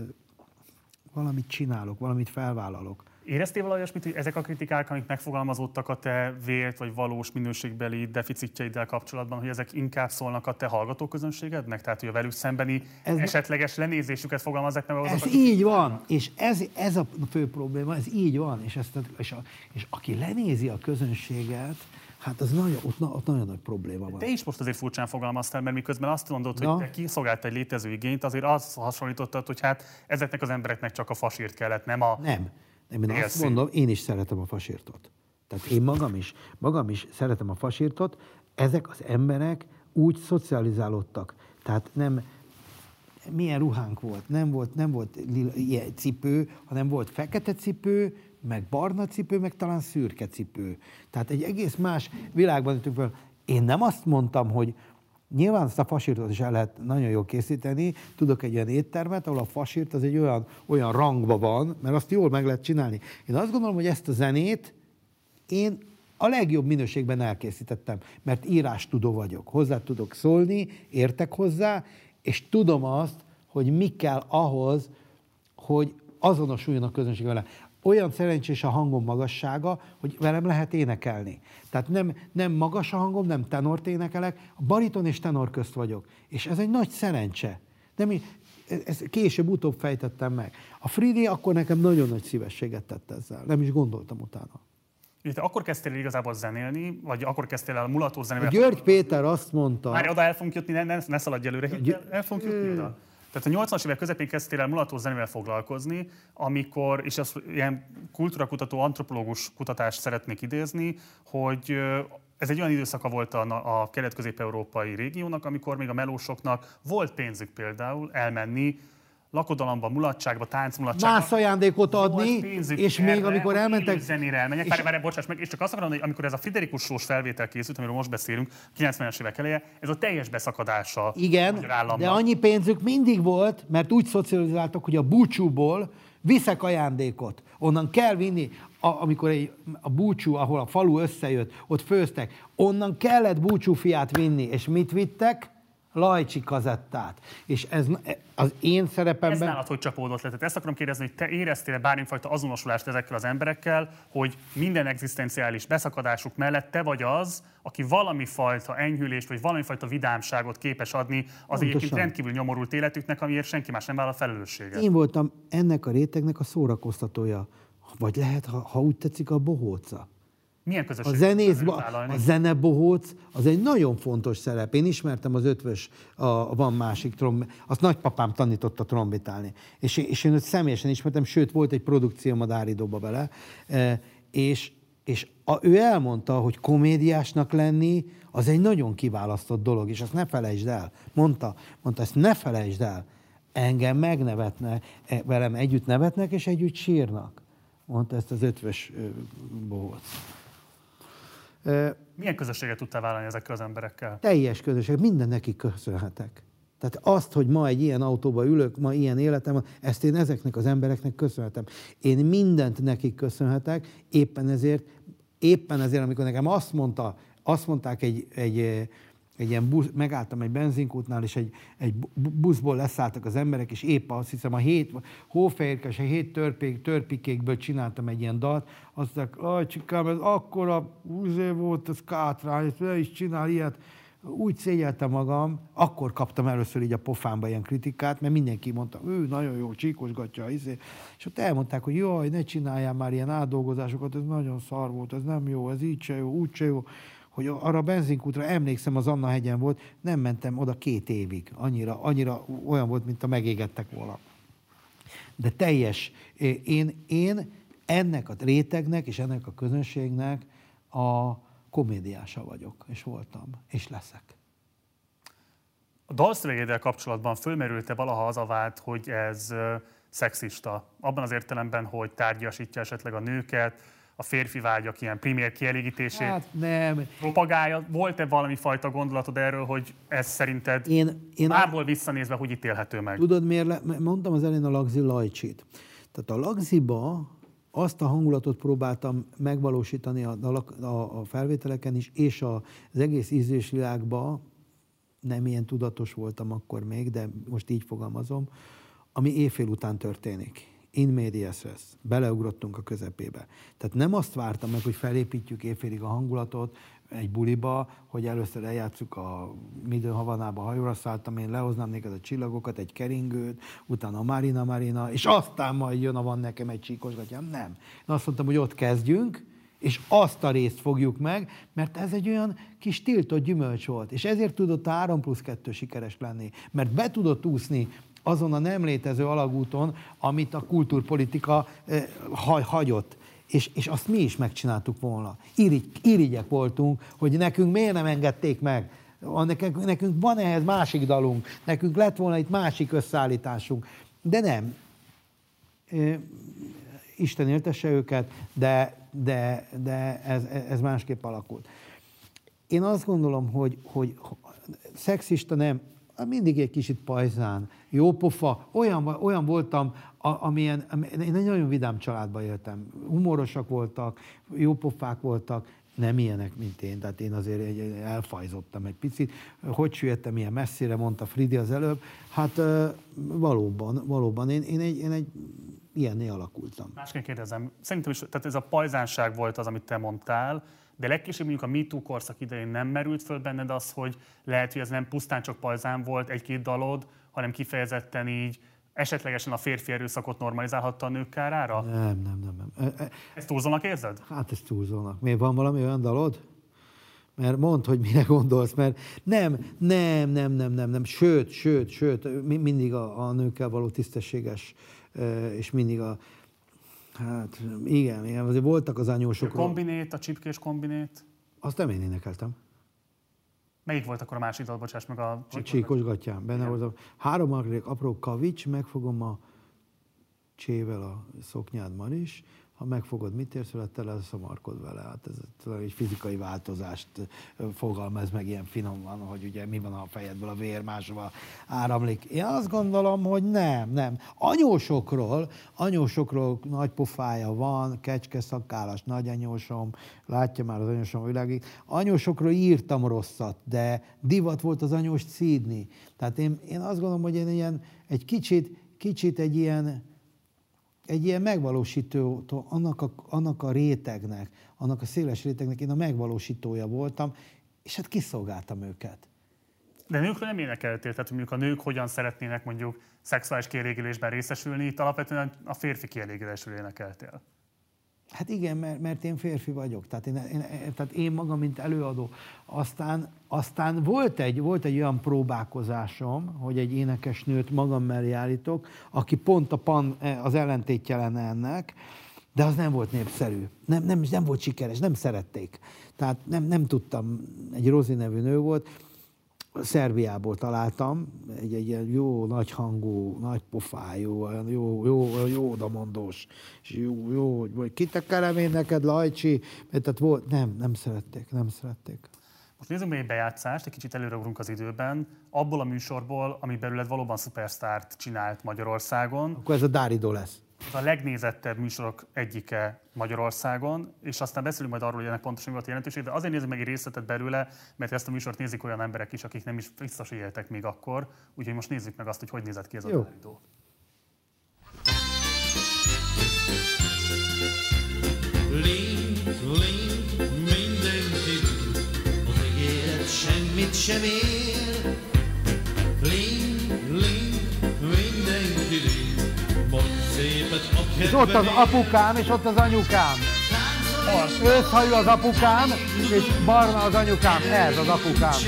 S2: valamit csinálok, valamit felvállalok.
S1: Éreztél valami olyasmit, hogy ezek a kritikák, amik megfogalmazódtak a te vélt vagy valós minőségbeli deficitjeiddel kapcsolatban, hogy ezek inkább szólnak a te hallgatóközönségednek? Tehát, hogy a velük szembeni
S2: Ez-
S1: ez esetleges lenézésüket fogalmazzák meg azok,
S2: Ez
S1: akik-
S2: így van, és ez, ez a fő probléma, ez így van, és, ezt, és, a, és aki lenézi a közönséget, hát az nagyon, ott, ott nagyon nagy probléma van.
S1: Te is most azért furcsán fogalmaztál, mert miközben azt mondod, hogy
S2: Na.
S1: te kiszolgált egy létező igényt, azért azt hasonlítottad, hogy hát ezeknek az embereknek csak a fasírt kellett, nem a...
S2: Nem. nem én azt
S1: Élszín.
S2: mondom, én is szeretem a fasírtot. Tehát én magam is, magam is szeretem a fasírtot. Ezek az emberek úgy szocializálódtak. Tehát nem, milyen ruhánk volt. Nem volt, nem volt lila, ilyen cipő, hanem volt fekete cipő, meg barna cipő, meg talán szürke cipő. Tehát egy egész más világban ültünk fel. Én nem azt mondtam, hogy nyilván azt a fasírtot is el lehet nagyon jól készíteni. Tudok egy olyan éttermet, ahol a fasírt az egy olyan, olyan rangba van, mert azt jól meg lehet csinálni. Én azt gondolom, hogy ezt a zenét én a legjobb minőségben elkészítettem, mert írástudó vagyok. Hozzá tudok szólni, értek hozzá, és tudom azt, hogy mi kell ahhoz, hogy azonosuljon a közönség vele. Olyan szerencsés a hangom magassága, hogy velem lehet énekelni. Tehát nem, nem magas a hangom, nem tenort énekelek, a bariton és tenor közt vagyok. És ez egy nagy szerencse. Nem, í- ezt később-utóbb fejtettem meg. A Fridi akkor nekem nagyon nagy szívességet tett ezzel. Nem is gondoltam utána.
S1: Ugye te akkor kezdtél igazából zenélni, vagy akkor kezdtél el mulató zenével?
S2: György Péter azt mondta,
S1: Már oda el fogunk jutni, ne, ne, ne szaladj előre,
S2: Gy-
S1: el fogunk jutni oda. Tehát a 80-as évek közepén kezdtél el mulató zenével foglalkozni, amikor, és azt ilyen kultúrakutató, antropológus kutatást szeretnék idézni, hogy ez egy olyan időszaka volt a, a kelet-közép-európai régiónak, amikor még a melósoknak volt pénzük például elmenni lakodalomba, mulatságba, táncmulatságba.
S2: más ajándékot adni,
S1: pénzük
S2: és
S1: erre,
S2: még amikor elmentek...
S1: zenére elmenjek.
S2: és-
S1: Várj, bocsáss meg, és csak azt akarom hogy amikor ez a Friderikus Sós felvétel készült, amiről most beszélünk, 90-es évek eleje, ez a teljes beszakadása
S2: Igen, de annyi pénzük mindig volt, mert úgy szocializáltak, hogy a búcsúból viszek ajándékot. Onnan kell vinni, a, amikor egy, a búcsú, ahol a falu összejött, ott főztek, onnan kellett búcsúfiát vinni, és mit vittek? Lajcsi kazettát. És ez az én
S1: Ez
S2: szerepemben...
S1: nálad hogy csapódott le? Tehát ezt akarom kérdezni, hogy te éreztél bármifajta azonosulást ezekkel az emberekkel, hogy minden egzisztenciális beszakadásuk mellett te vagy az, aki valami fajta enyhülést, vagy valami fajta vidámságot képes adni az
S2: Pontosan.
S1: egyébként rendkívül nyomorult életüknek, amiért senki más nem vállal felelősséget.
S2: Én voltam ennek a rétegnek a szórakoztatója. Vagy lehet, ha, ha úgy tetszik, a bohóca.
S1: Milyen
S2: A
S1: közösség?
S2: zenész,
S1: tudod
S2: a
S1: vállalni?
S2: zenebohóc, az egy nagyon fontos szerep. Én ismertem az ötvös, a, a van másik tromb, azt nagypapám tanította trombitálni. És, és én őt személyesen ismertem, sőt, volt egy produkcióm a Dáridóba vele, e, és, és a, ő elmondta, hogy komédiásnak lenni, az egy nagyon kiválasztott dolog, és azt ne felejtsd el. Mondta, mondta ezt ne felejtsd el. Engem megnevetne, e, velem együtt nevetnek, és együtt sírnak. Mondta ezt az ötvös bohóc.
S1: Milyen közösséget tudtál vállalni ezekkel az emberekkel?
S2: teljes közösség, minden nekik köszönhetek. Tehát azt, hogy ma egy ilyen autóba ülök, ma ilyen életem van, ezt én ezeknek az embereknek köszönhetem. Én mindent nekik köszönhetek, éppen ezért, éppen ezért, amikor nekem azt mondta, azt mondták egy, egy, egy ilyen busz, megálltam egy benzinkútnál, és egy, egy bu- buszból leszálltak az emberek, és épp azt hiszem a hét hófehérkes, a hét törpék, törpikékből csináltam egy ilyen dalt, azt mondták, aj csikám, ez akkora húzé volt, ez kátrány, ezt ne is csinál ilyet. Úgy szégyeltem magam, akkor kaptam először így a pofámba ilyen kritikát, mert mindenki mondta, ő nagyon jó, csíkosgatja, izé. és ott elmondták, hogy jaj, ne csináljál már ilyen átdolgozásokat, ez nagyon szar volt, ez nem jó, ez így se jó, úgy se jó hogy arra a benzinkútra emlékszem, az Anna hegyen volt, nem mentem oda két évig. Annyira, annyira olyan volt, mint a megégettek volna. De teljes. Én, én ennek a rétegnek és ennek a közönségnek a komédiása vagyok, és voltam, és leszek.
S1: A dalszövegéddel kapcsolatban fölmerült-e valaha az a vált, hogy ez szexista? Abban az értelemben, hogy tárgyasítja esetleg a nőket, a férfi vágyak ilyen primér kielégítését
S2: Hát nem.
S1: propagálja. Volt-e valami fajta gondolatod erről, hogy ez szerinted
S2: Én, én
S1: márból visszanézve hogy ítélhető meg?
S2: Tudod, miért le, mondtam az elején a Lagzi Lajcsit. Tehát a Lagziba azt a hangulatot próbáltam megvalósítani a, a, a felvételeken is, és a, az egész ízlésvilágba, nem ilyen tudatos voltam akkor még, de most így fogalmazom, ami éjfél után történik. In medias res. Beleugrottunk a közepébe. Tehát nem azt vártam meg, hogy felépítjük éjfélig a hangulatot egy buliba, hogy először eljátszuk a Midő Havanába hajóra szálltam, én lehoznám neked a csillagokat, egy keringőt, utána a Marina Marina, és aztán majd jön a van nekem egy csíkos gatyám. Nem. Én azt mondtam, hogy ott kezdjünk, és azt a részt fogjuk meg, mert ez egy olyan kis tiltott gyümölcs volt. És ezért tudott a 3 plusz 2 sikeres lenni. Mert be tudott úszni azon a nem létező alagúton, amit a kultúrpolitika eh, ha- hagyott. És, és azt mi is megcsináltuk volna. Irigy, irigyek voltunk, hogy nekünk miért nem engedték meg. Nekünk, nekünk van ehhez másik dalunk, nekünk lett volna itt másik összeállításunk. De nem. Ö, Isten éltesse őket, de, de, de ez, ez másképp alakult. Én azt gondolom, hogy, hogy szexista nem, mindig egy kicsit pajzán, jópofa, olyan, olyan voltam, amilyen, ami- én egy nagyon vidám családban éltem. Humorosak voltak, jópofák voltak, nem ilyenek, mint én, tehát én azért elfajzottam egy picit. Hogy süllyedtem ilyen messzire, mondta Fridi az előbb. Hát valóban, valóban, én, én, egy, én egy ilyenné alakultam.
S1: Másként kérdezem, szerintem is, tehát ez a pajzánság volt az, amit te mondtál, de legkésőbb mondjuk a MeToo korszak idején nem merült föl benned az, hogy lehet, hogy ez nem pusztán csak pajzán volt egy-két dalod, hanem kifejezetten így esetlegesen a férfi erőszakot normalizálhatta a nők kárára?
S2: Nem, nem, nem. nem.
S1: Ezt túlzónak érzed?
S2: Hát ezt túlzónak. Miért van valami olyan dalod? Mert mondd, hogy mire gondolsz, mert nem, nem, nem, nem, nem, nem. Sőt, sőt, sőt, mi- mindig a, a nőkkel való tisztességes, és mindig a, hát igen, igen, azért voltak az
S1: A
S2: anyósokról.
S1: kombinét, a csipkés kombinét.
S2: Azt nem én énekeltem.
S1: Melyik volt akkor a másik dal, bocsáss meg a
S2: A
S1: csíkos?
S2: csíkos gatyám. Benne voltam. Három akrék apró kavics, megfogom a csével a szoknyádban is, ha megfogod, mit érsz vele, tele lesz a markod vele. Hát ez talán egy fizikai változást fogalmaz meg ilyen finoman, hogy ugye mi van a fejedből, a vér máshova áramlik. Én azt gondolom, hogy nem, nem. Anyósokról, anyósokról nagy pofája van, kecskeszakállas nagyanyósom, látja már az anyósom világig. Anyósokról írtam rosszat, de divat volt az anyós szídni. Tehát én, én azt gondolom, hogy én ilyen, egy kicsit, kicsit egy ilyen, egy ilyen megvalósító, annak a, annak a rétegnek, annak a széles rétegnek én a megvalósítója voltam, és hát kiszolgáltam őket.
S1: De nőkről nem énekeltél, tehát mondjuk a nők hogyan szeretnének mondjuk szexuális kielégülésben részesülni, itt alapvetően a férfi kielégülésről énekeltél.
S2: Hát igen, mert, mert én férfi vagyok, tehát én, én, tehát én magam, mint előadó. Aztán, aztán volt, egy, volt egy olyan próbálkozásom, hogy egy énekesnőt magam mellé állítok, aki pont a pan, az ellentétje lenne ennek, de az nem volt népszerű. Nem, nem, nem volt sikeres, nem szerették. Tehát nem, nem tudtam, egy Rozi nevű nő volt, Szerbiából találtam, egy, egy ilyen jó, nagy hangú, nagy pofájú, olyan jó, jó, jó odamondós, és jó, jó, hogy vagy kitekerem én neked, Lajcsi, mert tehát volt, nem, nem szerették, nem szerették.
S1: Most nézzük meg egy bejátszást, egy kicsit előreugrunk az időben, abból a műsorból, ami belőled valóban szupersztárt csinált Magyarországon.
S2: Akkor ez a Dáridó lesz.
S1: Ez a legnézettebb műsorok egyike Magyarországon, és aztán beszélünk majd arról, hogy ennek pontosan mi volt a jelentőség, de azért nézzük meg egy részletet belőle, mert ezt a műsort nézik olyan emberek is, akik nem is biztos éltek még akkor, úgyhogy most nézzük meg azt, hogy hogy nézett ki ez a
S2: Jó.
S1: Dáridó.
S7: Link, link, mindenki az ígéret semmit sem ér.
S2: És ott az apukám, és ott az anyukám. Őszhajú az apukám, és barna az anyukám. Ez az apukám.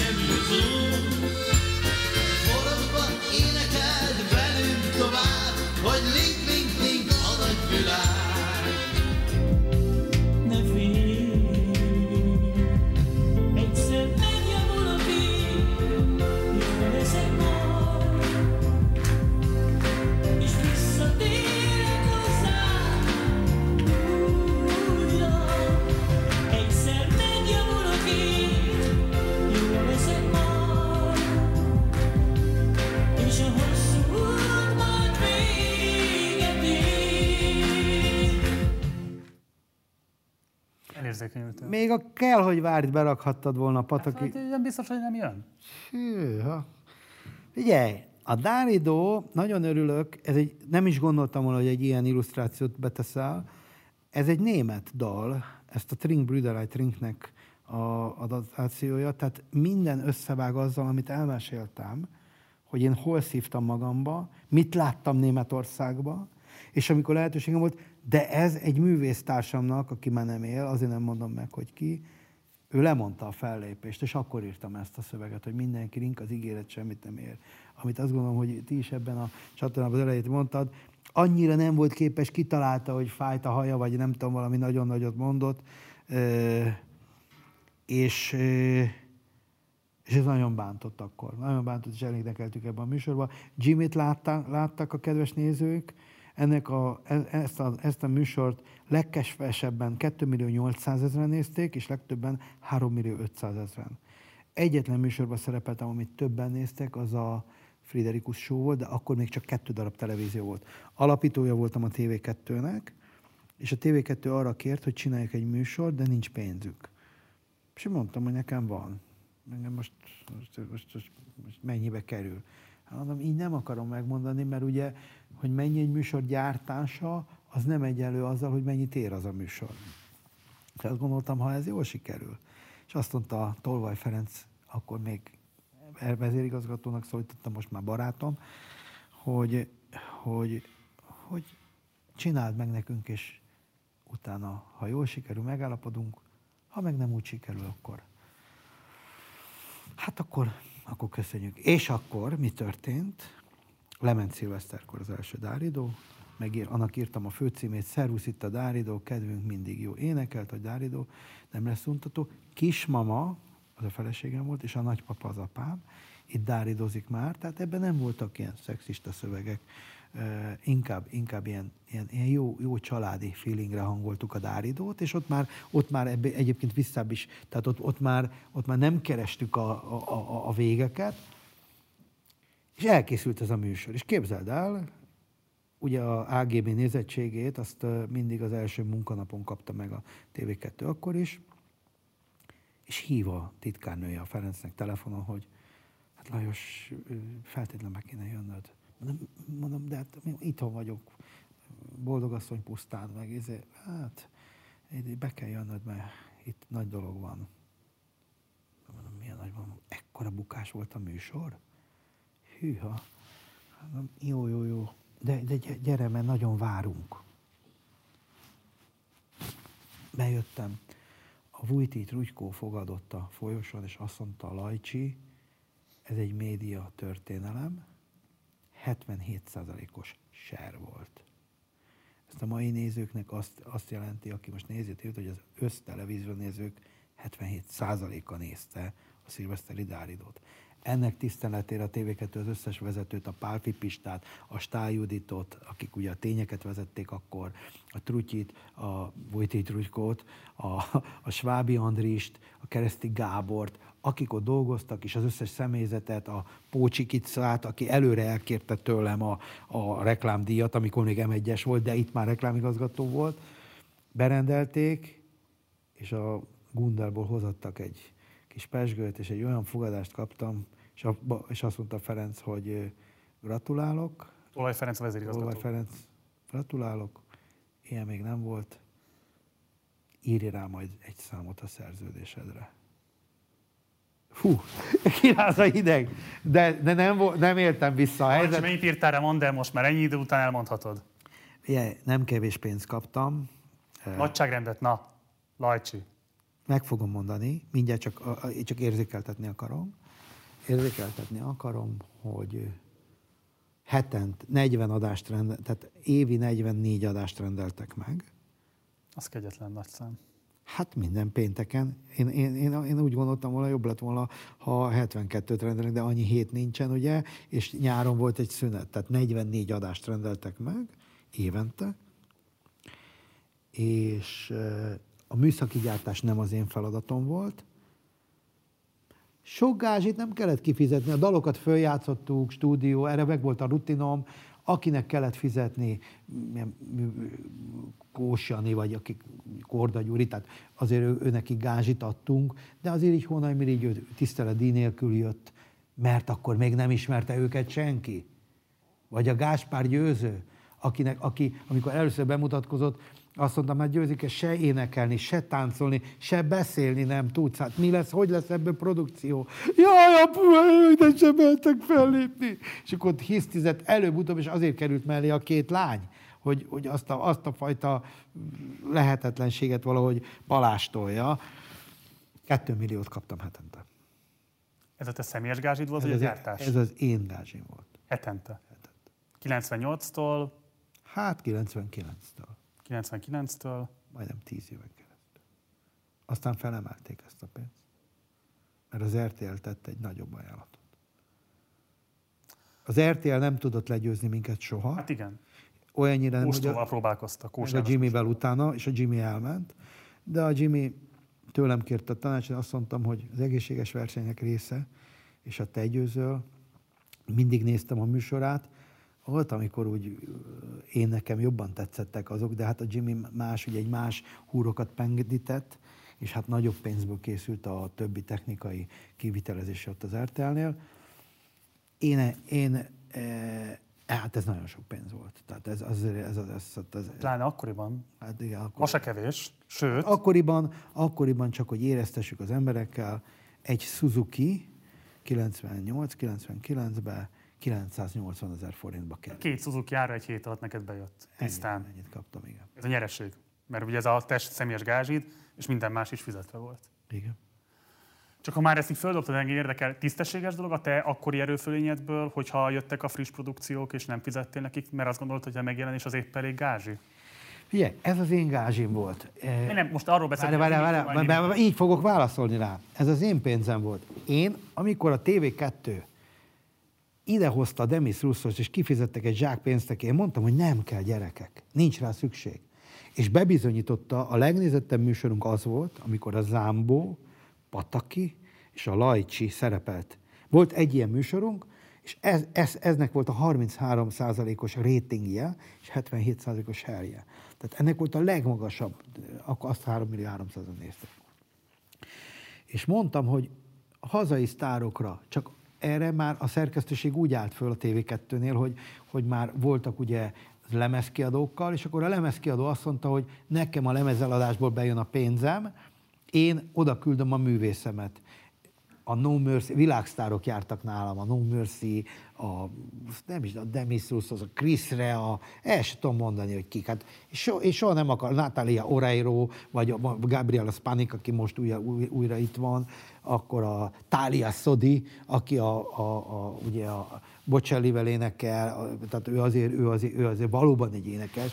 S1: Elérzékenyültem.
S2: Még a kell, hogy várj, berakhattad volna a pataki.
S1: Hát, nem biztos, hogy nem jön.
S2: Hűha. Figyelj, a Dáridó, nagyon örülök, ez egy, nem is gondoltam volna, hogy egy ilyen illusztrációt beteszel. Ez egy német dal, ezt a Trink Brüderei Trinknek a adaptációja, tehát minden összevág azzal, amit elmeséltem, hogy én hol szívtam magamba, mit láttam Németországba, és amikor lehetőségem volt, de ez egy művésztársamnak, aki már nem él, azért nem mondom meg, hogy ki, ő lemondta a fellépést, és akkor írtam ezt a szöveget, hogy mindenki rink az ígéret semmit nem ér. Amit azt gondolom, hogy ti is ebben a csatornában az elejét mondtad, annyira nem volt képes, kitalálta, hogy fájt a haja, vagy nem tudom, valami nagyon nagyot mondott, ö, és, ö, és ez nagyon bántott akkor. Nagyon bántott, és elénekeltük ebben a műsorban. Jimmy-t látták, láttak a kedves nézők, ennek a, e- ezt, a, ezt a műsort legkesvesebben 2 millió 800 ezeren nézték, és legtöbben 3 millió 500 ezeren. Egyetlen műsorban szerepeltem, amit többen néztek, az a Friderikus Show volt, de akkor még csak kettő darab televízió volt. Alapítója voltam a TV2-nek, és a TV2 arra kért, hogy csináljuk egy műsort, de nincs pénzük. És mondtam, hogy nekem van. Engem most, most, most, most, most mennyibe kerül. Hát mondom, így nem akarom megmondani, mert ugye, hogy mennyi egy műsor gyártása, az nem egyenlő azzal, hogy mennyit ér az a műsor. Tehát azt gondoltam, ha ez jól sikerül. És azt mondta Tolvaj Ferenc, akkor még vezérigazgatónak szólítottam, most már barátom, hogy, hogy, hogy csináld meg nekünk, és utána, ha jól sikerül, megállapodunk, ha meg nem úgy sikerül, akkor hát akkor, akkor köszönjük. És akkor mi történt? Lement szilveszterkor az első Dáridó, megír, annak írtam a főcímét, Szervusz itt a Dáridó, kedvünk mindig jó. Énekelt, hogy Dáridó, nem lesz untató. Kismama, az a feleségem volt, és a nagypapa az apám, itt dáridozik már, tehát ebben nem voltak ilyen szexista szövegek, uh, inkább, inkább ilyen, ilyen, ilyen jó, jó családi feelingre hangoltuk a dáridót, és ott már, ott már ebbe, egyébként visszább is, tehát ott, ott, már, ott már nem kerestük a, a, a, a végeket, és elkészült ez a műsor. És képzeld el, ugye a AGB nézettségét, azt mindig az első munkanapon kapta meg a TV2 akkor is, és hív a titkárnője a Ferencnek telefonon, hogy hát Lajos, feltétlenül meg kéne jönnöd. Mondom, mondom de hát itthon vagyok, boldogasszony pusztán, meg izé, hát be kell jönnöd, mert itt nagy dolog van. Mondom, milyen nagy van? Ekkora bukás volt a műsor? Hűha. Jó, jó, jó. De, de gy- gyere, mert nagyon várunk. Bejöttem. A Vujtit Rugykó fogadott a folyosón, és azt mondta, Lajcsi, ez egy média történelem, 77%-os ser volt. Ezt a mai nézőknek azt, azt jelenti, aki most nézi, hogy az össztelevízió nézők 77%-a nézte a szilveszteri Dáridót. Ennek tiszteletére a TV2 az összes vezetőt, a Pál Pipistát, a Stál Juditot, akik ugye a tényeket vezették akkor, a Trutyit, a Vojti Trutykót, a, a Svábi Andrist, a Kereszti Gábort, akik ott dolgoztak, és az összes személyzetet, a Pócsikicát, aki előre elkérte tőlem a, a reklámdíjat, amikor még M1-es volt, de itt már reklámigazgató volt, berendelték, és a Gundelból hozattak egy kis pesgőt, és egy olyan fogadást kaptam, és, a, és azt mondta Ferenc, hogy gratulálok,
S1: Olaj Ferenc vezérigazgató.
S2: Olvaj Ferenc, gratulálok, ilyen még nem volt, írj rá majd egy számot a szerződésedre. Fú, [laughs] kiráz a hideg, de, de nem, nem éltem vissza a helyzet.
S1: mennyit írtál rá, mondd el most már ennyi idő után elmondhatod.
S2: Ugye, nem kevés pénzt kaptam,
S1: Nagyságrendet, na, Lajcsi.
S2: meg fogom mondani, mindjárt csak, csak érzékeltetni akarom. Érzékeltetni akarom, hogy hetent 40 adást rendel, tehát évi 44 adást rendeltek meg.
S1: Az kegyetlen nagy szám.
S2: Hát minden pénteken. Én, én, én, én úgy gondoltam volna, jobb lett volna, ha 72-t rendelnek, de annyi hét nincsen, ugye, és nyáron volt egy szünet, tehát 44 adást rendeltek meg évente, és a műszaki gyártás nem az én feladatom volt. Sok gázsit nem kellett kifizetni, a dalokat följátszottuk, stúdió, erre meg volt a rutinom, akinek kellett fizetni, Kós Jani, vagy akik Korda Gyuri, tehát azért ő, ő neki gázsit adtunk, de azért így Hónai Mirigy ő tisztelet díj nélkül jött, mert akkor még nem ismerte őket senki. Vagy a Gáspár Győző, akinek, aki, amikor először bemutatkozott, azt mondtam, hát Győzike, se énekelni, se táncolni, se beszélni nem tudsz. Hát mi lesz, hogy lesz ebből produkció? Jaj, apu, de sem mertek fellépni. És akkor ott hisztizett előbb-utóbb, és azért került mellé a két lány, hogy, hogy azt, a, azt a fajta lehetetlenséget valahogy palástolja. Kettő milliót kaptam hetente.
S1: Ez a te személyes gázsid volt,
S2: Ez
S1: vagy a
S2: az,
S1: gyártás?
S2: ez az én gázsim volt.
S1: Hetente. 98-tól,
S2: Hát 99-től.
S1: 99-től,
S2: majdnem tíz éven keresztül. Aztán felemelték ezt a pénzt. Mert az RTL tett egy nagyobb ajánlatot. Az RTL nem tudott legyőzni minket soha.
S1: hát igen,
S2: Olyannyira nem, hogy a,
S1: próbálkoztak.
S2: A Jimmyvel utána, és a Jimmy elment. De a Jimmy tőlem kérte a tanácsot, azt mondtam, hogy az egészséges versenyek része, és a te győzöl, mindig néztem a műsorát, volt, amikor úgy én nekem jobban tetszettek azok, de hát a Jimmy más, ugye egy más húrokat pengedített, és hát nagyobb pénzből készült a többi technikai kivitelezése ott az RTL-nél. Én, én e, hát ez nagyon sok pénz volt. Tehát ez, az, ez, ez, ez, ez,
S1: Pláne akkoriban.
S2: hát igen, akkor,
S1: Ma se kevés. Sőt,
S2: akkoriban, akkoriban csak, hogy éreztessük az emberekkel, egy Suzuki 98-99-ben 980 ezer forintba került.
S1: két Suzuki ára egy hét alatt neked bejött. Tisztán.
S2: Ennyit, ennyit kaptam, igen.
S1: Ez a nyereség. Mert ugye ez a test személyes gázsid, és minden más is fizetve volt.
S2: igen.
S1: Csak ha már ezt így földobtad, engem érdekel, tisztességes dolog a te akkori erőfölényedből, hogyha jöttek a friss produkciók, és nem fizettél nekik, mert azt gondolod, hogy a megjelenés az épp elég gázsi?
S2: Figyelj, ez az én gázsim volt. Eh,
S1: Nem, most arról beszélek.
S2: Várj, várj, várj, így fogok válaszolni rá. Ez az én pénzem volt. Én, amikor a TV2 idehozta a Demis Russos, és kifizettek egy zsák pénzt neki, én mondtam, hogy nem kell gyerekek, nincs rá szükség. És bebizonyította, a legnézettebb műsorunk az volt, amikor a Zámbó, Pataki és a Lajcsi szerepelt. Volt egy ilyen műsorunk, és ez, ez, eznek volt a 33%-os ratingje, és 77%-os helye. Tehát ennek volt a legmagasabb, akkor azt 3 millió 300 néztek. És mondtam, hogy hazai sztárokra, csak erre már a szerkesztőség úgy állt föl a TV2-nél, hogy, hogy már voltak ugye lemezkiadókkal, és akkor a lemezkiadó azt mondta, hogy nekem a lemezeladásból bejön a pénzem, én oda küldöm a művészemet. A No Mercy, világsztárok jártak nálam, a No Mercy, a, nem is, a Demis Roussos, a Chris Rea, el sem tudom mondani, hogy kik. Hát, so, és soha nem akar, Natalia Oreiro, vagy a Gabriela Spanik, aki most újra, új, újra itt van, akkor a Tália Sodi, aki a, a, a, ugye a Bocellivel énekel, tehát ő azért, ő, azért, ő azért valóban egy énekes.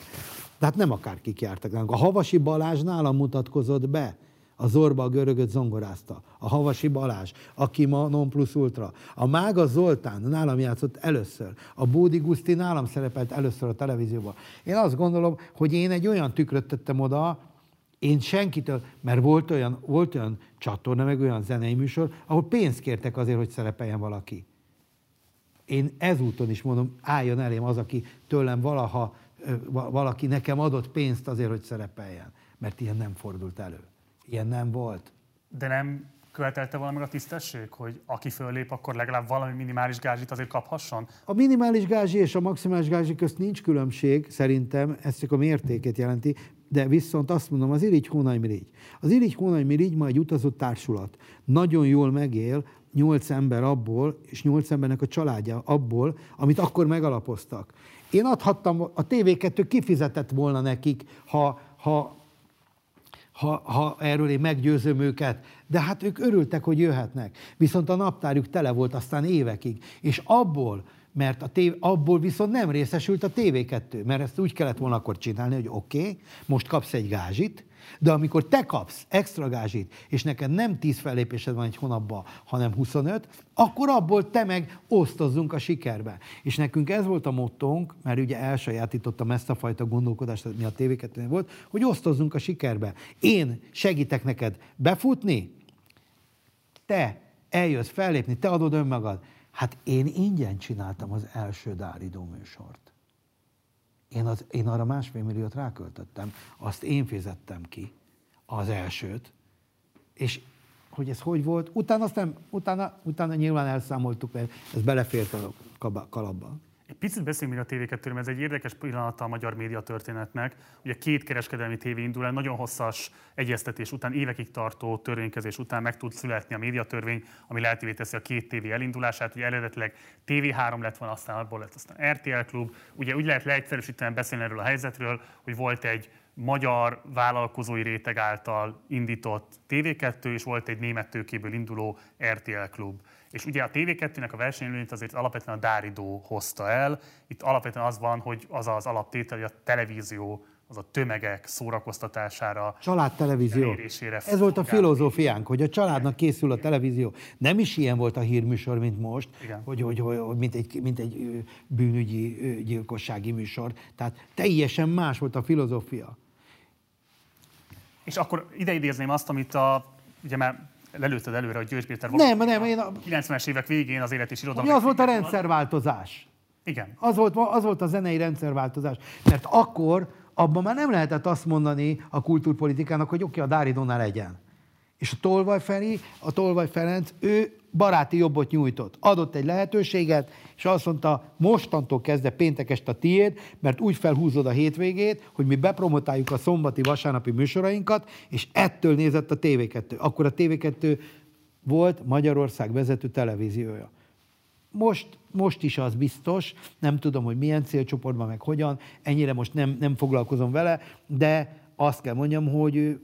S2: De hát nem akárkik jártak nálunk. A Havasi Balázs nálam mutatkozott be. A Zorba a görögöt zongorázta. A Havasi Balázs, aki ma non plus ultra. A Mága Zoltán nálam játszott először. A Bódi Guszti nálam szerepelt először a televízióban. Én azt gondolom, hogy én egy olyan tükröt tettem oda, Én senkitől, mert volt olyan, volt olyan csatorna, meg olyan zenei műsor, ahol pénzt kértek azért, hogy szerepeljen valaki. Én ezúton is mondom, álljon elém az, aki tőlem valaha, valaki nekem adott pénzt azért, hogy szerepeljen. Mert ilyen nem fordult elő. Ilyen nem volt.
S1: De nem követelte volna meg a tisztesség, hogy aki föllép, akkor legalább valami minimális gázsit azért kaphasson?
S2: A minimális gázsi és a maximális gázsi közt nincs különbség, szerintem, ez csak a mértékét jelenti, de viszont azt mondom, az Irigy Hónai Mirigy. Az Irigy Hónai Mirigy ma egy utazó társulat. Nagyon jól megél nyolc ember abból, és nyolc embernek a családja abból, amit akkor megalapoztak. Én adhattam, a TV2 kifizetett volna nekik, ha, ha ha, ha erről én meggyőzöm őket, de hát ők örültek, hogy jöhetnek. Viszont a naptárjuk tele volt aztán évekig. És abból, mert a tév, abból viszont nem részesült a TV2, mert ezt úgy kellett volna akkor csinálni, hogy oké, okay, most kapsz egy gázsit, de amikor te kapsz extra gázsit, és neked nem 10 fellépésed van egy hónapban, hanem 25, akkor abból te meg osztozzunk a sikerbe. És nekünk ez volt a mottónk, mert ugye elsajátítottam ezt a fajta gondolkodást, mi a tv 2 volt, hogy osztozzunk a sikerbe. Én segítek neked befutni, te eljössz fellépni, te adod önmagad. Hát én ingyen csináltam az első Dáridó műsort. Én, az, én arra másfél milliót ráköltöttem, azt én fizettem ki, az elsőt, és hogy ez hogy volt, utána, azt nem, utána, utána nyilván elszámoltuk, mert ez belefért a kalapba.
S1: Egy picit beszéljünk még a TV2-ről, mert ez egy érdekes pillanata a magyar média történetnek. Ugye két kereskedelmi tévé indul el, nagyon hosszas egyeztetés után, évekig tartó törvénykezés után meg tud születni a médiatörvény, ami lehetővé teszi a két tévé elindulását. Ugye eredetileg TV3 lett volna, aztán abból lett aztán RTL Klub. Ugye úgy lehet leegyszerűsítően beszélni erről a helyzetről, hogy volt egy magyar vállalkozói réteg által indított TV2, és volt egy német tőkéből induló RTL Klub. És ugye a TV2-nek a versenyelőnyt azért alapvetően a Dáridó hozta el. Itt alapvetően az van, hogy az az alaptétel, hogy a televízió az a tömegek szórakoztatására,
S2: Családtelevízió.
S1: elérésére
S2: Ez volt a filozófiánk, hogy a családnak készül a televízió. Nem is ilyen volt a hírműsor, mint most,
S1: Igen.
S2: hogy, hogy, hogy, hogy mint, egy, mint egy bűnügyi, gyilkossági műsor. Tehát teljesen más volt a filozófia.
S1: És akkor ide idézném azt, amit a, ugye már lelőtted előre, hogy György Péter
S2: Nem, nem, én a,
S1: 90-es évek végén az élet és irodalom.
S2: ami az volt a rendszerváltozás.
S1: Igen.
S2: Az volt, az volt a zenei rendszerváltozás. Mert akkor abban már nem lehetett azt mondani a kultúrpolitikának, hogy oké, okay, a Dáridónál legyen. És a Tolvaj Feri, a Tolvaj Ferenc, ő baráti jobbot nyújtott. Adott egy lehetőséget, és azt mondta, mostantól kezdve péntek este tiéd, mert úgy felhúzod a hétvégét, hogy mi bepromotáljuk a szombati, vasárnapi műsorainkat, és ettől nézett a TV2. Akkor a TV2 volt Magyarország vezető televíziója. Most, most is az biztos, nem tudom, hogy milyen célcsoportban, meg hogyan, ennyire most nem, nem foglalkozom vele, de azt kell mondjam, hogy,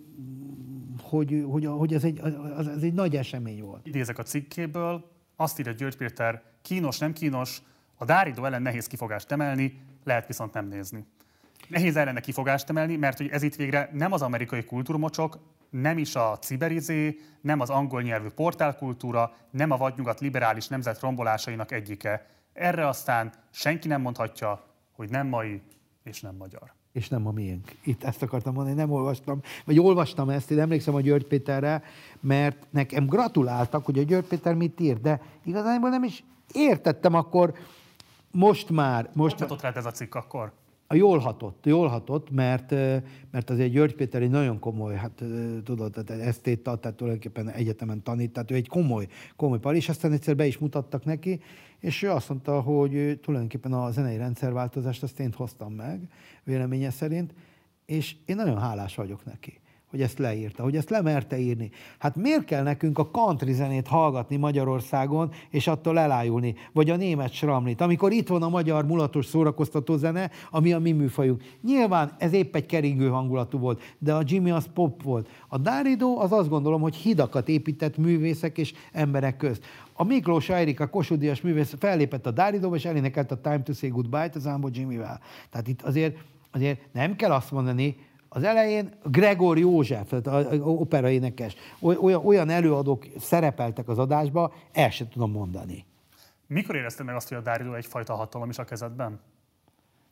S2: hogy, hogy, hogy ez, egy, az, ez egy nagy esemény volt.
S1: Idézek a cikkéből, azt írja György Péter, kínos, nem kínos, a Dáridó ellen nehéz kifogást emelni, lehet viszont nem nézni. Nehéz ellene kifogást emelni, mert hogy ez itt végre nem az amerikai kultúrmocsok, nem is a ciberizé, nem az angol nyelvű portálkultúra, nem a vadnyugat liberális nemzet rombolásainak egyike. Erre aztán senki nem mondhatja, hogy nem mai és nem magyar.
S2: És nem a miénk. Itt ezt akartam mondani, nem olvastam, vagy olvastam ezt, én emlékszem a György Péterre, mert nekem gratuláltak, hogy a György Péter mit ír, de igazából nem is értettem akkor, most már, most
S1: Most hatott rád ez a cikk akkor?
S2: a jól hatott, jól hatott, mert, mert azért György Péter egy nagyon komoly, hát tudod, tehát esztéta, tehát tulajdonképpen egyetemen tanít, tehát ő egy komoly, komoly pali, és aztán egyszer be is mutattak neki, és ő azt mondta, hogy tulajdonképpen a zenei rendszerváltozást azt én hoztam meg, véleménye szerint, és én nagyon hálás vagyok neki hogy ezt leírta, hogy ezt lemerte írni. Hát miért kell nekünk a country zenét hallgatni Magyarországon, és attól elájulni? Vagy a német sramlit, amikor itt van a magyar mulatos szórakoztató zene, ami a mi műfajunk. Nyilván ez épp egy keringő hangulatú volt, de a Jimmy az pop volt. A Dáridó az azt gondolom, hogy hidakat épített művészek és emberek közt. A Miklós Erika Kossuth-díjas művész fellépett a Dáridóba, és elénekelt a Time to Say Goodbye-t az Ámbó Jimmyvel. Tehát itt azért, azért nem kell azt mondani, az elején Gregor József, tehát a- operaénekes, oly- olyan, olyan előadók szerepeltek az adásba, el sem tudom mondani.
S1: Mikor érezted meg azt, hogy a Dáridó egyfajta hatalom is a kezedben?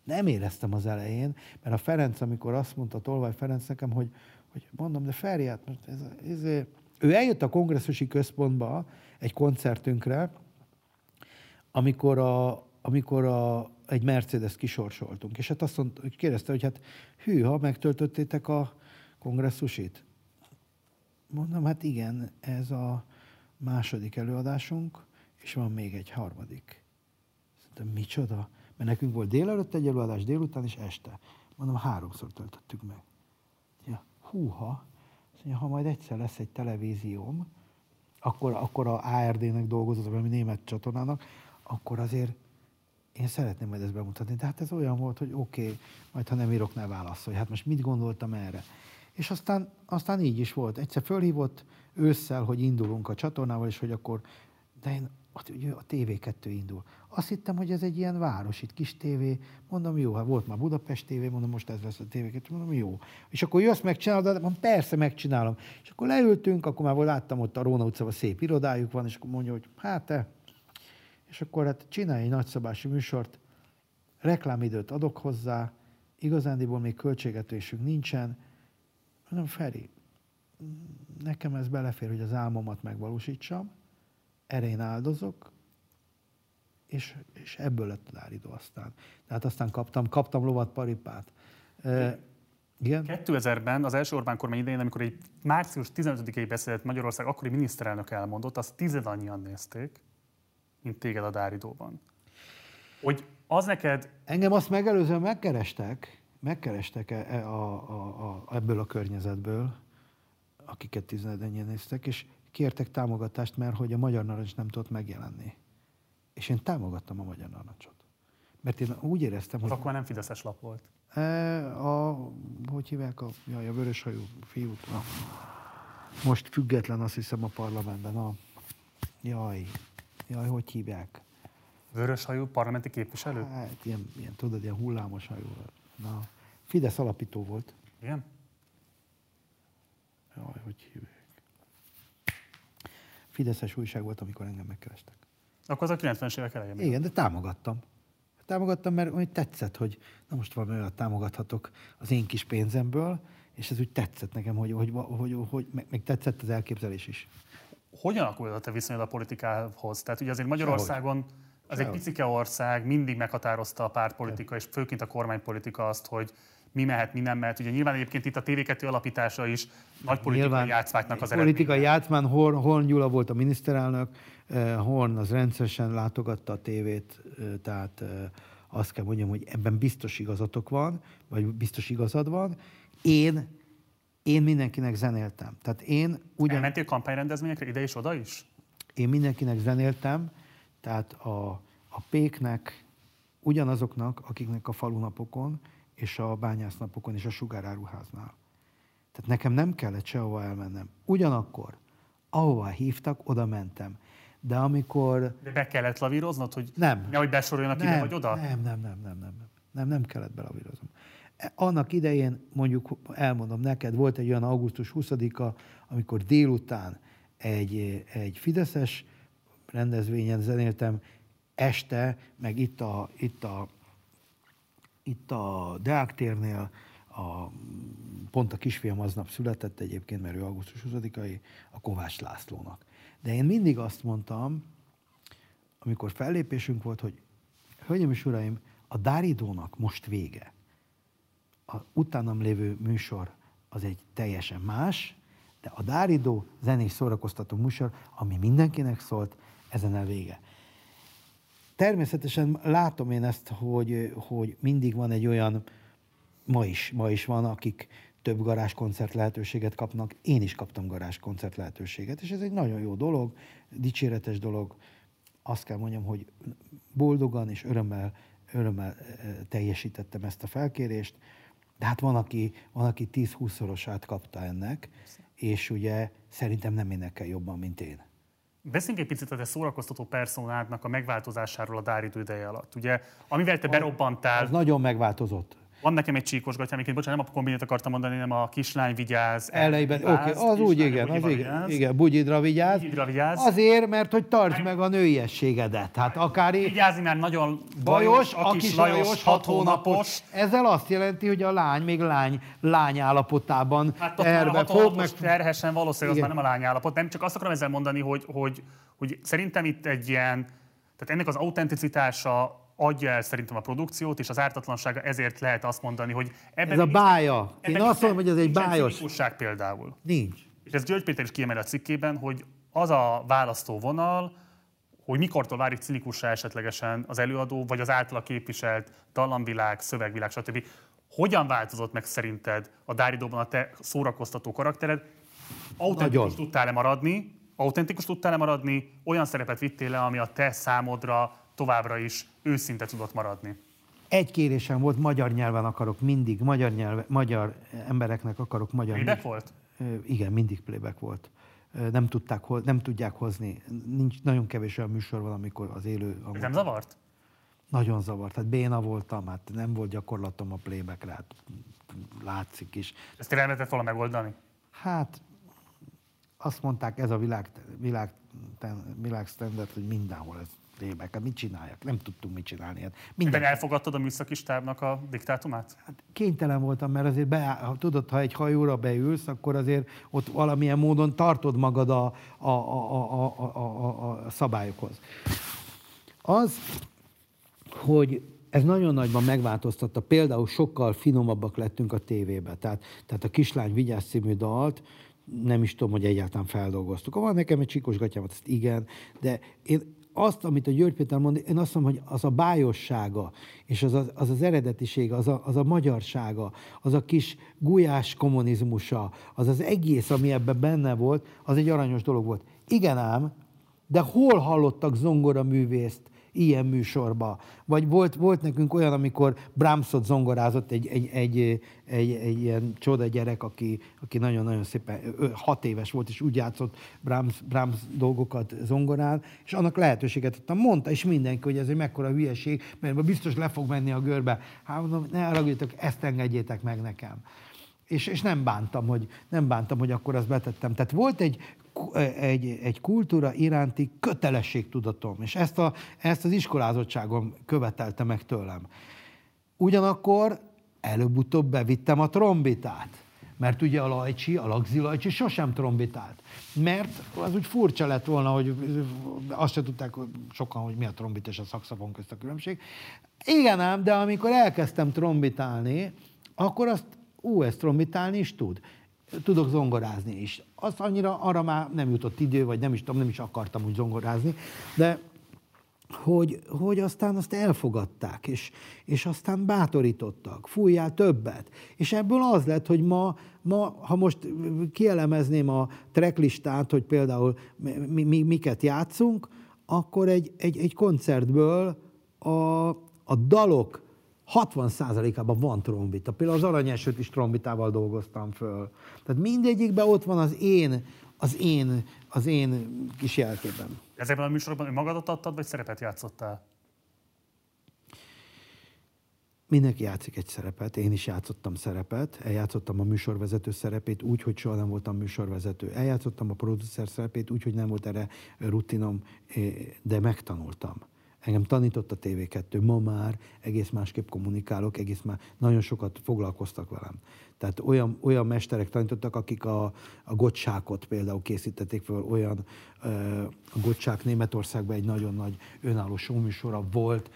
S2: Nem éreztem az elején, mert a Ferenc, amikor azt mondta, Tolvaj Ferenc nekem, hogy, hogy mondom, de Feri, hát most ez, ez, ő eljött a kongresszusi központba egy koncertünkre, amikor, a, amikor a, egy Mercedes kisorsoltunk. És hát azt mondta, hogy kérdezte, hogy hát hű, ha megtöltöttétek a kongresszusit? Mondom, hát igen, ez a második előadásunk, és van még egy harmadik. Szerintem micsoda? Mert nekünk volt délelőtt egy előadás, délután és este. Mondom, háromszor töltöttük meg. Ja, húha, Azt mondja, ha majd egyszer lesz egy televízióm, akkor, akkor a ARD-nek dolgozott, valami német csatornának, akkor azért én szeretném majd ezt bemutatni. De hát ez olyan volt, hogy oké, okay, majd ha nem írok, ne válaszolj. Hát most mit gondoltam erre? És aztán, aztán így is volt. Egyszer fölhívott ősszel, hogy indulunk a csatornával, és hogy akkor, de én, ott ugye a TV2 indul. Azt hittem, hogy ez egy ilyen város, itt kis tévé. Mondom, jó, hát volt már Budapest tévé, mondom, most ez lesz a TV2, mondom, jó. És akkor jössz, megcsinálod, de mondom, persze, megcsinálom. És akkor leültünk, akkor már láttam ott a Róna utcában szép irodájuk van, és akkor mondja, hogy hát te, és akkor hát csinálj egy nagyszabású műsort, reklámidőt adok hozzá, igazándiból még költségetésünk nincsen. Mondom, Feri, nekem ez belefér, hogy az álmomat megvalósítsam, erre én áldozok, és, és ebből lett a Dáridó aztán. Tehát aztán kaptam, kaptam lovat paripát. E, igen?
S1: 2000-ben az első Orbán kormány idején, amikor egy március 15-i beszédet Magyarország akkori miniszterelnök elmondott, azt tized annyian nézték, mint téged a Dáridóban. Hogy az neked
S2: Engem azt megelőzően megkerestek, megkerestek e, e, a, a, a, ebből a környezetből, akiket tizenegyen néztek, és kértek támogatást, mert hogy a Magyar Narancs nem tudott megjelenni. És én támogattam a Magyar Narancsot. Mert én úgy éreztem,
S1: az
S2: hogy
S1: akkor nem Fideszes lap volt.
S2: e, a, hogy hívják a, jaj, a vöröshajú fiút? Na. Most független, azt hiszem, a parlamentben. A, jaj, jaj, hogy hívják?
S1: Vöröshajú parlamenti képviselő?
S2: Hát ilyen, ilyen tudod, ilyen hullámos hajó. Na, Fidesz alapító volt.
S1: Igen?
S2: Jaj, hogy hívják. Fideszes újság volt, amikor engem megkerestek.
S1: Akkor az a 90-es évek elején.
S2: Igen, de támogattam. Támogattam, mert úgy tetszett, hogy na most valami olyat támogathatok az én kis pénzemből, és ez úgy tetszett nekem, hogy, hogy, hogy, hogy meg, meg tetszett az elképzelés is.
S1: Hogyan alakult a te viszonyod a politikához? Tehát ugye azért Magyarországon az egy picike ország, mindig meghatározta a pártpolitika, és főként a kormánypolitika azt, hogy mi mehet, mi nem mehet. Ugye nyilván egyébként itt a TV2 alapítása is nagy politikai játszmáknak az eredménye.
S2: Politikai játszmán Horn, Horn Gyula volt a miniszterelnök, eh, Horn az rendszeresen látogatta a tévét, eh, tehát eh, azt kell mondjam, hogy ebben biztos igazatok van, vagy biztos igazad van. Én, én mindenkinek zenéltem. Tehát én ugyan...
S1: Elmentél kampányrendezvényekre ide és oda is?
S2: Én mindenkinek zenéltem, tehát a, a péknek, ugyanazoknak, akiknek a falunapokon, és a bányásznapokon, és a sugáráruháznál. Tehát nekem nem kellett sehova elmennem. Ugyanakkor, ahová hívtak, oda mentem. De amikor...
S1: De be kellett lavíroznod, hogy
S2: Nem.
S1: nehogy besoroljanak ide vagy oda?
S2: Nem, nem, nem, nem, nem, nem, nem, nem kellett belavíroznom. Annak idején, mondjuk elmondom neked, volt egy olyan augusztus 20-a, amikor délután egy, egy Fideszes rendezvényen zenéltem, este, meg itt a, itt a, itt a Deák térnél, a, pont a kisfiam aznap született egyébként, mert ő augusztus 20-ai, a Kovács Lászlónak. De én mindig azt mondtam, amikor fellépésünk volt, hogy hölgyeim és uraim, a Dáridónak most vége. A utánam lévő műsor az egy teljesen más, de a Dáridó zenés szórakoztató műsor, ami mindenkinek szólt, ezen a vége. Természetesen látom én ezt, hogy, hogy mindig van egy olyan, ma is, ma is van, akik több garázskoncert lehetőséget kapnak. Én is kaptam garázskoncert lehetőséget, és ez egy nagyon jó dolog, dicséretes dolog. Azt kell mondjam, hogy boldogan és örömmel, örömmel eh, teljesítettem ezt a felkérést, de hát van, aki, van, aki 10-20-szorosát kapta ennek, és ugye szerintem nem énekel jobban, mint én.
S1: Beszéljünk egy picit a te szórakoztató personádnak a megváltozásáról a Dáridő ideje alatt. Ugye, amivel te berobbantál,
S2: Ez nagyon megváltozott.
S1: Van nekem egy csíkos gatyám, egyébként, bocsánat, nem a kombinét akartam mondani, hanem a kislány vigyáz.
S2: Elejében, oké, okay, az úgy igen, az igen, igen, bugyidra vigyáz.
S1: Bugyidra vigyáz.
S2: Azért, mert hogy tartsd meg a nőiességedet. Hát akár
S1: Vigyázni, mert nagyon
S2: bajos,
S1: a kis Lajos, hat hónapos.
S2: Ezzel azt jelenti, hogy a lány még lány, lány állapotában
S1: Hát már hat
S2: fog, meg
S1: terhesen valószínűleg az
S2: Igen.
S1: már nem a lányállapot. Nem csak azt akarom ezzel mondani, hogy, hogy, hogy szerintem itt egy ilyen, tehát ennek az autenticitása adja el szerintem a produkciót, és az ártatlansága ezért lehet azt mondani, hogy ebben
S2: Ez a bája. Én azt mondom, hogy ez egy bájos.
S1: például.
S2: nincs.
S1: És ez György Péter is kiemel a cikkében, hogy az a választó vonal, hogy mikortól válik cinikussá esetlegesen az előadó, vagy az általa képviselt dallamvilág, szövegvilág, stb. Hogyan változott meg szerinted a Dáridóban a te szórakoztató karaktered? Autentikus tudtál-e maradni? Autentikus tudtál-e maradni? Olyan szerepet vittél le, ami a te számodra továbbra is őszinte tudott maradni?
S2: Egy kérésem volt, magyar nyelven akarok mindig, magyar, nyelve, magyar embereknek akarok magyar
S1: Playback volt?
S2: Igen, mindig playback volt. Nem, tudták, nem tudják hozni. Nincs, nagyon kevés olyan műsor van, amikor az élő...
S1: Ez nem zavart?
S2: Nagyon zavart. Hát béna voltam, hát nem volt gyakorlatom a playbackre, hát látszik is.
S1: Ezt tényleg lehetett volna megoldani?
S2: Hát azt mondták, ez a világ, világ, világ standard, hogy mindenhol ez playback. Hát mit csináljak? Nem tudtunk mit csinálni. Hát minden,
S1: elfogadtad a műszaki stábnak a diktátumát?
S2: hát kénytelen voltam, mert azért beáll, ha tudod, ha egy hajóra beülsz, akkor azért ott valamilyen módon tartod magad a, a, a, a, a, a, a, szabályokhoz. Az, hogy ez nagyon nagyban megváltoztatta, például sokkal finomabbak lettünk a tévébe. Tehát, tehát a Kislány Vigyázz című dalt, nem is tudom, hogy egyáltalán feldolgoztuk. Van nekem egy csikos gatyám, azt igen, de én azt, amit a György Péter mond, én azt mondom, hogy az a bájossága, és az az, az, az eredetisége, az a, az a magyarsága, az a kis gulyás kommunizmusa, az az egész, ami ebben benne volt, az egy aranyos dolog volt. Igen ám, de hol hallottak zongora művészt ilyen műsorba? Vagy volt, volt nekünk olyan, amikor Brahmsot zongorázott egy, egy, egy, egy, egy ilyen csoda gyerek, aki, aki nagyon-nagyon szépen, hat éves volt, és úgy játszott Brahms, Brahms dolgokat zongorán, és annak lehetőséget adtam. Mondta is mindenki, hogy ez egy mekkora hülyeség, mert biztos le fog menni a görbe. Hát mondom, ne haragudjatok, ezt engedjétek meg nekem és, és nem bántam, hogy nem bántam, hogy akkor azt betettem. Tehát volt egy, egy, egy kultúra iránti kötelességtudatom, és ezt, a, ezt az iskolázottságom követelte meg tőlem. Ugyanakkor előbb-utóbb bevittem a trombitát. Mert ugye a Lajcsi, a Lagzi Lajcsi sosem trombitált. Mert az úgy furcsa lett volna, hogy azt se tudták sokan, hogy mi a trombita és a szakszafon közt a különbség. Igen ám, de amikor elkezdtem trombitálni, akkor azt, ú, ezt trombitálni is tud. Tudok zongorázni is. Azt annyira, arra már nem jutott idő, vagy nem is tudom, nem is akartam úgy zongorázni, de hogy, hogy aztán azt elfogadták, és, és aztán bátorítottak, fújjál többet. És ebből az lett, hogy ma, ma ha most kielemezném a tracklistát, hogy például mi, mi, miket játszunk, akkor egy, egy, egy koncertből a, a dalok 60%-ában van trombita. Például az aranyesőt is trombitával dolgoztam föl. Tehát mindegyikben ott van az én, az én, az én kis jelképem.
S1: Ezekben a műsorokban magadat adtad, vagy szerepet játszottál?
S2: Mindenki játszik egy szerepet, én is játszottam szerepet, eljátszottam a műsorvezető szerepét úgy, hogy soha nem voltam műsorvezető. Eljátszottam a producer szerepét úgy, hogy nem volt erre rutinom, eh, de megtanultam. Engem tanított a TV2, ma már egész másképp kommunikálok, egész már nagyon sokat foglalkoztak velem. Tehát olyan, olyan mesterek tanítottak, akik a, a gocsákot például készítették fel, olyan ö, a gocsák Németországban egy nagyon nagy önálló showműsora volt,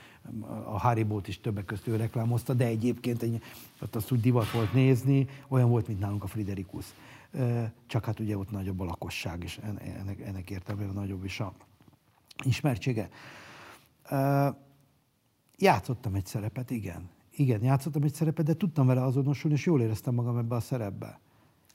S2: a Haribót is többek között ő reklámozta, de egyébként egy, ott azt úgy divat volt nézni, olyan volt, mint nálunk a Friderikus. Csak hát ugye ott nagyobb a lakosság, és en- ennek, ennek értelmében nagyobb is a ismertsége. Játszottam egy szerepet, igen. Igen, játszottam egy szerepet, de tudtam vele azonosulni, és jól éreztem magam ebbe a szerepbe.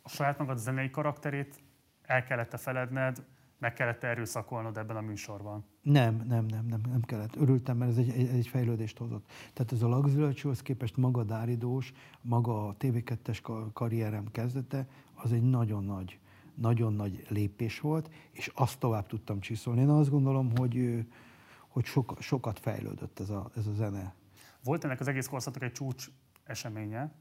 S1: A saját magad zenei karakterét el kellett feledned, meg kellett erőszakolnod ebben a műsorban.
S2: Nem, nem, nem, nem, nem kellett. Örültem, mert ez egy, egy, egy fejlődést hozott. Tehát ez a Lagzilajcsóhoz képest maga Dáridós, maga a TV2-es ka- karrierem kezdete, az egy nagyon nagy, nagyon nagy lépés volt, és azt tovább tudtam csiszolni. Én azt gondolom, hogy, hogy sok, sokat fejlődött ez a, ez a zene.
S1: Volt ennek az egész korszaknak egy csúcs eseménye,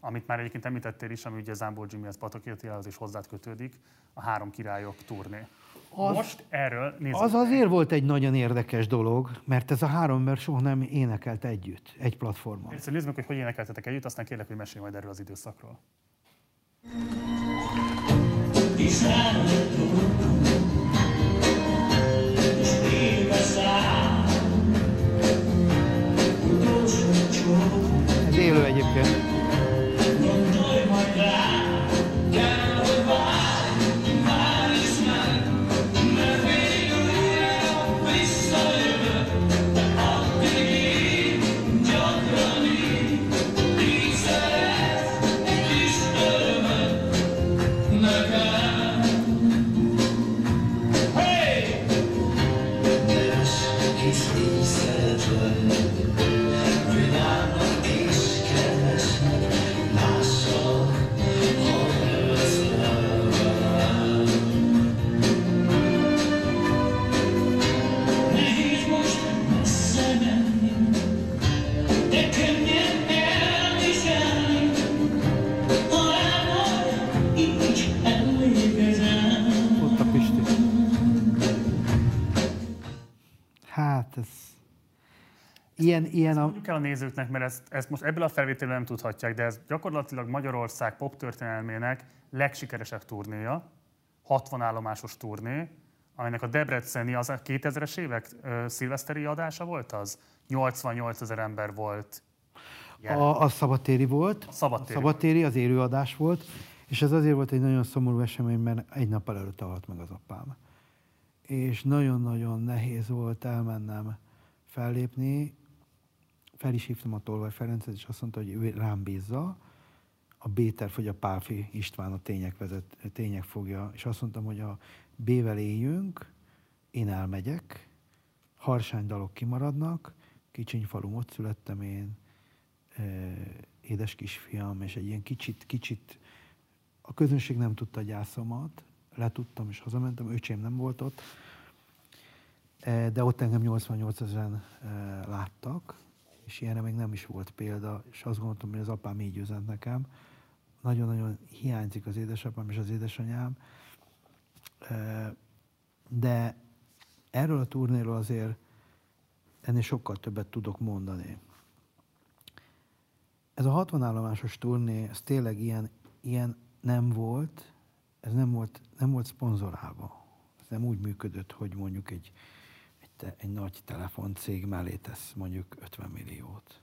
S1: amit már egyébként említettél is, ami ugye Zámbor Jimmy, az Pataki Attilához is hozzád kötődik, a Három Királyok turné.
S2: Az-
S1: Most erről nézzük.
S2: Az azért volt egy nagyon érdekes dolog, mert ez a három ember soha nem énekelt együtt, egy platformon.
S1: Egyszer nézzük hogy hogy énekeltetek együtt, aztán kérlek, hogy mesélj majd erről az időszakról.
S2: Ez Ilyen, ilyen a...
S1: Mondjuk el a nézőknek, mert ezt, ezt most ebből a felvételről nem tudhatják, de ez gyakorlatilag Magyarország pop történelmének legsikeresebb turnéja, 60 állomásos turné, aminek a Debreceni, az a 2000-es évek ö, szilveszteri adása volt az? 88 ezer ember volt.
S2: A, a szabadtéri volt.
S1: A szabadtéri
S2: a szabadtéri az élőadás volt, és ez azért volt egy nagyon szomorú esemény, mert egy nappal előtte halt meg az apám. És nagyon-nagyon nehéz volt elmennem fellépni. Fel is hívtam a Tolvaj Ferencet, és azt mondta, hogy ő rám bízza. A B-terv, hogy a Pálfi István a tények, vezet, tények fogja, és azt mondtam, hogy a B-vel éljünk, én elmegyek, harsánydalok kimaradnak, Kicsinyfalum, ott születtem én, édes kisfiam, és egy ilyen kicsit, kicsit, a közönség nem tudta a gyászomat, letudtam és hazamentem, öcsém nem volt ott, de ott engem 88 ezeren láttak, és ilyenre még nem is volt példa, és azt gondoltam, hogy az apám így üzent nekem. Nagyon-nagyon hiányzik az édesapám és az édesanyám, de erről a turnéról azért ennél sokkal többet tudok mondani. Ez a 60 állomásos turné, ez tényleg ilyen, ilyen nem volt, ez nem volt, nem volt szponzorálva. Ez nem úgy működött, hogy mondjuk egy, te, egy nagy telefoncég mellé tesz mondjuk 50 milliót.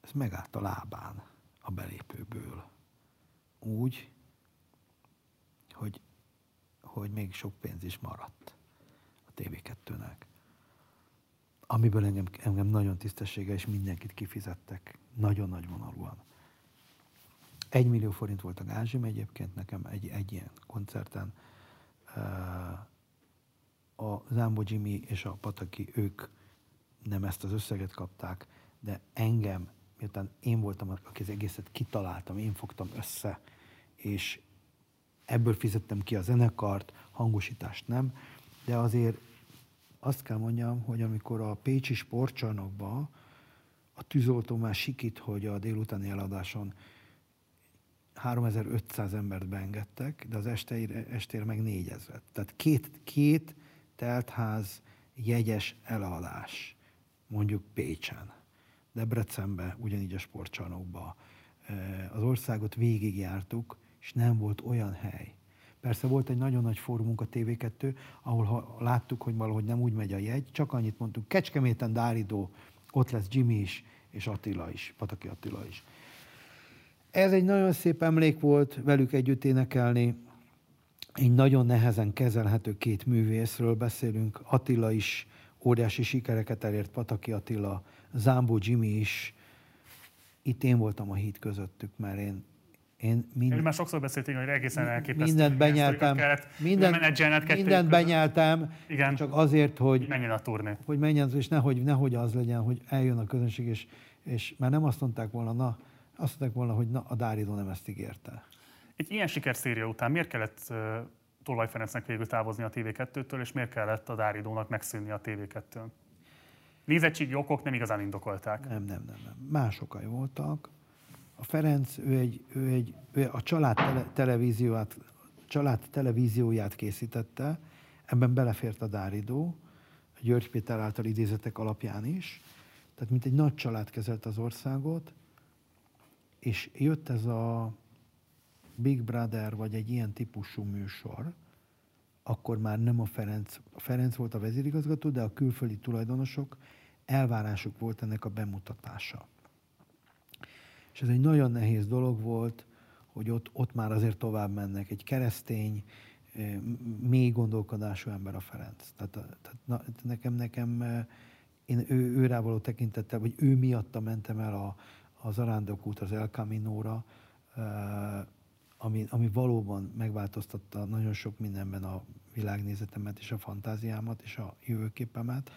S2: Ez megállt a lábán a belépőből. Úgy, hogy, hogy még sok pénz is maradt a TV2-nek amiből engem, engem nagyon tisztessége, és mindenkit kifizettek. Nagyon nagy vonalúan. Egy millió forint volt a gázsim egyébként nekem egy, egy ilyen koncerten. Uh, A Zámbó Jimmy és a Pataki, ők nem ezt az összeget kapták, de engem, miután én voltam, aki az egészet kitaláltam, én fogtam össze, és ebből fizettem ki a zenekart, hangosítást nem, de azért azt kell mondjam, hogy amikor a Pécsi sportcsarnokba a tűzoltó már sikít, hogy a délutáni eladáson 3500 embert beengedtek, de az estére, estére meg 4000. Tehát két, két teltház jegyes eladás, mondjuk Pécsen, Debrecenbe, ugyanígy a sportcsarnokba. Az országot végigjártuk, és nem volt olyan hely. Persze volt egy nagyon nagy fórumunk a TV2, ahol ha láttuk, hogy valahogy nem úgy megy a jegy, csak annyit mondtuk, Kecskeméten Dáridó, ott lesz Jimmy is, és Attila is, Pataki Attila is. Ez egy nagyon szép emlék volt velük együtt énekelni. Egy nagyon nehezen kezelhető két művészről beszélünk. Attila is óriási sikereket elért, Pataki Attila, Zámbó Jimmy is. Itt én voltam a híd közöttük, mert én, én mind,
S1: már sokszor beszéltünk, hogy egészen elképesztő.
S2: mindent benyeltem,
S1: kellett
S2: mindent, benyeltem,
S1: Igen.
S2: csak azért, hogy,
S1: Menjen a turné.
S2: hogy menjen, és nehogy, nehogy az legyen, hogy eljön a közönség, és, és már nem azt mondták volna, na, azt mondták volna, hogy na, a Dáridó nem ezt ígérte.
S1: Egy ilyen sikerszéria után miért kellett Tolvaj Ferencnek végül távozni a TV2-től, és miért kellett a Dáridónak megszűnni a TV2-n? Nézettségi okok nem igazán indokolták.
S2: Nem, nem, nem, nem. Más okai voltak. a Ferenc, ő, egy, ő, egy, ő a család tele, televízióját, család televízióját készítette, ebben belefért a Dáridó, a György Péter által idézetek alapján is, tehát mint egy nagy család kezelt az országot, és jött ez a Big Brother, vagy egy ilyen típusú műsor, akkor már nem a Ferenc, a Ferenc volt a vezérigazgató, de a külföldi tulajdonosok elvárásuk volt ennek a bemutatása. És ez egy nagyon nehéz dolog volt, hogy ott, ott már azért tovább mennek. Egy keresztény, mély gondolkodású ember a Ferenc. Tehát, tehát na, nekem, nekem én ő, ő rá való tekintettel, vagy ő miatta mentem el a, az Arándok út, az El Camino-ra, ami, ami valóban megváltoztatta nagyon sok mindenben a világnézetemet, és a fantáziámat, és a jövőképemet.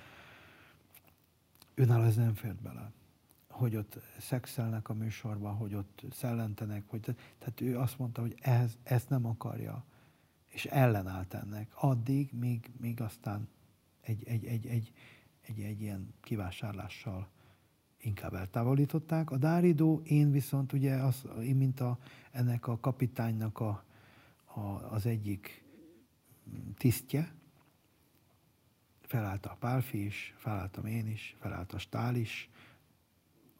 S2: Őnál ez nem fért bele. Hogy ott szexelnek a műsorban, hogy ott szellentenek, hogy tehát ő azt mondta, hogy ez, ezt nem akarja, és ellenállt ennek. Addig, míg, míg aztán egy, egy, egy, egy, egy, egy ilyen kivásárlással inkább eltávolították. A Dáridó, én viszont ugye, az, én mint a, ennek a kapitánynak a, a, az egyik tisztje, felállt a Pálfi is, felálltam én is, felállt a Stál is.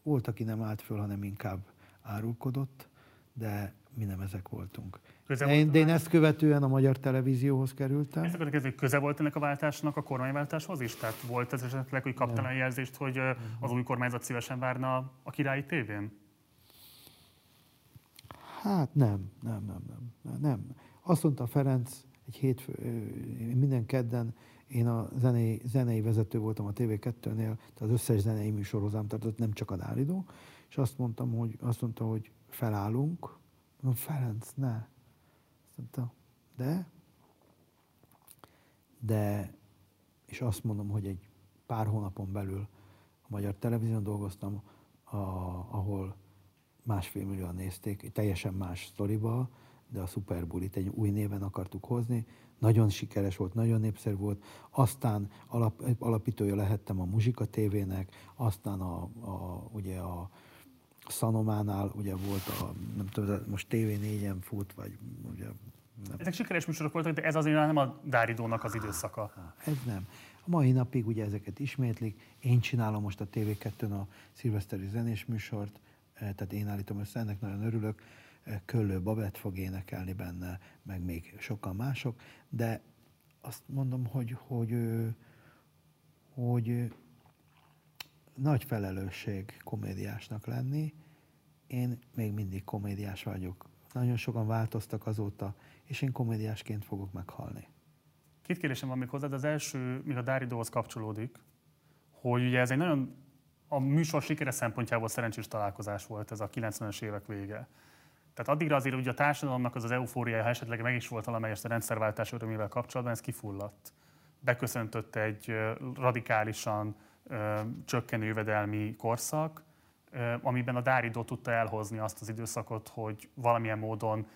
S2: Volt, aki nem állt föl, hanem inkább árulkodott, de mi nem ezek voltunk.
S1: Köze volt
S2: én,
S1: a
S2: de én ezt követően a magyar televízióhoz kerültem.
S1: Ezt akarok hogy köze volt ennek a váltásnak a kormányváltáshoz is? Tehát volt ez esetleg, hogy kaptál olyan jelzést, hogy az új kormányzat szívesen várna a királyi tévén?
S2: Hát nem, nem, nem, nem, nem. Azt mondta Ferenc, egy hétfő, minden kedden én a zenei, zenei vezető voltam a TV2-nél, tehát az összes zenei műsor hozzám tartott, nem csak a Dáridó, és azt mondtam, hogy, azt mondta, hogy felállunk. Mondom, Ferenc, ne. Azt mondta, de, de, és azt mondom, hogy egy pár hónapon belül a Magyar Televízión dolgoztam, a, ahol másfél millióan nézték, teljesen más sztoriba, de a Super Bullit egy új néven akartuk hozni. Nagyon sikeres volt, nagyon népszerű volt. Aztán alap, alapítója lehettem a Muzsika TV-nek, aztán a, a, ugye a Szanománál ugye volt a, nem tudom, most TV4-en fut, vagy ugye nem
S1: Ezek sikeres műsorok voltak, de ez azért nem a Dáridónak az időszaka.
S2: ez nem. A mai napig ugye ezeket ismétlik. Én csinálom most a TV2-n a szilveszteri zenés műsort, eh, tehát én állítom össze, ennek nagyon örülök. Eh, Köllő Babett fog énekelni benne, meg még sokan mások, de azt mondom, hogy, hogy, hogy ö, nagy felelősség komédiásnak lenni. Én még mindig komédiás vagyok. Nagyon sokan változtak azóta, és én komédiásként fogok meghalni.
S1: Két kérdésem van még hozzád. Az első, még a Dáridóhoz kapcsolódik, hogy ugye ez egy nagyon a műsor sikere szempontjából szerencsés találkozás volt ez a 90-es évek vége. Tehát addigra azért ugye a társadalomnak az az eufóriája, ha esetleg meg is volt valamelyest a rendszerváltás örömével kapcsolatban, ez kifulladt. Beköszöntött egy radikálisan csökkenő jövedelmi korszak, amiben a Dáridó tudta elhozni azt az időszakot, hogy valamilyen módon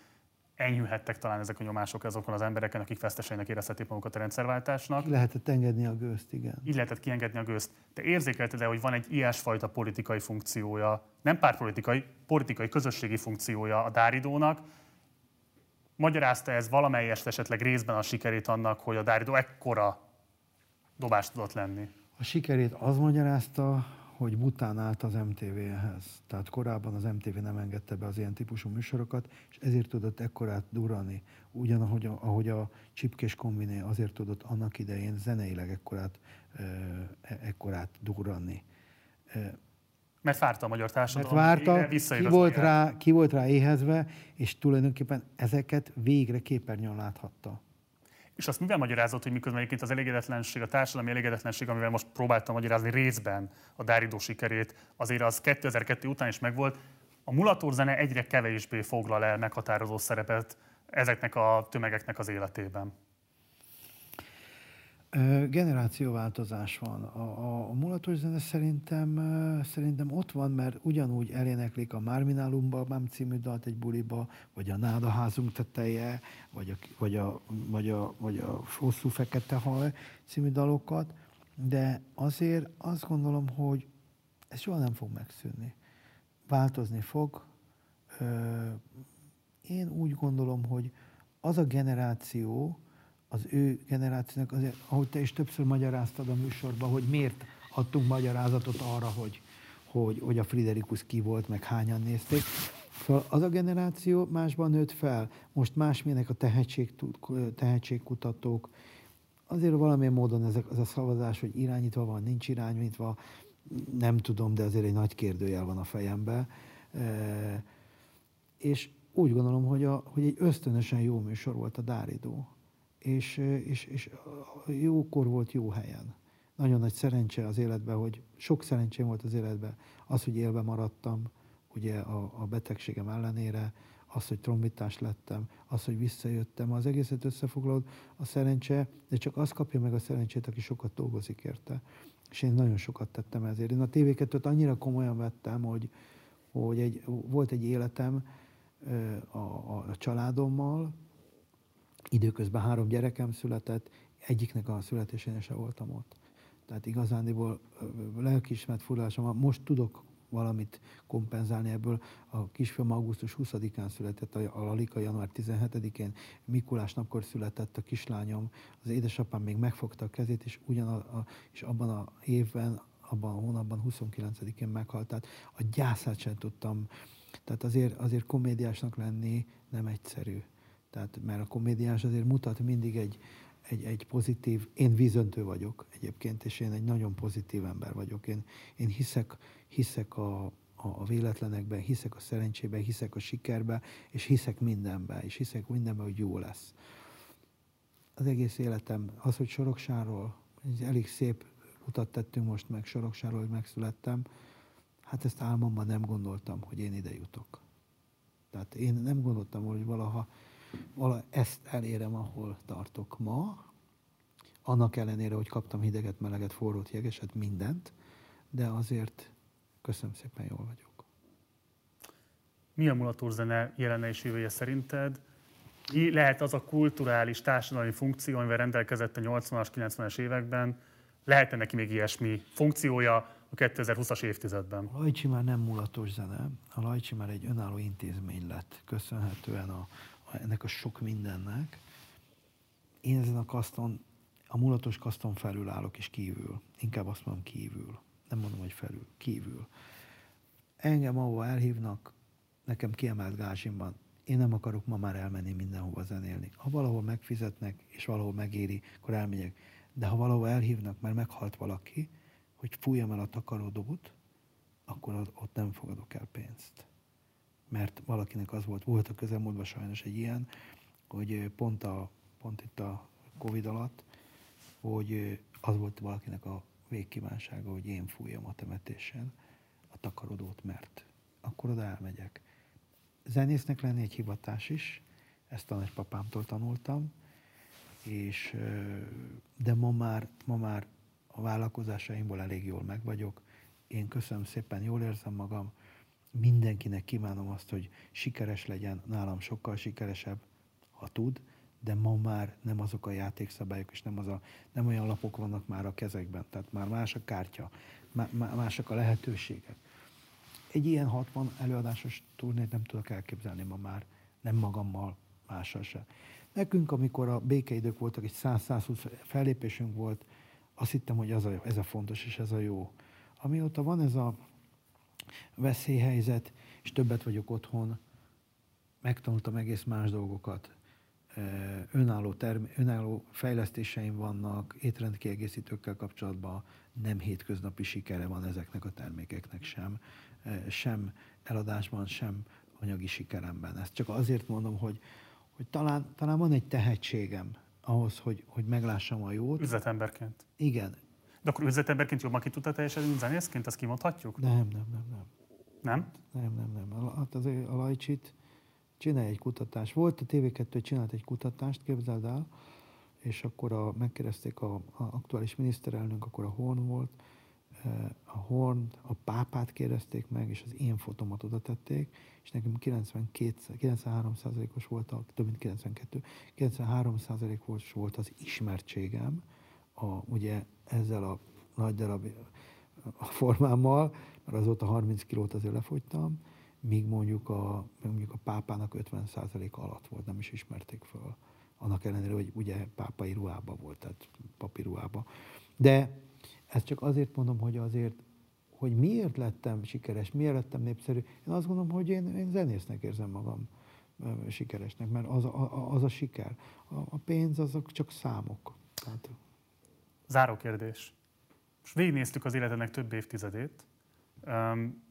S1: enyhülhettek talán ezek a nyomások azokon az embereken, akik veszteseinek érezhetik magukat a rendszerváltásnak.
S2: Ki lehetett engedni a gőzt, igen.
S1: Így lehetett kiengedni a gőzt. Te érzékelted-e, hogy van egy ilyesfajta politikai funkciója, nem pártpolitikai, politikai közösségi funkciója a Dáridónak? Magyarázta ez valamelyest esetleg részben a sikerét annak, hogy a Dáridó ekkora dobást tudott lenni?
S2: A sikerét az magyarázta, hogy bután állt az MTV-hez. Tehát korábban az MTV nem engedte be az ilyen típusú műsorokat, és ezért tudott ekkorát durrani. Ugyanahogy a, ahogy a Csipkés kombiné azért tudott annak idején zeneileg ekkorát, e- ekkorát durrani.
S1: Mert várta a magyar
S2: Mert
S1: társadalom.
S2: várta,
S1: végre
S2: ki volt, rá, ki volt rá éhezve, és tulajdonképpen ezeket végre képernyőn láthatta.
S1: És azt mivel magyarázott, hogy miközben egyébként az elégedetlenség, a társadalmi elégedetlenség, amivel most próbáltam magyarázni részben a Dáridó sikerét, azért az 2002 után is megvolt. A mulatórzene egyre kevésbé foglal el meghatározó szerepet ezeknek a tömegeknek az életében.
S2: Generációváltozás van. A, a, a mulatos zene szerintem, szerintem ott van, mert ugyanúgy eléneklik a Márminálumba, Mám című dalt egy buliba, vagy a Náda házunk teteje, vagy a, vagy a, vagy a, vagy a Hosszú Fekete Hal című dalokat, de azért azt gondolom, hogy ez soha nem fog megszűnni. Változni fog, én úgy gondolom, hogy az a generáció, az ő generációnak, azért, ahogy te is többször magyaráztad a műsorban, hogy miért adtunk magyarázatot arra, hogy, hogy, hogy a Friderikus ki volt, meg hányan nézték. Szóval az a generáció másban nőtt fel. Most másmilyenek a tehetség, tehetségkutatók. Azért valamilyen módon ezek, az a szavazás, hogy irányítva van, nincs irányítva, nem tudom, de azért egy nagy kérdőjel van a fejemben. E, és úgy gondolom, hogy, a, hogy egy ösztönösen jó műsor volt a Dáridó. És, és, és jókor volt jó helyen. Nagyon nagy szerencse az életben, hogy sok szerencsém volt az életben. Az, hogy élve maradtam, ugye a, a betegségem ellenére, az, hogy trombitás lettem, az, hogy visszajöttem, az egészet összefoglalod, a szerencse, de csak az kapja meg a szerencsét, aki sokat dolgozik érte. És én nagyon sokat tettem ezért. Én a tv annyira komolyan vettem, hogy, hogy egy, volt egy életem a, a, a családommal, időközben három gyerekem született, egyiknek a születésén se voltam ott. Tehát igazándiból lelkiismert furdalásom. Most tudok valamit kompenzálni ebből. A kisfiam augusztus 20-án született, a Lalika január 17-én, Mikulás napkor született a kislányom, az édesapám még megfogta a kezét, és, ugyan a, a, és abban a évben, abban a hónapban 29-én meghalt. Tehát a gyászát sem tudtam. Tehát azért, azért komédiásnak lenni nem egyszerű. Tehát, mert a komédiás azért mutat mindig egy, egy, egy pozitív, én vízöntő vagyok egyébként, és én egy nagyon pozitív ember vagyok. Én, én hiszek, hiszek a, a, a véletlenekben, hiszek a szerencsében, hiszek a sikerben, és hiszek mindenben, és hiszek mindenben, hogy jó lesz. Az egész életem, az, hogy Soroksáról, egy elég szép utat tettünk most meg Soroksáról, hogy megszülettem, hát ezt álmomban nem gondoltam, hogy én ide jutok. Tehát én nem gondoltam, hogy valaha, valaha ezt elérem, ahol tartok ma, annak ellenére, hogy kaptam hideget, meleget, forrót, jegeset, mindent, de azért köszönöm szépen, jól vagyok.
S1: Mi a mulatórzene jelene és jövője szerinted? Mi lehet az a kulturális, társadalmi funkció, amivel rendelkezett a 80-as, 90-es években? Lehet-e neki még ilyesmi funkciója a 2020-as évtizedben?
S2: A Lajcsi már nem mulatos zene, a Lajcsi már egy önálló intézmény lett, köszönhetően a, ennek a sok mindennek. Én ezen a kaszton, a mulatos kaszton felül állok és kívül. Inkább azt mondom kívül. Nem mondom, hogy felül, kívül. Engem ahova elhívnak, nekem kiemelt gázsim van. Én nem akarok ma már elmenni mindenhova zenélni. Ha valahol megfizetnek, és valahol megéri, akkor elmegyek. De ha valahol elhívnak, mert meghalt valaki, hogy fújjam el a takarodót, akkor ott- nem fogadok el pénzt. Mert valakinek az volt, volt a közelmúltban sajnos egy ilyen, hogy pont, a, pont itt a Covid alatt, hogy az volt valakinek a végkívánsága, hogy én fújjam a temetésen a takarodót, mert akkor oda elmegyek. Zenésznek lenni egy hivatás is, ezt a nagypapámtól tanultam, és, de ma már, ma már a vállalkozásaimból elég jól meg vagyok. Én köszönöm szépen, jól érzem magam, mindenkinek kívánom azt, hogy sikeres legyen, nálam sokkal sikeresebb, ha tud, de ma már nem azok a játékszabályok, és nem, az a, nem olyan lapok vannak már a kezekben, tehát már más a kártya, má- má- mások a lehetőségek. Egy ilyen 60 előadásos turnét nem tudok elképzelni ma már, nem magammal, mással se. Nekünk, amikor a békeidők voltak, egy 100-120 fellépésünk volt, azt hittem, hogy az a, ez a fontos és ez a jó. Amióta van ez a veszélyhelyzet, és többet vagyok otthon, megtanultam egész más dolgokat. Önálló, term- önálló fejlesztéseim vannak, étrendkiegészítőkkel kapcsolatban nem hétköznapi sikere van ezeknek a termékeknek sem, sem eladásban, sem anyagi sikeremben. Ezt csak azért mondom, hogy, hogy talán, talán van egy tehetségem ahhoz, hogy, hogy meglássam a jót.
S1: Üzletemberként.
S2: Igen.
S1: De akkor üzletemberként jobban ki tudta teljesedni, mint zenészként, azt kimondhatjuk?
S2: Nem, nem, nem, nem.
S1: Nem?
S2: Nem, nem, nem. Hát az a Lajcsit csinálj egy kutatást. Volt a TV2, csinált egy kutatást, képzeld el, és akkor a, megkérdezték a, a aktuális miniszterelnök, akkor a Horn volt, eh, a Horn, a pápát kérdezték meg, és az én fotomat oda tették, és nekem 92, 93%-os volt, a, több mint 92, 93%-os volt az ismertségem, a, ugye ezzel a nagy darab a formámmal, mert azóta 30 kilót azért lefogytam, míg mondjuk a, mondjuk a pápának 50% alatt volt, nem is ismerték föl. Annak ellenére, hogy ugye pápai ruhában volt, tehát papi ruhában. De ezt csak azért mondom, hogy azért, hogy miért lettem sikeres, miért lettem népszerű. Én azt gondolom, hogy én, én zenésznek érzem magam sikeresnek, mert az a, az a siker. A, a pénz azok csak számok. Tehát,
S1: Záró kérdés. Most végignéztük az életednek több évtizedét,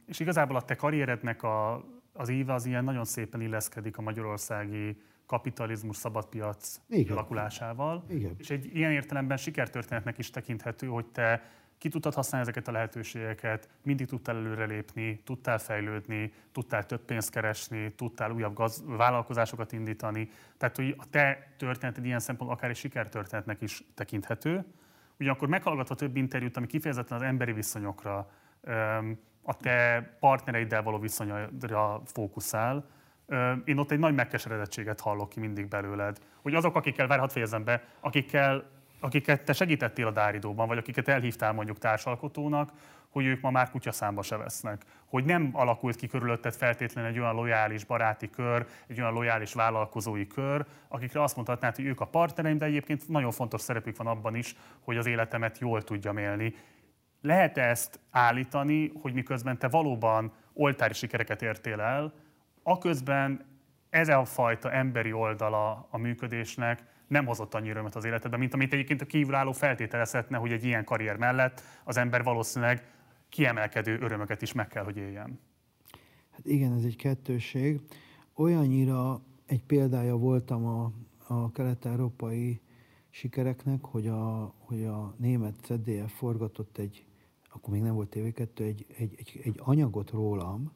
S1: és igazából a te karrierednek a, az éve az ilyen nagyon szépen illeszkedik a magyarországi kapitalizmus, szabadpiac
S2: Igen.
S1: alakulásával.
S2: Igen.
S1: És egy ilyen értelemben sikertörténetnek is tekinthető, hogy te ki tudtad használni ezeket a lehetőségeket, mindig tudtál előrelépni, tudtál fejlődni, tudtál több pénzt keresni, tudtál újabb gaz- vállalkozásokat indítani. Tehát, hogy a te történeted ilyen szempontból akár egy sikertörténetnek is tekinthető. Ugyanakkor meghallgatva több interjút, ami kifejezetten az emberi viszonyokra, a te partnereiddel való viszonyra fókuszál, én ott egy nagy megkeseredettséget hallok ki mindig belőled. Hogy azok, akikkel, várhat fejezem be, akikkel, akiket te segítettél a Dáridóban, vagy akiket elhívtál mondjuk társalkotónak, hogy ők ma már kutyaszámba se vesznek. Hogy nem alakult ki körülötted feltétlenül egy olyan lojális baráti kör, egy olyan lojális vállalkozói kör, akikre azt mondhatnád, hogy ők a partnereim, de egyébként nagyon fontos szerepük van abban is, hogy az életemet jól tudjam élni. Lehet ezt állítani, hogy miközben te valóban oltári sikereket értél el, aközben ez a fajta emberi oldala a működésnek nem hozott annyi örömet az életedbe, mint amit egyébként a kívülálló feltételezhetne, hogy egy ilyen karrier mellett az ember valószínűleg kiemelkedő örömöket is meg kell, hogy éljen.
S2: Hát igen, ez egy kettősség. Olyannyira egy példája voltam a, a kelet-európai sikereknek, hogy a, hogy a német ZDF forgatott egy, akkor még nem volt TV2, egy, egy, egy, egy anyagot rólam,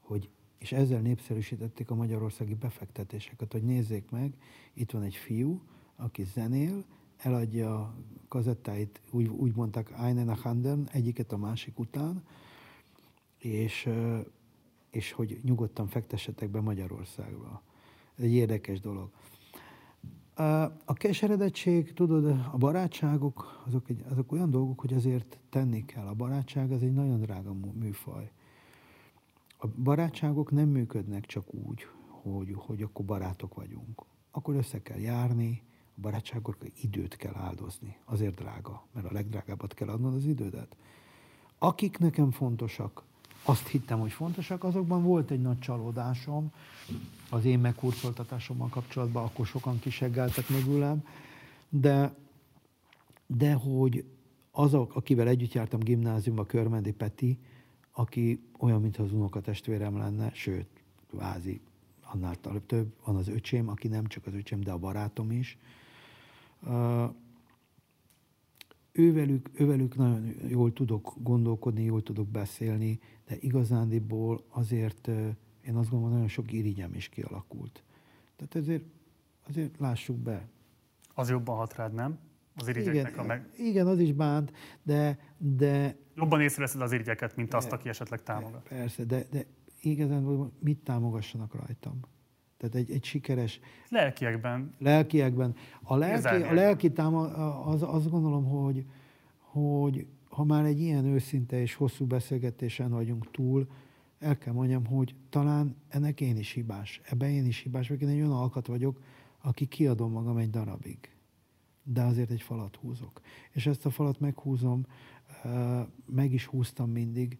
S2: hogy, és ezzel népszerűsítették a magyarországi befektetéseket, hogy nézzék meg, itt van egy fiú, aki zenél, eladja a kazettáit, úgy, úgy mondták, einen nach anderen, egyiket a másik után, és, és hogy nyugodtan fektessetek be Magyarországba. Ez egy érdekes dolog. A keseredettség, tudod, a barátságok, azok, egy, azok olyan dolgok, hogy azért tenni kell. A barátság az egy nagyon drága mű- műfaj. A barátságok nem működnek csak úgy, hogy, hogy akkor barátok vagyunk. Akkor össze kell járni, a barátságokra időt kell áldozni. Azért drága, mert a legdrágábbat kell adnod az idődet. Akik nekem fontosak, azt hittem, hogy fontosak, azokban volt egy nagy csalódásom az én megkurcoltatásommal kapcsolatban, akkor sokan kiseggáltak mögülem, de, de hogy azok, akivel együtt jártam gimnáziumba, Körmendi Peti, aki olyan, mintha az unokatestvérem lenne, sőt, vázi, annál több, van az öcsém, aki nem csak az öcsém, de a barátom is. Ővelük, ővelük nagyon jól tudok gondolkodni, jól tudok beszélni, de igazándiból azért én azt gondolom, nagyon sok irigyem is kialakult. Tehát ezért, azért lássuk be.
S1: Az jobban hat rád, nem? Az irigyeknek a meg...
S2: igen, az is bánt, de, de
S1: Jobban észreveszed az irigyeket, mint azt, aki esetleg támogat.
S2: persze, de, de igazán mit támogassanak rajtam? Tehát egy, egy sikeres
S1: Lelkiekben
S2: lelkiekben. A lelki, a lelki táma, az, azt gondolom, hogy, hogy ha már egy ilyen őszinte és hosszú beszélgetésen vagyunk túl, el kell mondjam, hogy talán ennek én is hibás. Ebben én is hibás vagyok. Én egy olyan alkat vagyok, aki kiadom magam egy darabig. De azért egy falat húzok. És ezt a falat meghúzom, meg is húztam mindig,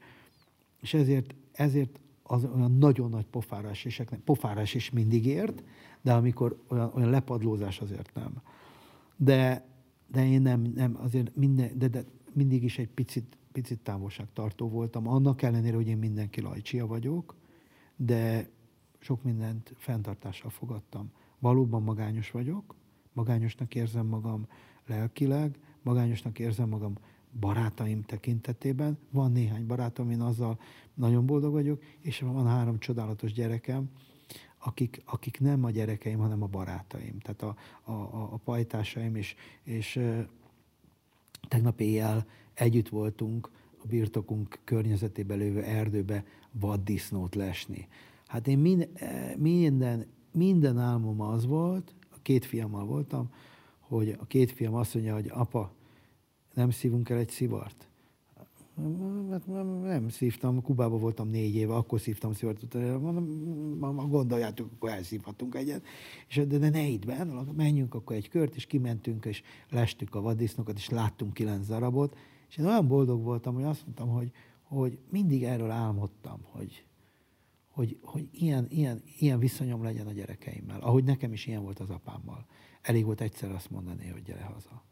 S2: és ezért, ezért az olyan nagyon nagy pofárás is, pofárás is mindig ért, de amikor olyan, olyan lepadlózás azért nem. De, de én nem, nem azért minden, de, de mindig is egy picit, picit távolságtartó voltam, annak ellenére, hogy én mindenki lajcsia vagyok, de sok mindent fenntartással fogadtam. Valóban magányos vagyok, magányosnak érzem magam lelkileg, magányosnak érzem magam barátaim tekintetében. Van néhány barátom, én azzal nagyon boldog vagyok, és van három csodálatos gyerekem, akik, akik nem a gyerekeim, hanem a barátaim. Tehát a, a, a, a pajtásaim, és, és tegnap éjjel együtt voltunk a birtokunk környezetében lévő erdőbe vaddisznót lesni. Hát én mind, minden, minden álmom az volt, a két fiammal voltam, hogy a két fiam azt mondja, hogy apa, nem szívunk el egy szivart. Hát nem szívtam, Kubában voltam négy éve, akkor szívtam szivatot. Mondom, gondoljátok, akkor elszívhatunk egyet. És de, de ne itt be, menjünk akkor egy kört, és kimentünk, és lestük a vaddisznókat, és láttunk kilenc darabot. És én olyan boldog voltam, hogy azt mondtam, hogy, hogy mindig erről álmodtam, hogy, hogy, hogy ilyen, ilyen, ilyen viszonyom legyen a gyerekeimmel. Ahogy nekem is ilyen volt az apámmal. Elég volt egyszer azt mondani, hogy gyere haza.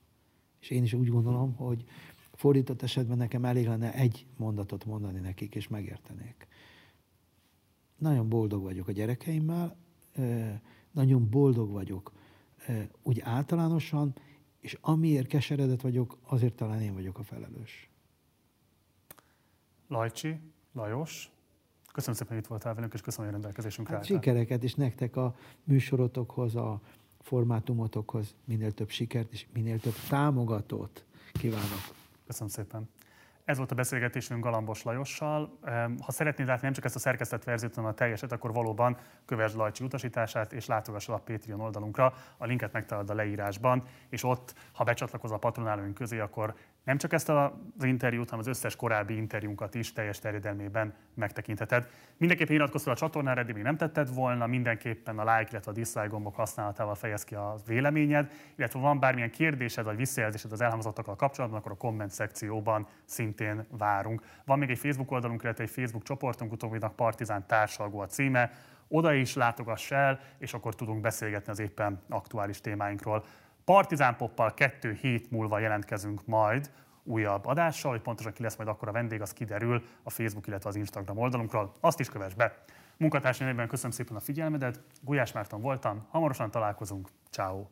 S2: És én is úgy gondolom, hogy fordított esetben nekem elég lenne egy mondatot mondani nekik, és megértenék. Nagyon boldog vagyok a gyerekeimmel, nagyon boldog vagyok úgy általánosan, és amiért keseredett vagyok, azért talán én vagyok a felelős.
S1: Lajcsi, Lajos, köszönöm szépen, hogy itt voltál velünk, és köszönöm, hogy rendelkezésünkre
S2: Hát
S1: álltál.
S2: sikereket, és nektek a műsorotokhoz, a formátumotokhoz minél több sikert, és minél több támogatót kívánok.
S1: Köszönöm szépen. Ez volt a beszélgetésünk Galambos Lajossal. Ha szeretnéd látni nem csak ezt a szerkesztett verziót, hanem a teljeset, akkor valóban kövesd Lajcsi utasítását, és látogass el a Patreon oldalunkra. A linket megtalálod a leírásban, és ott, ha becsatlakozol a patronálóink közé, akkor nem csak ezt az interjút, hanem az összes korábbi interjúnkat is teljes terjedelmében megtekintheted. Mindenképpen iratkozz fel a csatornára, eddig még nem tetted volna, mindenképpen a like, illetve a dislike gombok használatával fejez ki a véleményed, illetve van bármilyen kérdésed vagy visszajelzésed az elhangzottakkal kapcsolatban, akkor a komment szekcióban szintén várunk. Van még egy Facebook oldalunk, illetve egy Facebook csoportunk, utóbbinak Partizán társalgó a címe, oda is látogass el, és akkor tudunk beszélgetni az éppen aktuális témáinkról. Partizán Poppal kettő hét múlva jelentkezünk majd újabb adással, hogy pontosan ki lesz majd akkor a vendég, az kiderül a Facebook, illetve az Instagram oldalunkról. Azt is kövess be. Munkatársai nevében köszönöm szépen a figyelmedet, Gulyás Márton voltam, hamarosan találkozunk, ciao.